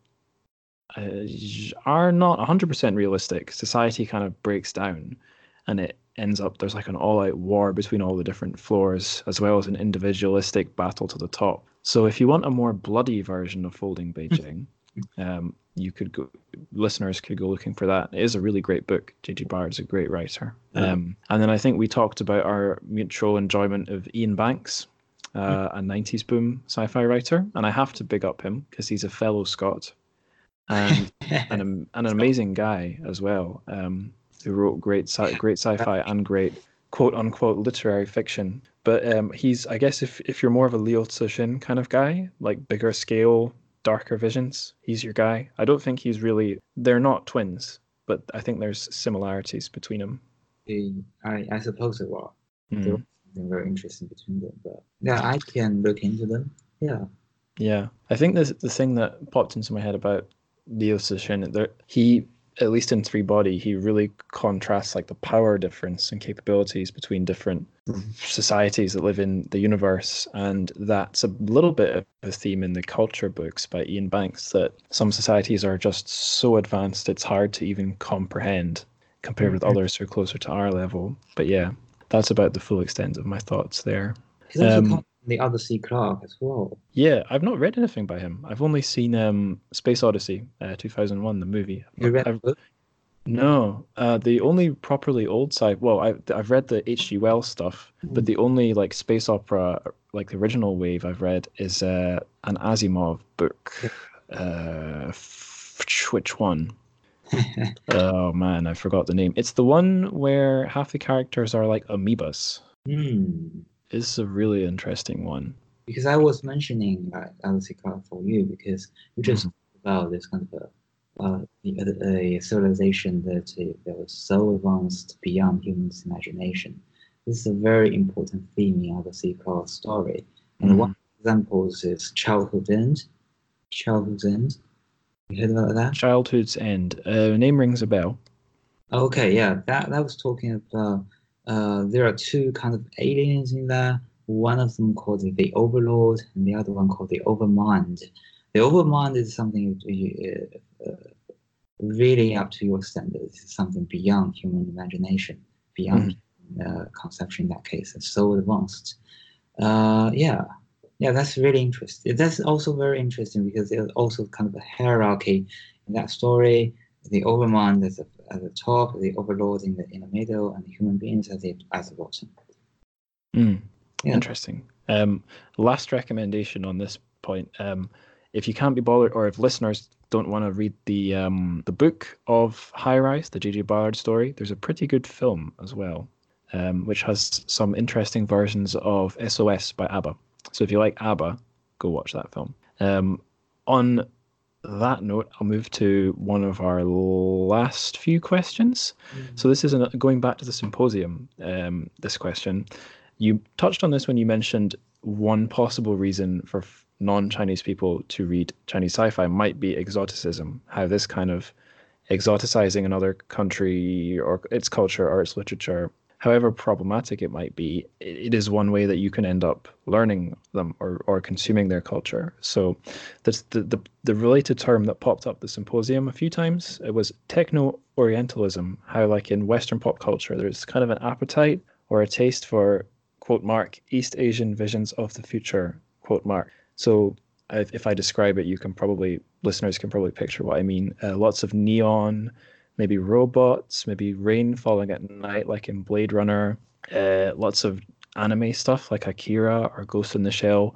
Speaker 1: uh, are not 100% realistic, society kind of breaks down and it ends up there's like an all-out war between all the different floors as well as an individualistic battle to the top so if you want a more bloody version of folding beijing um, you could go listeners could go looking for that. It is a really great book. Jg is a great writer. Um, and then i think we talked about our mutual enjoyment of Iain banks uh, a 90s boom sci-fi writer. And i have to big up him because he's a fellow scot and an, an amazing guy as well um, who wrote great sci- great sci-fi and great quote unquote literary fiction. But um, he's I guess if if you're more of a Liu Cixin kind of guy, like bigger scale, darker visions, he's your guy. I don't think he's really they're not twins, but I think there's similarities between them.
Speaker 2: I I suppose it was. Mm. There was something very interesting between them, but yeah, I can look into them. Yeah.
Speaker 1: Yeah, I think the the thing that popped into my head about Liu Cixin, there he at least in three body he really contrasts like the power difference and capabilities between different societies that live in the universe and that's a little bit of a theme in the culture books by Iain banks that some societies are just so advanced it's hard to even comprehend compared mm-hmm. with others who are closer to our level but yeah that's about the full extent of my thoughts there
Speaker 2: um, Arthur C. Clarke as well.
Speaker 1: Yeah, I've not read anything by him. I've only seen um, Space Odyssey, uh, 2001, the movie.
Speaker 2: You read
Speaker 1: I've, No, uh, the only properly old sci. Well, I, I've read the H.G. Wells stuff, mm. but the only like space opera, like the original wave I've read is uh, an Asimov book. Uh, which one? oh man, I forgot the name. It's the one where half the characters are like amoebas.
Speaker 2: Hmm
Speaker 1: is a really interesting one.
Speaker 2: Because I was mentioning uh, Alice for you because we just mm-hmm. about this kind of a, uh, a, a civilization that, uh, that was so advanced beyond humans' imagination. This is a very important theme in. Clarke's story. And mm-hmm. one example is Childhood End. Childhood's End. You heard about that?
Speaker 1: Childhood's End. Uh, name rings a bell.
Speaker 2: Okay, yeah, that that was talking about uh, there are two kind of aliens in there. One of them called the Overlord, and the other one called the Overmind. The Overmind is something uh, uh, really up to your standards, something beyond human imagination, beyond mm. conception in that case. It's so advanced. Uh, yeah, yeah, that's really interesting. That's also very interesting because there's also kind of a hierarchy in that story. The Overmind is a at the top, the overlord in the in the middle, and the human beings at the at the bottom.
Speaker 1: Mm, yeah. Interesting. Um, last recommendation on this point: um, if you can't be bothered, or if listeners don't want to read the um, the book of High Rise, the J.G. Ballard story, there's a pretty good film as well, um, which has some interesting versions of SOS by ABBA. So if you like ABBA, go watch that film. Um, on that note, I'll move to one of our last few questions. Mm-hmm. So this is an, going back to the symposium. Um, this question, you touched on this when you mentioned one possible reason for non-Chinese people to read Chinese sci-fi might be exoticism. How this kind of exoticizing another country or its culture or its literature however problematic it might be, it is one way that you can end up learning them or, or consuming their culture. So the, the, the related term that popped up the symposium a few times. It was techno Orientalism, how like in Western pop culture, there's kind of an appetite or a taste for quote mark East Asian visions of the future quote mark. So if I describe it, you can probably listeners can probably picture what I mean. Uh, lots of neon, maybe robots, maybe rain falling at night, like in Blade Runner. Uh, lots of anime stuff like Akira or Ghost in the Shell.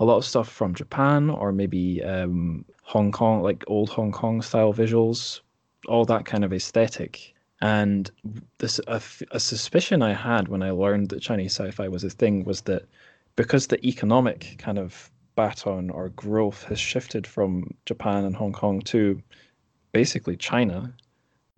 Speaker 1: A lot of stuff from Japan or maybe um, Hong Kong, like old Hong Kong style visuals. All that kind of aesthetic. And this a, a suspicion I had when I learned that Chinese sci-fi was a thing was that because the economic kind of baton or growth has shifted from Japan and Hong Kong to basically China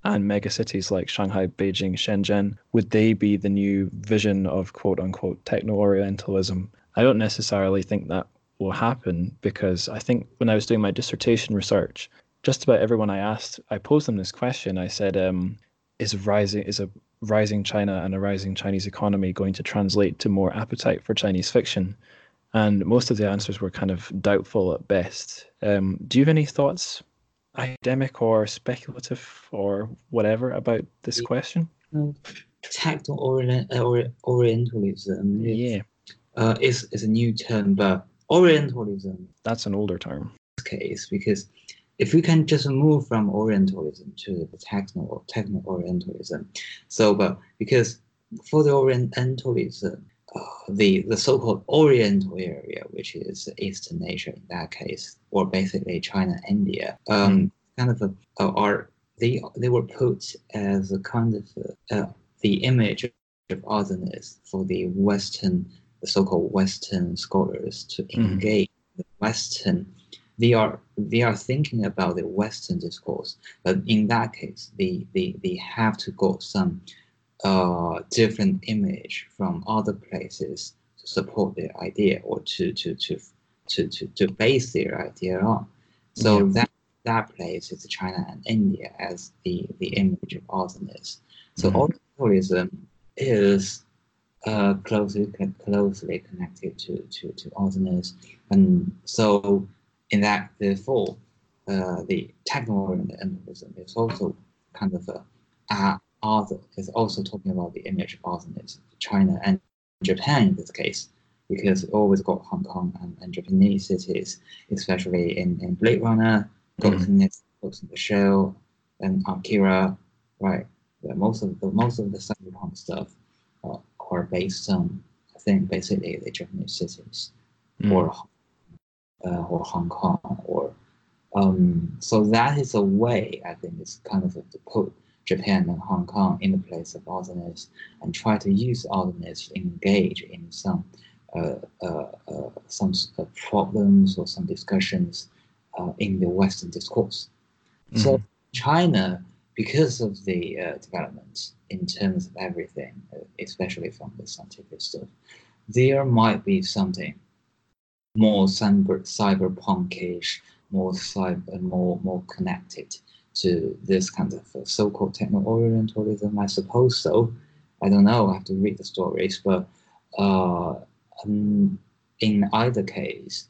Speaker 1: and megacities like Shanghai, Beijing, Shenzhen, would they be the new vision of quote unquote techno Orientalism? I don't necessarily think that will happen because I think when I was doing my dissertation research, just about everyone I asked, I posed them this question. I said, um, "Is rising is a rising China and a rising Chinese economy going to translate to more appetite for Chinese fiction?" And most of the answers were kind of doubtful at best. Um, do you have any thoughts, academic or speculative or whatever, about this question?
Speaker 2: Techno orient, uh, Orientalism.
Speaker 1: Yeah,
Speaker 2: Uh, is is a new term, but Orientalism
Speaker 1: that's an older term.
Speaker 2: case because if we can just move from Orientalism to the techno or techno Orientalism, so but because for the Orientalism, the the so-called Oriental area, which is Eastern Asia in that case, or basically China, India, um, kind of a, are they they were put as a kind of uh, the image of otherness for the Western, the so-called Western scholars to
Speaker 1: Mhm.
Speaker 2: engage the Western they are they are thinking about the Western discourse, but in that case, they they, they have to got some uh, different image from other places to support their idea or to to to to to, to base their idea on. So
Speaker 1: Yeah.
Speaker 2: that that place is China and India as the the image of otherness. So
Speaker 1: Mhm.
Speaker 2: Orientalism is uh, closely closely connected to to to otherness, and so in that therefore uh, the techno-orientalism is also kind of a uh, other is also talking about the image of otherness, China and Japan in this case, because we always got Hong Kong and, and Japanese cities, especially in, in Blade Runner, Ghost in the Ghost in the Shell, and Akira, right? Yeah, most of the most of the cyberpunk stuff uh, are based on I think basically the Japanese cities
Speaker 1: Mm.
Speaker 2: or uh, or Hong Kong or um, so that is a way I think it's kind of to put Japan and Hong Kong in the place of otherness and try to use otherness to engage in some uh, uh, uh, some uh, problems or some discussions uh, in the Western discourse. So
Speaker 1: Mhm.
Speaker 2: China, because of the uh, developments in terms of everything, especially from the scientific stuff, there might be something more cyber cyberpunkish, more cyber, more more connected to this kind of uh, so-called techno-orientalism. I suppose so. I don't know. I have to read the stories, but uh, um, in either case,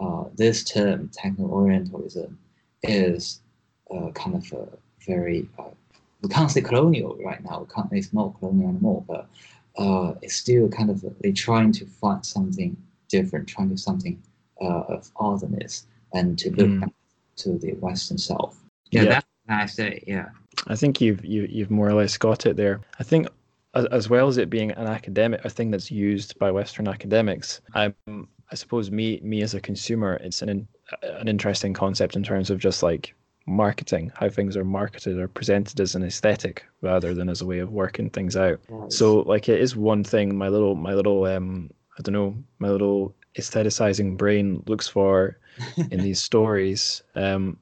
Speaker 2: uh, this term techno-orientalism is uh, kind of a very uh, we can't say colonial right now. We can't, it's not colonial anymore, but uh, it's still kind of they're trying to find something different, trying to something uh, of otherness and to look
Speaker 1: Mm.
Speaker 2: back to the Western self.
Speaker 1: Yeah.
Speaker 2: that's what I say. Yeah.
Speaker 1: I think you've you, you've more or less got it there. I think as, as well as it being an academic, a thing that's used by Western academics, I'm I suppose me me as a consumer, it's an an interesting concept in terms of just like marketing, how things are marketed or presented as an aesthetic rather than as a way of working things out. So like it is one thing my little my little um I don't know my little aestheticizing brain looks for in these stories. Um,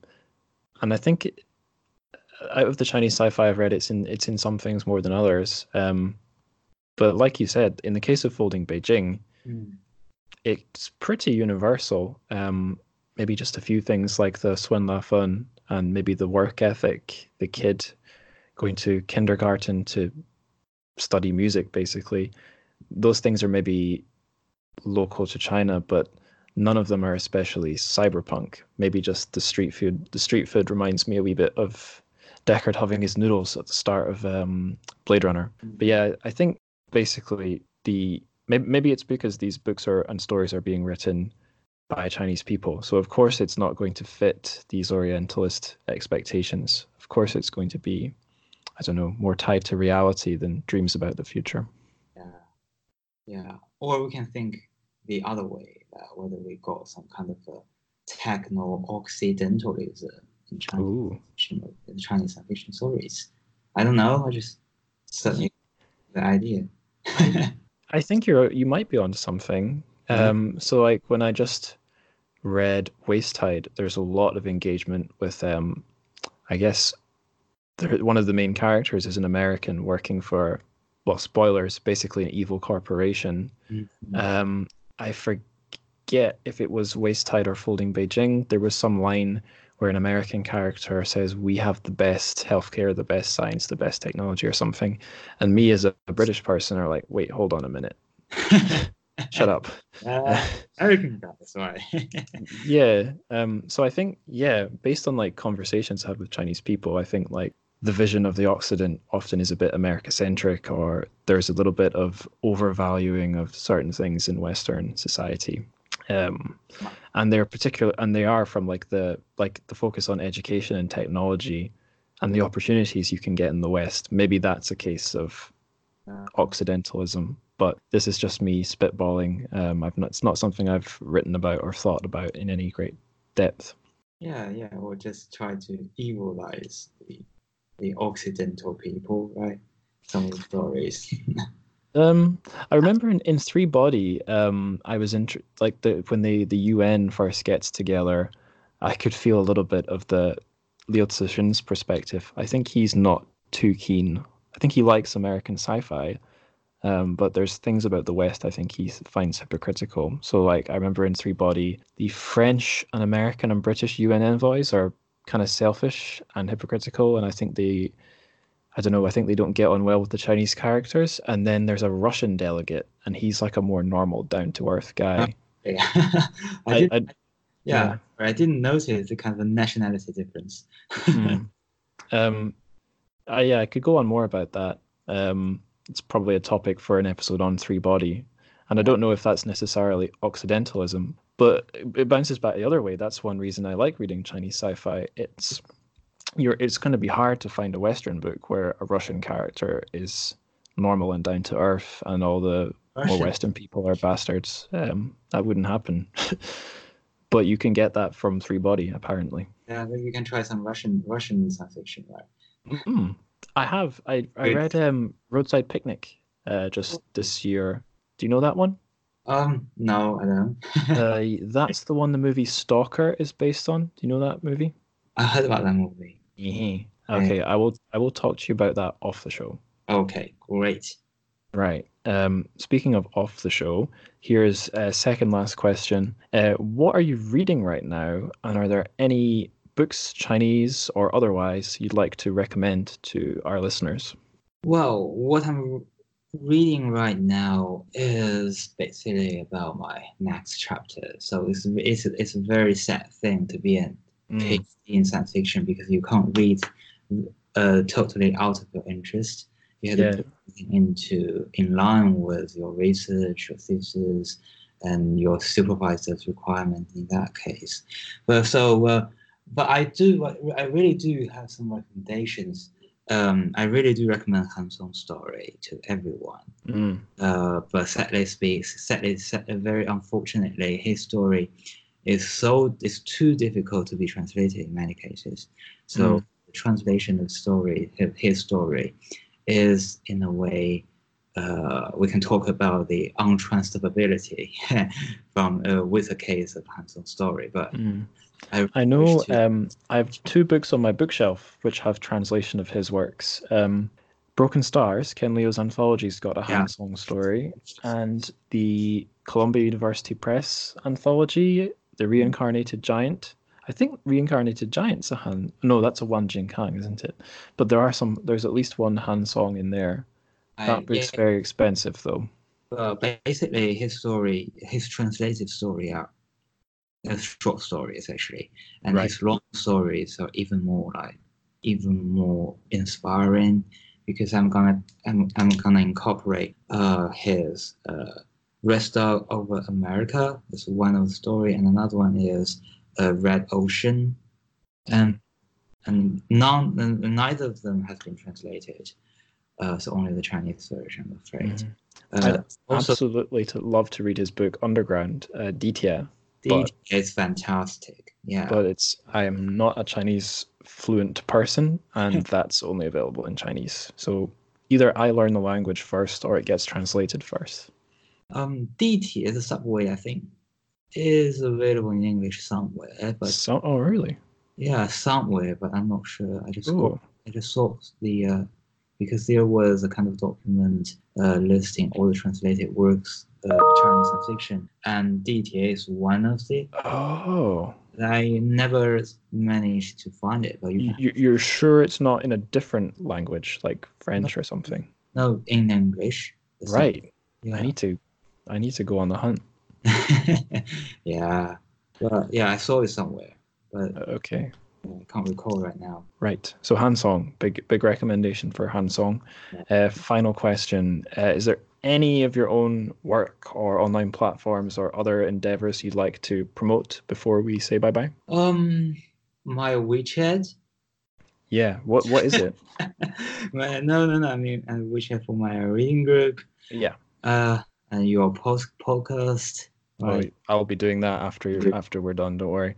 Speaker 1: and I think it- out of the Chinese sci-fi I've read, it's in it's in some things more than others. Um, but like you said, in the case of Folding Beijing,
Speaker 2: Mm.
Speaker 1: it's pretty universal. Um, maybe just a few things like the suan la fen and maybe the work ethic, the kid going to kindergarten to study music, basically. Those things are maybe local to China, but none of them are especially cyberpunk. Maybe just the street food. The street food reminds me a wee bit of Deckard having his noodles at the start of um, Blade Runner. But yeah, I think basically the maybe, maybe it's because these books are and stories are being written by Chinese people. So of course it's not going to fit these Orientalist expectations. Of course it's going to be, I don't know, more tied to reality than dreams about the future.
Speaker 2: Yeah. Yeah. Or we can think the other way, uh, whether we got some kind of a techno occidentalism in Chinese fiction, in Chinese fiction stories. I don't know. I just suddenly the idea.
Speaker 1: I think you're you might be onto something.
Speaker 2: Mhm.
Speaker 1: Um, so like when I just read Waste Tide, there's a lot of engagement with um, I guess there, one of the main characters is an American working for, well, spoilers, basically an evil corporation.
Speaker 2: Mhm.
Speaker 1: Um, I forget if it was Waste Tide or Folding Beijing. There was some line where an American character says, "We have the best healthcare, the best science, the best technology," or something, and me as a, a British person are like, "Wait, hold on a minute, shut up."
Speaker 2: Uh, American right?
Speaker 1: yeah. Um. So I think, yeah, based on like conversations I had with Chinese people, I think like the vision of the Occident often is a bit America centric, or there's a little bit of overvaluing of certain things in Western society. Um, and they're particular, and they are from like the like the focus on education and technology, and the opportunities you can get in the West. Maybe that's a case of Occidentalism, but this is just me spitballing. Um, I've not, it's not something I've written about or thought about in any great depth.
Speaker 2: yeah, yeah. Or just try to evilize the the Occidental people, right? Some stories.
Speaker 1: Um, I remember in, in Three Body, um, I was in like the when the the UN first gets together, I could feel a little bit of the Liu Cixin's perspective. I think he's not too keen. I think he likes American sci-fi, um, but there's things about the West I think he finds hypocritical. So like I remember in Three Body, the French and American and British UN envoys are kind of selfish and hypocritical, and I think they I don't know, I think they don't get on well with the Chinese characters. And then there's a Russian delegate, and he's like a more normal, down to earth guy.
Speaker 2: yeah, I,
Speaker 1: I,
Speaker 2: did,
Speaker 1: I,
Speaker 2: yeah, I didn't notice the kind of nationality difference.
Speaker 1: mm. um, I, yeah, I could go on more about that. Um, it's probably a topic for an episode on Three Body. And I don't know if that's necessarily Occidentalism, but it bounces back the other way. That's one reason I like reading Chinese sci-fi. It's you're it's going to be hard to find a Western book where a Russian character is normal and down to earth, and all the more Western people are bastards. Um, that wouldn't happen. but you can get that from Three Body, apparently.
Speaker 2: Yeah, maybe you can try some Russian Russian science fiction, right?
Speaker 1: Mm. I have. I, I read um, Roadside Picnic uh, just this year. Do you know that one?
Speaker 2: Um, no, I don't.
Speaker 1: uh, that's the one the movie Stalker is based on. Do you know that movie?
Speaker 2: I heard about that movie.
Speaker 1: Yeah. Okay, I will. I will talk to you about that off the show.
Speaker 2: Okay, great.
Speaker 1: Right. Um, speaking of off the show, here's a second last question. Uh, what are you reading right now, and are there any books, Chinese or otherwise, you'd like to recommend to our listeners?
Speaker 2: Well, what I'm reading right now is basically about my next chapter. So it's it's it's a very sad thing to be in
Speaker 1: Mm.
Speaker 2: In science fiction because you can't read uh, totally out of your interest. You have
Speaker 1: Yeah.
Speaker 2: to put it into in line with your research, your thesis, and your supervisor's requirement in that case. But so, uh, but I do, I really do have some recommendations. Um, I really do recommend Han Song's story to everyone.
Speaker 1: Mm.
Speaker 2: Uh, but sadly speaks, sadly, sad- very unfortunately, his story is so is too difficult to be translated in many cases. So
Speaker 1: Mm.
Speaker 2: the translation of story, of his story, is in a way. Uh, we can talk about the untranslatability from uh, with the case of Han Song's story, but
Speaker 1: Mm.
Speaker 2: I,
Speaker 1: I know um, I have two books on my bookshelf which have translation of his works. Um, Broken Stars, Ken Liu's anthology's got a
Speaker 2: Yeah.
Speaker 1: Han Song story, and the Columbia University Press anthology, The Reincarnated Giant. I think Reincarnated Giant's a Han. No, that's a Wang Jinkang, isn't it? But there are some. There's at least one Han Song in there.
Speaker 2: I-
Speaker 1: That book's
Speaker 2: yeah,
Speaker 1: very expensive though.
Speaker 2: uh, basically his story, his translated story are uh, short stories actually, and his long stories are even more like even more inspiring because I'm gonna I'm, I'm gonna incorporate uh, his uh, Rest of over America. That's one of the story, and another one is uh, Red Ocean, and and none and neither of them has been translated. Uh, so only the Chinese version, I'm afraid.
Speaker 1: Mhm.
Speaker 2: Uh,
Speaker 1: I'd
Speaker 2: also,
Speaker 1: absolutely to love to read his book Underground, uh.
Speaker 2: The
Speaker 1: but-
Speaker 2: is fantastic. Yeah.
Speaker 1: but it's I am not a Chinese fluent person, and that's only available in Chinese. So either I learn the language first or it gets translated first.
Speaker 2: Um, Ditie is a subway, I think, is available in English somewhere, but
Speaker 1: So, oh, really?
Speaker 2: yeah, somewhere, but I'm not sure. I just
Speaker 1: Oh,
Speaker 2: I just saw the uh, because there was a kind of document uh, listing all the translated works of Chinese fiction, and Ditie is one of the.
Speaker 1: oh.
Speaker 2: I never managed to find it, but you
Speaker 1: You- You're sure it's not in a different language, like French or something?
Speaker 2: No, in English. the
Speaker 1: Right.
Speaker 2: Yeah.
Speaker 1: I need to, I need to go on the hunt.
Speaker 2: yeah. But yeah, I saw it somewhere, but
Speaker 1: Uh, Okay.
Speaker 2: I can't recall right now.
Speaker 1: Right. So Han Song, big big recommendation for Han Song. Uh, final question: uh, Is there any of your own work or online platforms or other endeavors you'd like to promote before we say bye bye?
Speaker 2: Um, my WeChat.
Speaker 1: Yeah. What What is it?
Speaker 2: No, no, no. I mean, uh, WeChat for my reading group.
Speaker 1: yeah.
Speaker 2: Uh, and your post podcast.
Speaker 1: I'll,
Speaker 2: Right.
Speaker 1: I'll be doing that after after we're done. Don't worry.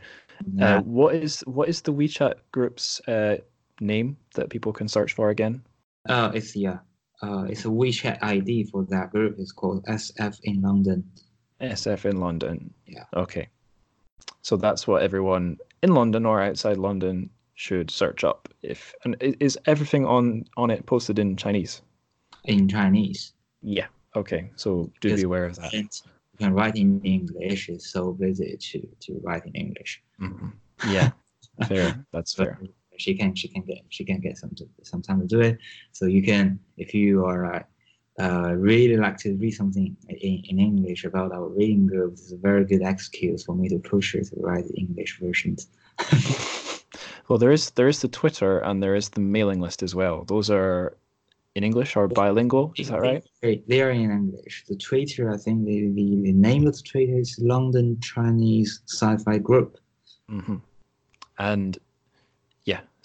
Speaker 2: Yeah.
Speaker 1: Uh, what is what is the WeChat group's uh, name that people can search for again?
Speaker 2: Uh, it's yeah. Uh, it's a WeChat ID for that group. It's called SF in London.
Speaker 1: SF in London.
Speaker 2: Yeah.
Speaker 1: Okay. So that's what everyone in London or outside London should search up. If and is everything on on it posted in Chinese?
Speaker 2: in Chinese.
Speaker 1: Yeah. Okay. So do be aware of that.
Speaker 2: You can write in English. It's so busy to to write in English.
Speaker 1: Mhm. Yeah. Fair. That's fair.
Speaker 2: She can she can get she can get some some time to do it. So you can if you are uh, really like to read something in, in English about our reading group, it's a very good excuse for me to push her to write the English versions.
Speaker 1: Well, there is there is the Twitter and there is the mailing list as well. Those are in English or bilingual. Is that right?
Speaker 2: They, are in English. The Twitter, I think the, the, the name of the Twitter is London Chinese Sci-Fi Group.
Speaker 1: hmm And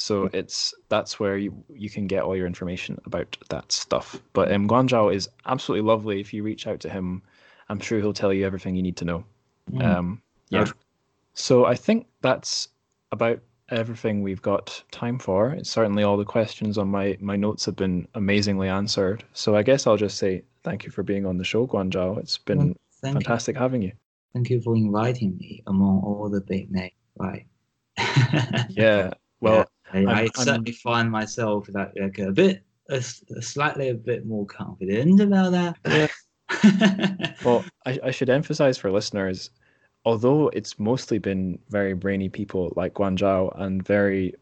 Speaker 1: so it's that's where you you can get all your information about that stuff. But um, Guanzhao is absolutely lovely. If you reach out to him, I'm sure he'll tell you everything you need to know.
Speaker 2: Mm.
Speaker 1: Um, yeah. So I think that's about everything we've got time for. It's certainly all the questions on my my notes have been amazingly answered. So I guess I'll just say thank you for being on the show, Guanzhao. It's been
Speaker 2: you.
Speaker 1: fantastic having you.
Speaker 2: Thank you for inviting me among all the big names. Right.
Speaker 1: Yeah. Well,
Speaker 2: I, I
Speaker 1: I'm-
Speaker 2: certainly find myself like, like a bit, a, s- slightly a bit more confident about that.
Speaker 1: Well, I, I should emphasize for listeners, although it's mostly been very brainy people like Guanzhao and very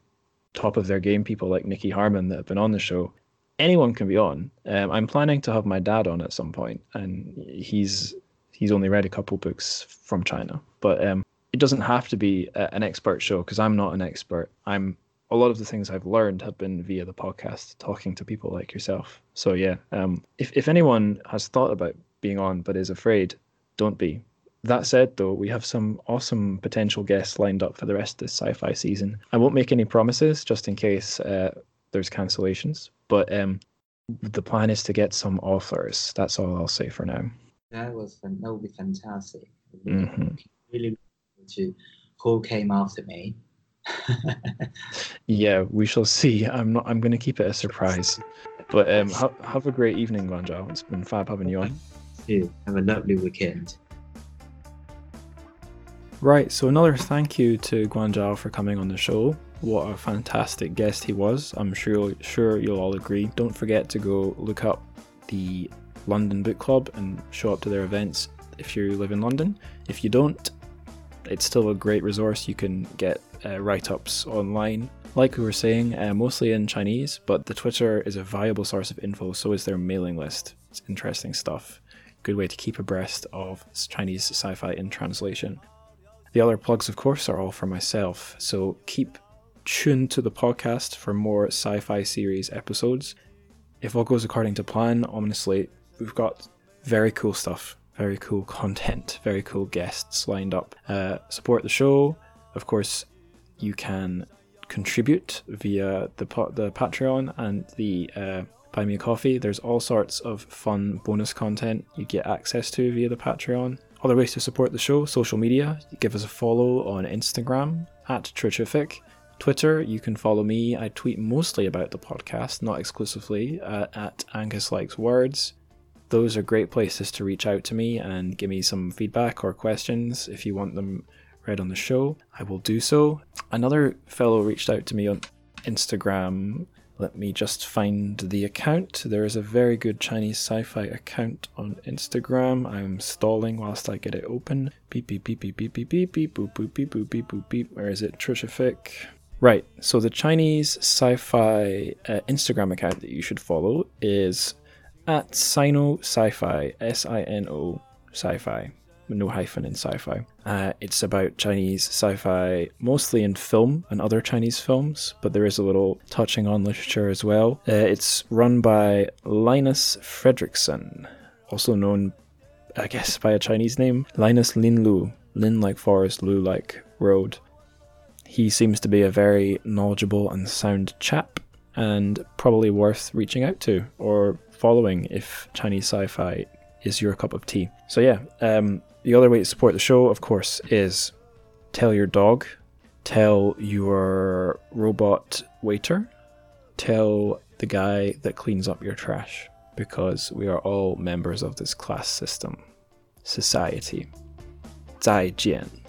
Speaker 1: top of their game people like Nicky Harman that have been on the show, anyone can be on. Um, I'm planning to have my dad on at some point, and he's he's only read a couple books from China, but um, it doesn't have to be a, an expert show because I'm not an expert. I'm a lot of the things I've learned have been via the podcast, talking to people like yourself. So yeah, um, if if anyone has thought about being on but is afraid, don't be. That said, though, we have some awesome potential guests lined up for the rest of this sci-fi season. I won't make any promises, just in case uh, there's cancellations. But um, the plan is to get some authors. That's all I'll say for now.
Speaker 2: that was that would be fantastic.
Speaker 1: Mhm.
Speaker 2: Really to who came after me.
Speaker 1: Yeah, we shall see. I'm not. I'm going to keep it a surprise. But um, ha- have a great evening, Guanzhao. It's been fab having you on.
Speaker 2: too. Have a lovely weekend.
Speaker 3: Right, so another thank you to Guanzhao for coming on the show. What a fantastic guest he was. I'm sure sure you'll all agree. Don't forget to go look up the London Book Club and show up to their events if you live in London. If you don't, it's still a great resource. You can get uh, write-ups online. Like we were saying, uh, mostly in Chinese, but the Twitter is a valuable source of info. So is their mailing list. It's interesting stuff. Good way to keep abreast of Chinese sci-fi in translation. The other plugs, of course, are all for myself, so keep tuned to the podcast for more sci fi series episodes. If all goes according to plan, honestly, we've got very cool stuff, very cool content, very cool guests lined up. Uh, support the show. Of course, you can contribute via the, the Patreon and the uh, Buy Me a Coffee. There's all sorts of fun bonus content you get access to via the Patreon. Other ways to support the show social media, give us a follow on Instagram at Trichific.
Speaker 1: Twitter, you can follow me. I tweet mostly about the podcast, not exclusively, uh, at Angus Likes Words. Those are great places to reach out to me and give me some feedback or questions if you want them read on the show. I will do so. Another fellow reached out to me on Instagram let me just find the account. There is a very good Chinese sci fi account on Instagram. I'm stalling whilst I get it open. Beep, beep, beep, beep, beep, beep, beep, beep, boop, boop, beep, boop, beep, boop, beep. Where is it? Trishafic. Right, so the Chinese sci fi uh, Instagram account that you should follow is at Sino Sci Fi, S I N O Sci Fi no hyphen in sci fi. Uh, it's about Chinese sci fi, mostly in film and other Chinese films, but there is a little touching on literature as well. Uh, it's run by Linus Fredrickson, also known, I guess, by a Chinese name, Linus Lin Lu. Lin like forest, Lu like road. He seems to be a very knowledgeable and sound chap, and probably worth reaching out to or following if Chinese sci fi is your cup of tea. So, yeah, um, the other way to support the show, of course, is tell your dog, tell your robot waiter, tell the guy that cleans up your trash, because we are all members of this class system. Society. 再见。